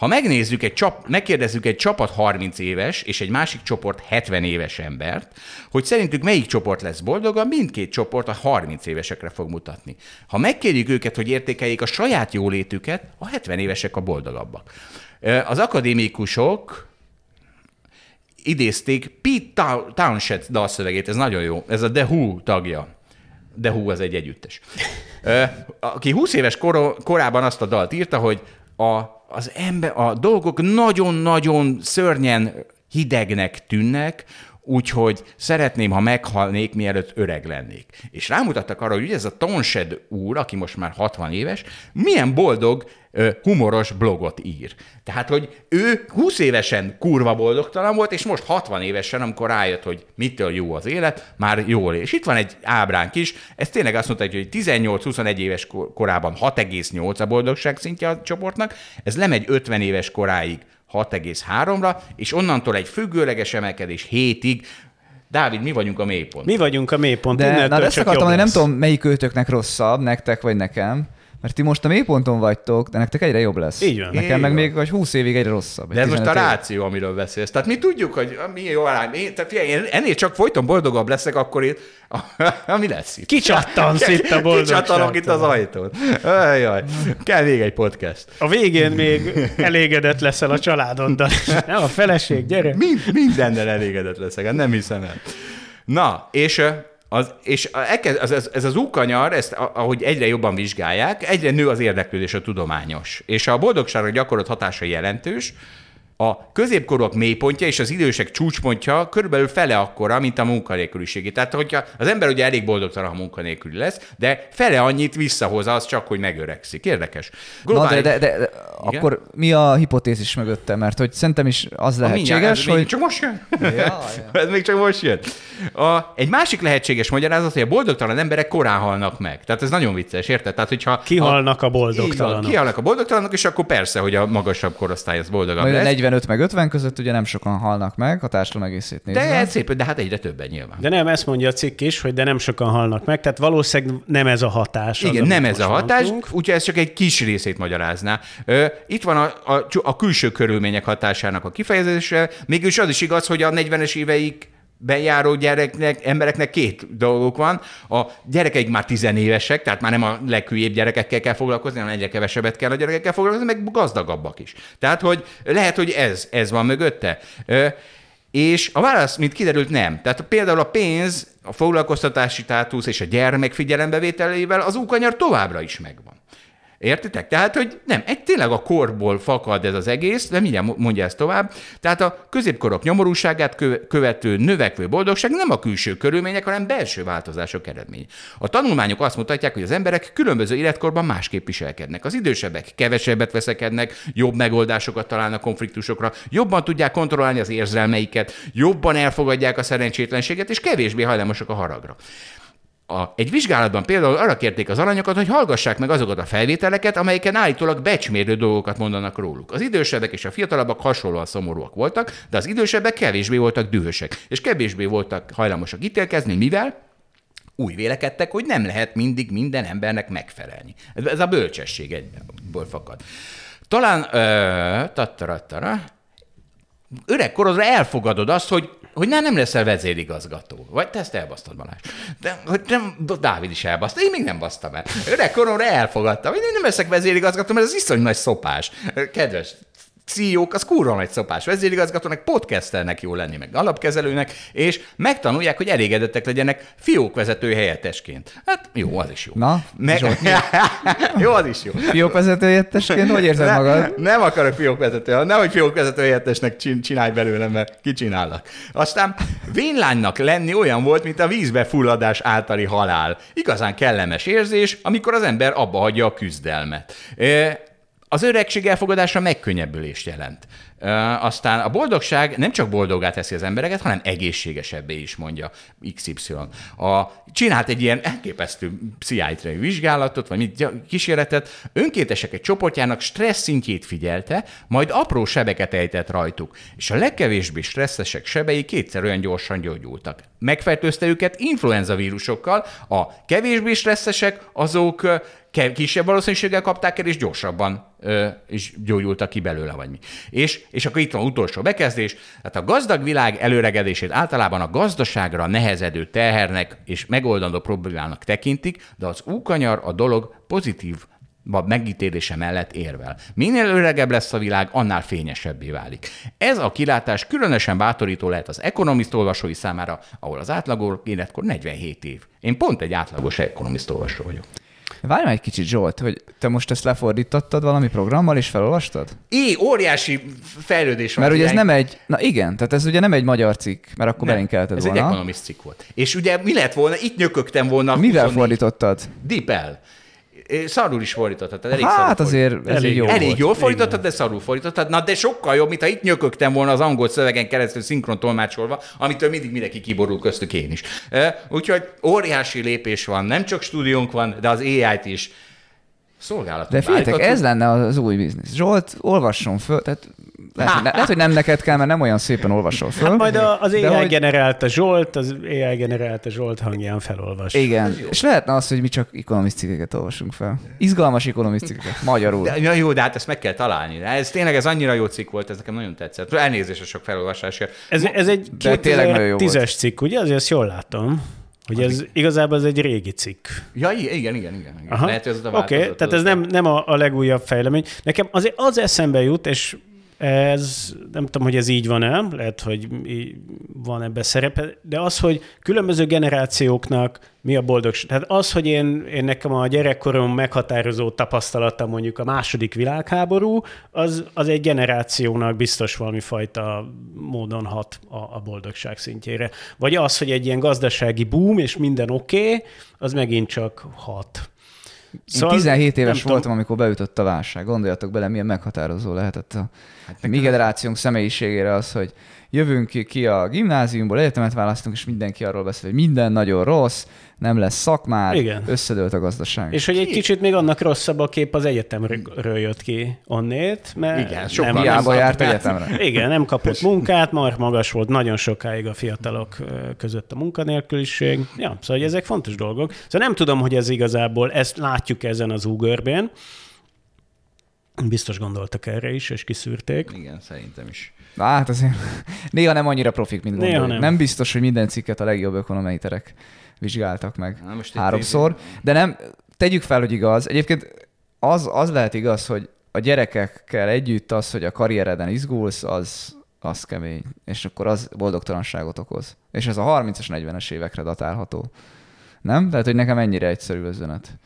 Ha megnézzük egy csap, megkérdezzük egy csapat 30 éves és egy másik csoport 70 éves embert, hogy szerintük melyik csoport lesz boldogabb, mindkét csoport a 30 évesekre fog mutatni. Ha megkérjük őket, hogy értékeljék a saját jólétüket, a 70 évesek a boldogabbak. Az akadémikusok idézték Pete Tow- Townshend dalszövegét, ez nagyon jó, ez a The Who tagja. The Who az egy együttes. Aki 20 éves kor- korában azt a dalt írta, hogy a, az ember, a dolgok nagyon-nagyon szörnyen hidegnek tűnnek, úgyhogy szeretném, ha meghalnék, mielőtt öreg lennék. És rámutattak arra, hogy ez a Tonshed úr, aki most már 60 éves, milyen boldog, humoros blogot ír. Tehát, hogy ő 20 évesen kurva boldogtalan volt, és most 60 évesen, amikor rájött, hogy mitől jó az élet, már jól. És itt van egy ábránk is, ez tényleg azt mutatja, hogy 18-21 éves kor- korában 6,8 a boldogság szintje a csoportnak, ez lemegy 50 éves koráig 6,3-ra, és onnantól egy függőleges emelkedés 7-ig. Dávid, mi vagyunk a mélypont. Mi vagyunk a mélypont, De, na, de ezt csak akartam mondani, nem tudom, melyik őtöknek rosszabb, nektek vagy nekem, mert ti most a mélyponton vagytok, de nektek egyre jobb lesz. Így van. Nekem Így meg van. még vagy 20 évig egyre rosszabb. De ez most a 15 év. ráció, amiről beszélsz. Tehát mi tudjuk, hogy mi jó arány. Én, tehát figyelj, én ennél csak folyton boldogabb leszek, akkor itt, mi lesz itt? Kicsattansz itt a boldogságtól. Kicsattanok itt az ajtón. Ajaj, kell még egy podcast. A végén még elégedett leszel a családoddal. Nem, a feleség, gyere. Mind, mindennel elégedett leszek, hát nem hiszem el. Na, és az, és elkezd- az, ez, ez az úkanyar, ezt ahogy egyre jobban vizsgálják, egyre nő az érdeklődés a tudományos. És a boldogságra gyakorolt hatása jelentős, a középkorúak mélypontja és az idősek csúcspontja körülbelül fele akkora, mint a munkanélküliségi. Tehát, hogyha az ember ugye elég boldogtalan, ha munkanélküli lesz, de fele annyit visszahoz az csak, hogy megöregszik. Érdekes. Na, de, de, de, de akkor mi a hipotézis mögötte? Mert hogy szerintem is az A lehetséges, még hogy... Csak most jön? Ja, ja. Ez még csak most jön. A, egy másik lehetséges magyarázat, hogy a boldogtalan emberek korán halnak meg. Tehát ez nagyon vicces, érted? Tehát, hogyha Kihalnak a van, boldogtalanok. kihalnak a boldogtalanok, és akkor persze, hogy a magasabb korosztály az boldogabb Majd a lesz. 45 meg 50 között ugye nem sokan halnak meg, a társadalom egészét nézve. De szép, de hát egyre többen nyilván. De nem, ezt mondja a cikk is, hogy de nem sokan halnak meg, tehát valószínűleg nem ez a hatás. az, Igen, amit nem ez a hatás, mondtunk. úgyhogy ez csak egy kis részét magyarázná. Itt van a, a, a külső körülmények hatásának a kifejezése, mégis az is igaz, hogy a 40-es éveik bejáró gyereknek, embereknek két dolgok van. A gyerekeik már tizenévesek, tehát már nem a leghülyébb gyerekekkel kell foglalkozni, hanem egyre kevesebbet kell a gyerekekkel foglalkozni, meg gazdagabbak is. Tehát, hogy lehet, hogy ez, ez van mögötte. És a válasz, mint kiderült, nem. Tehát például a pénz, a foglalkoztatási státusz és a gyermek figyelembevételével az úkanyar továbbra is megvan. Értitek? Tehát, hogy nem, egy tényleg a korból fakad ez az egész, de mindjárt mondja ezt tovább. Tehát a középkorok nyomorúságát kö- követő növekvő boldogság nem a külső körülmények, hanem belső változások eredmény. A tanulmányok azt mutatják, hogy az emberek különböző életkorban másképp viselkednek. Az idősebbek kevesebbet veszekednek, jobb megoldásokat találnak konfliktusokra, jobban tudják kontrollálni az érzelmeiket, jobban elfogadják a szerencsétlenséget, és kevésbé hajlamosak a haragra. A, egy vizsgálatban például arra kérték az alanyokat, hogy hallgassák meg azokat a felvételeket, amelyeken állítólag becsmérő dolgokat mondanak róluk. Az idősebbek és a fiatalabbak hasonlóan szomorúak voltak, de az idősebbek kevésbé voltak dühösek, és kevésbé voltak hajlamosak ítélkezni, mivel úgy vélekedtek, hogy nem lehet mindig minden embernek megfelelni. Ez a bölcsesség egyből fakad. Talán, ö, tattara, öreg korodra elfogadod azt, hogy hogy nem, nem leszel vezérigazgató. Vagy te ezt elbasztad, Balázs. De, hogy nem, Dávid is elbaszta, én még nem basztam el. Öreg koromra elfogadtam, hogy én nem leszek vezérigazgató, mert ez iszony nagy szopás. Kedves CEO-k, az kurva nagy szopás. Vezérigazgatónak, podcasternek jó lenni, meg alapkezelőnek, és megtanulják, hogy elégedettek legyenek fiókvezető helyettesként. Hát jó, az is jó. Na, meg... jó, az is jó. Fiókvezető helyettesként hogy érzed Ne- magad? Nem akarok fiókvezető, nehogy fiókvezető helyettesnek csin- csinálj belőlem, mert kicsinállak. Aztán vénlánynak lenni olyan volt, mint a vízbe fulladás általi halál. Igazán kellemes érzés, amikor az ember abba hagyja a küzdelmet. Az öregség elfogadása megkönnyebbülést jelent. Aztán a boldogság nem csak boldogá teszi az embereket, hanem egészségesebbé is, mondja XY. A, csinált egy ilyen elképesztő pszichiátriai vizsgálatot, vagy mit, kísérletet, önkéntesek egy csoportjának stressz szintjét figyelte, majd apró sebeket ejtett rajtuk, és a legkevésbé stresszesek sebei kétszer olyan gyorsan gyógyultak. Megfertőzte őket influenza vírusokkal, a kevésbé stresszesek azok kisebb valószínűséggel kapták el, és gyorsabban ö, is gyógyultak ki belőle, vagy mi. És, és akkor itt van utolsó bekezdés. Tehát a gazdag világ előregedését általában a gazdaságra nehezedő tehernek és megoldandó problémának tekintik, de az úkanyar a dolog pozitív a megítélése mellett érvel. Minél öregebb lesz a világ, annál fényesebbé válik. Ez a kilátás különösen bátorító lehet az Economist olvasói számára, ahol az átlagos életkor 47 év. Én pont egy átlagos Economist olvasó vagyok. Várj már egy kicsit, Zsolt, hogy te most ezt lefordítottad valami programmal, és felolvastad? É, óriási fejlődés van. Mert ugye ez nem egy, na igen, tehát ez ugye nem egy magyar cikk, mert akkor belinkelted Ez egy volna. Economist cikk volt. És ugye mi lett volna? Itt nyökögtem volna. Mivel 24 fordítottad? Dipel. Szarul is fordítottad. tehát Elég Hát azért ez Elég jó. Elég volt. jól fordítottad, de szarul fordítottad. Na, de sokkal jobb, mint ha itt nyökögtem volna az angol szövegen keresztül szinkron tolmácsolva, amitől mindig mindenki kiborul, köztük én is. Úgyhogy óriási lépés van. Nem csak stúdiónk van, de az AI-t is szolgálatot De figyeljetek, ez lenne az új biznisz. Zsolt, olvasson föl, tehát lehet, hogy ne, lehet, hogy nem neked kell, mert nem olyan szépen olvasol föl. Hát majd a- az AI hogy- generálta Zsolt, az AI generálta Zsolt hangján felolvas. Igen, és lehetne az, hogy mi csak cikkeket olvasunk fel. Izgalmas cikkeket, magyarul. De, ja, jó, de hát ezt meg kell találni. De Ez tényleg ez annyira jó cikk volt, ez nekem nagyon tetszett. Elnézést a sok felolvasásért. Ez, ez egy De tényleg nagyon jó volt. 2010-es cikk, ugye? Azért ezt jól látom. Hogy ez igazából ez egy régi cikk. Ja, igen, igen, igen. igen. Aha. Lehet, hogy ez a Oké, okay, tehát az ez nem, nem a, a legújabb fejlemény. Nekem azért az eszembe jut, és ez, nem tudom, hogy ez így van-e, lehet, hogy van ebbe szerepe, de az, hogy különböző generációknak mi a boldogság. Tehát az, hogy én, én nekem a gyerekkorom meghatározó tapasztalata mondjuk a második világháború, az, az egy generációnak biztos valami fajta módon hat a, a boldogság szintjére. Vagy az, hogy egy ilyen gazdasági boom, és minden oké, okay, az megint csak hat. Én 17 nem éves tudom, voltam, amikor beütött a válság. Gondoljatok bele, milyen meghatározó lehetett a hát mi generációnk személyiségére az, hogy jövünk ki, ki a gimnáziumból, egyetemet választunk, és mindenki arról beszél, hogy minden nagyon rossz, nem lesz szakmár, Igen. összedőlt a gazdaság. És hogy egy kicsit még annak rosszabb a kép az egyetemről jött ki onnét, mert Igen, nem, Hiába járt szakmát. egyetemre. igen, nem kapott munkát, mar magas volt nagyon sokáig a fiatalok között a munkanélküliség. Ja, szóval hogy ezek fontos dolgok. Szóval nem tudom, hogy ez igazából, ezt látjuk ezen az Uberben. Biztos gondoltak erre is, és kiszűrték. Igen, szerintem is. Na, hát azért néha nem annyira profik, mint Néha gondoljuk. nem. Nem biztos, hogy minden cikket a legjobb ökonomeiterek vizsgáltak meg Na, most háromszor, de nem, tegyük fel, hogy igaz. Egyébként az, az lehet igaz, hogy a gyerekekkel együtt az, hogy a karriereden izgulsz, az, az kemény, és akkor az boldogtalanságot okoz. És ez a 30-as, 40-es évekre datálható. Nem? Tehát, hogy nekem ennyire egyszerű az üzenet.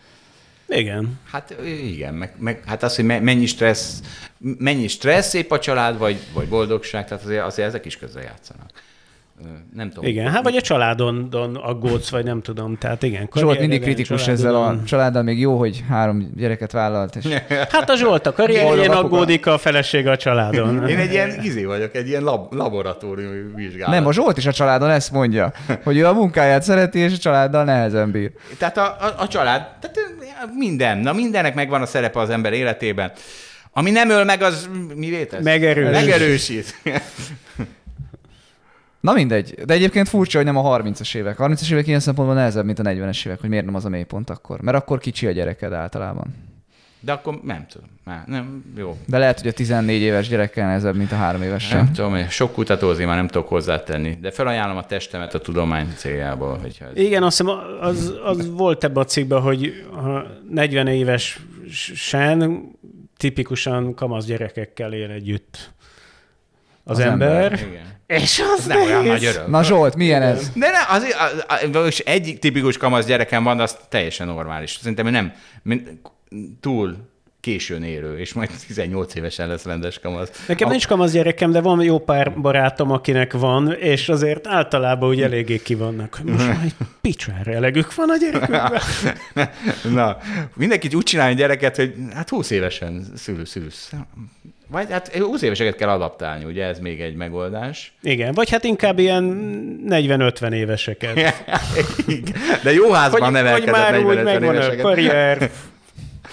Igen. Hát igen, meg, meg hát az, hogy me- mennyi stressz, mennyi stressz épp a család, vagy, vagy boldogság, tehát azért, azért ezek is közre játszanak. Nem tudom. Igen, hát vagy a családon don aggódsz, vagy nem tudom. Tehát igen. Zsolt mindig kritikus ezzel a családdal, még jó, hogy három gyereket vállalt, és Hát a Zsolt a karrierjén aggódik a felesége a családon. Én egy ilyen izé vagyok, egy ilyen lab, laboratóriumi vizsgálat. Nem, a Zsolt is a családon ezt mondja, hogy ő a munkáját szereti, és a családdal nehezen bír. Tehát a, a, a család, tehát minden, na mindennek megvan a szerepe az ember életében. Ami nem öl meg, az mi vétesz? Megerősít. Megerősít. Na mindegy, de egyébként furcsa, hogy nem a 30-as évek. A 30-as évek ilyen szempontból nehezebb, mint a 40-es évek, hogy miért nem az a mélypont akkor. Mert akkor kicsi a gyereked általában. De akkor nem tudom. Már nem, jó. De lehet, hogy a 14 éves gyerekkel nehezebb, mint a három éves Nem sem. tudom, sok kutatózni már nem tudok hozzátenni, de felajánlom a testemet a tudomány céljából. Hogyha ez... Igen, azt hiszem az, az volt ebben a cikkben, hogy a 40 éves sen tipikusan kamasz gyerekekkel él együtt az, Az ember. ember, Igen. És az Ez nem olyan nehéz. nagy öröm. Na Zsolt, milyen ez? De ne, az, az, az, egy tipikus kamasz gyerekem van, az teljesen normális. Szerintem nem túl későn érő, és majd 18 évesen lesz rendes kamasz. Nekem A- nincs kamasz gyerekem, de van jó pár barátom, akinek van, és azért általában úgy eléggé ki vannak. Most már egy picsára elegük van a gyerekükben. Na, mindenki úgy csinálja a gyereket, hogy hát 20 évesen szülő, szülősz. Vagy hát 20 éveseket kell adaptálni, ugye ez még egy megoldás. Igen, vagy hát inkább ilyen 40-50 éveseket. De jó házban Hogy, nevelkedett már 40 úgy megvan a éveseket. karrier.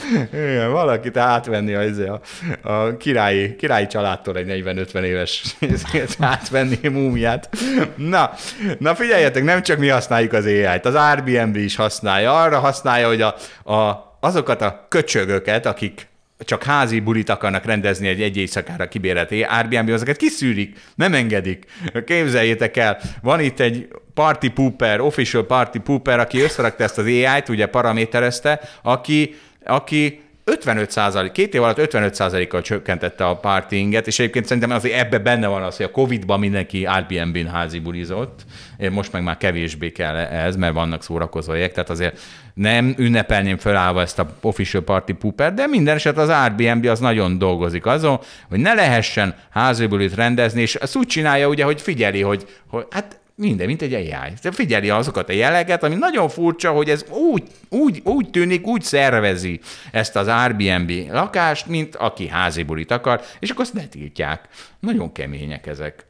Igen, valakit átvenni a, izé, a, a királyi, királyi családtól egy 40-50 éves átvenni múmiát. Na, na figyeljetek, nem csak mi használjuk az AI-t, az Airbnb is használja. Arra használja, hogy a, a, azokat a köcsögöket, akik csak házi bulit akarnak rendezni egy egy éjszakára kibérelt Airbnb, azokat kiszűrik, nem engedik. Képzeljétek el, van itt egy party pooper, official party pooper, aki összerakta ezt az AI-t, ugye paraméterezte, aki, aki 55 százalék, két év alatt 55% kal csökkentette a partyinget, és egyébként szerintem azért ebbe benne van az, hogy a Covid-ban mindenki Airbnb-n házi bulizott, most meg már kevésbé kell ez, mert vannak szórakozóiek, tehát azért nem ünnepelném felállva ezt a official party pooper, de minden eset az Airbnb az nagyon dolgozik azon, hogy ne lehessen házi bulit rendezni, és ezt úgy csinálja ugye, hogy figyeli, hogy, hogy hát minden, mint egy AI. Figyeli azokat a jeleket, ami nagyon furcsa, hogy ez úgy, úgy, úgy tűnik, úgy szervezi ezt az Airbnb lakást, mint aki házi bulit akar, és akkor azt letiltják. Nagyon kemények ezek.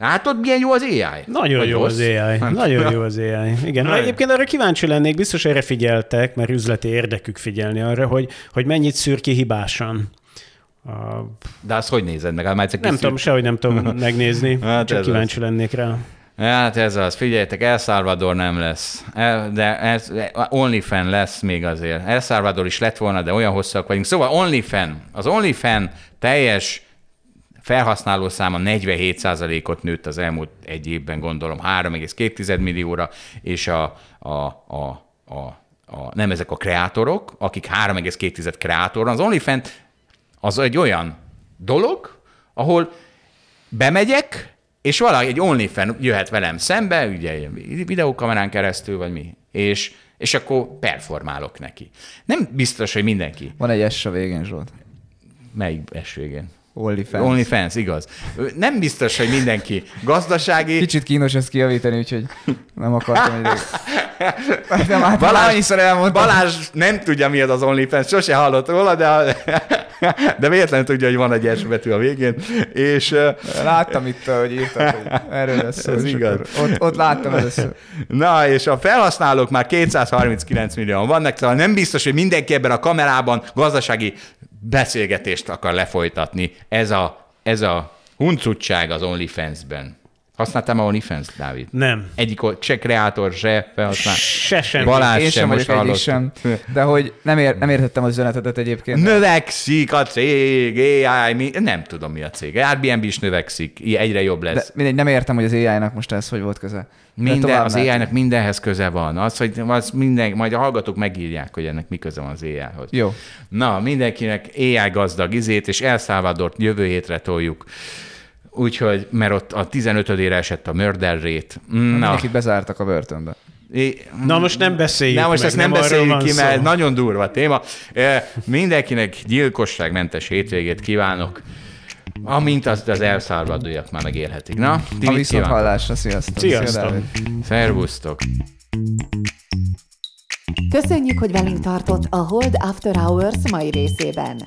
Látod, milyen jó az AI? Nagyon Vagy jó rossz? az AI. Nagyon jó az AI. Igen. Nagyon. Egyébként arra kíváncsi lennék, biztos erre figyeltek, mert üzleti érdekük figyelni arra, hogy, hogy mennyit szűr ki hibásan. A, De azt hogy nézed meg? Hát már nem kiszűr- tudom, sehogy nem tudom megnézni, Hát csak kíváncsi lennék rá. Hát ez az, figyeljetek, El Salvador nem lesz. El, de ez, OnlyFan lesz még azért. El Salvador is lett volna, de olyan hosszak vagyunk. Szóval OnlyFan, az OnlyFan teljes felhasználó száma 47%-ot nőtt az elmúlt egy évben, gondolom 3,2 millióra, és a, a, a, a, a, nem ezek a kreátorok, akik 3,2 kreátor, az OnlyFan az egy olyan dolog, ahol bemegyek, és valaki, egy OnlyFan jöhet velem szembe, ugye videókamerán keresztül, vagy mi, és, és akkor performálok neki. Nem biztos, hogy mindenki. Van egy S a végén, Zsolt. Melyik esvégén? OnlyFans. OnlyFans, igaz. Nem biztos, hogy mindenki gazdasági... Kicsit kínos ezt kijavítani, úgyhogy nem akartam ide. De már Balázs- Balázs, annyiszor elmondtam. Balázs nem tudja, mi az az OnlyFans, sose hallott róla, de, de véletlenül tudja, hogy van egy S betű a végén, és Láttam itt, hogy írtad, hogy erről lesz szó. Ez igaz. Ott, ott láttam először. Na, és a felhasználók már 239 millióan vannak, szóval nem biztos, hogy mindenki ebben a kamerában gazdasági beszélgetést akar lefolytatni. Ez a, ez a huncutság az OnlyFans-ben. Használtál már OnlyFans, Dávid? Nem. Egyik se kreátor, se felhasználó. Se sem. Balázs Én sem most vagyok egyik sem. De hogy nem, ér, nem értettem az üzenetedet egyébként. Növekszik a cég, AI, mi, nem tudom mi a cég. Airbnb is növekszik, egyre jobb lesz. De mindegy, nem értem, hogy az AI-nak most ez hogy volt köze. De Minden, az. AI-nak mindenhez köze van. Az, hogy az minden, majd a hallgatók megírják, hogy ennek mi köze van az AI-hoz. Jó. Na, mindenkinek AI gazdag izét, és El Salvadort jövő hétre toljuk. Úgyhogy, mert ott a 15-ére esett a murder rate. Na, Mindenkit bezártak a börtönbe. é- Na most nem beszéljük Na most meg, ezt nem arról beszéljük ki, szó. mert nagyon durva a téma. Mindenkinek gyilkosságmentes hétvégét kívánok, amint azt az El Salvadoriak már megélhetik. Na, ti A viszont kívánok? hallásra, sziasztok. Sziasztok. Szervusztok! Köszönjük, hogy velünk tartott a Hold After Hours mai részében.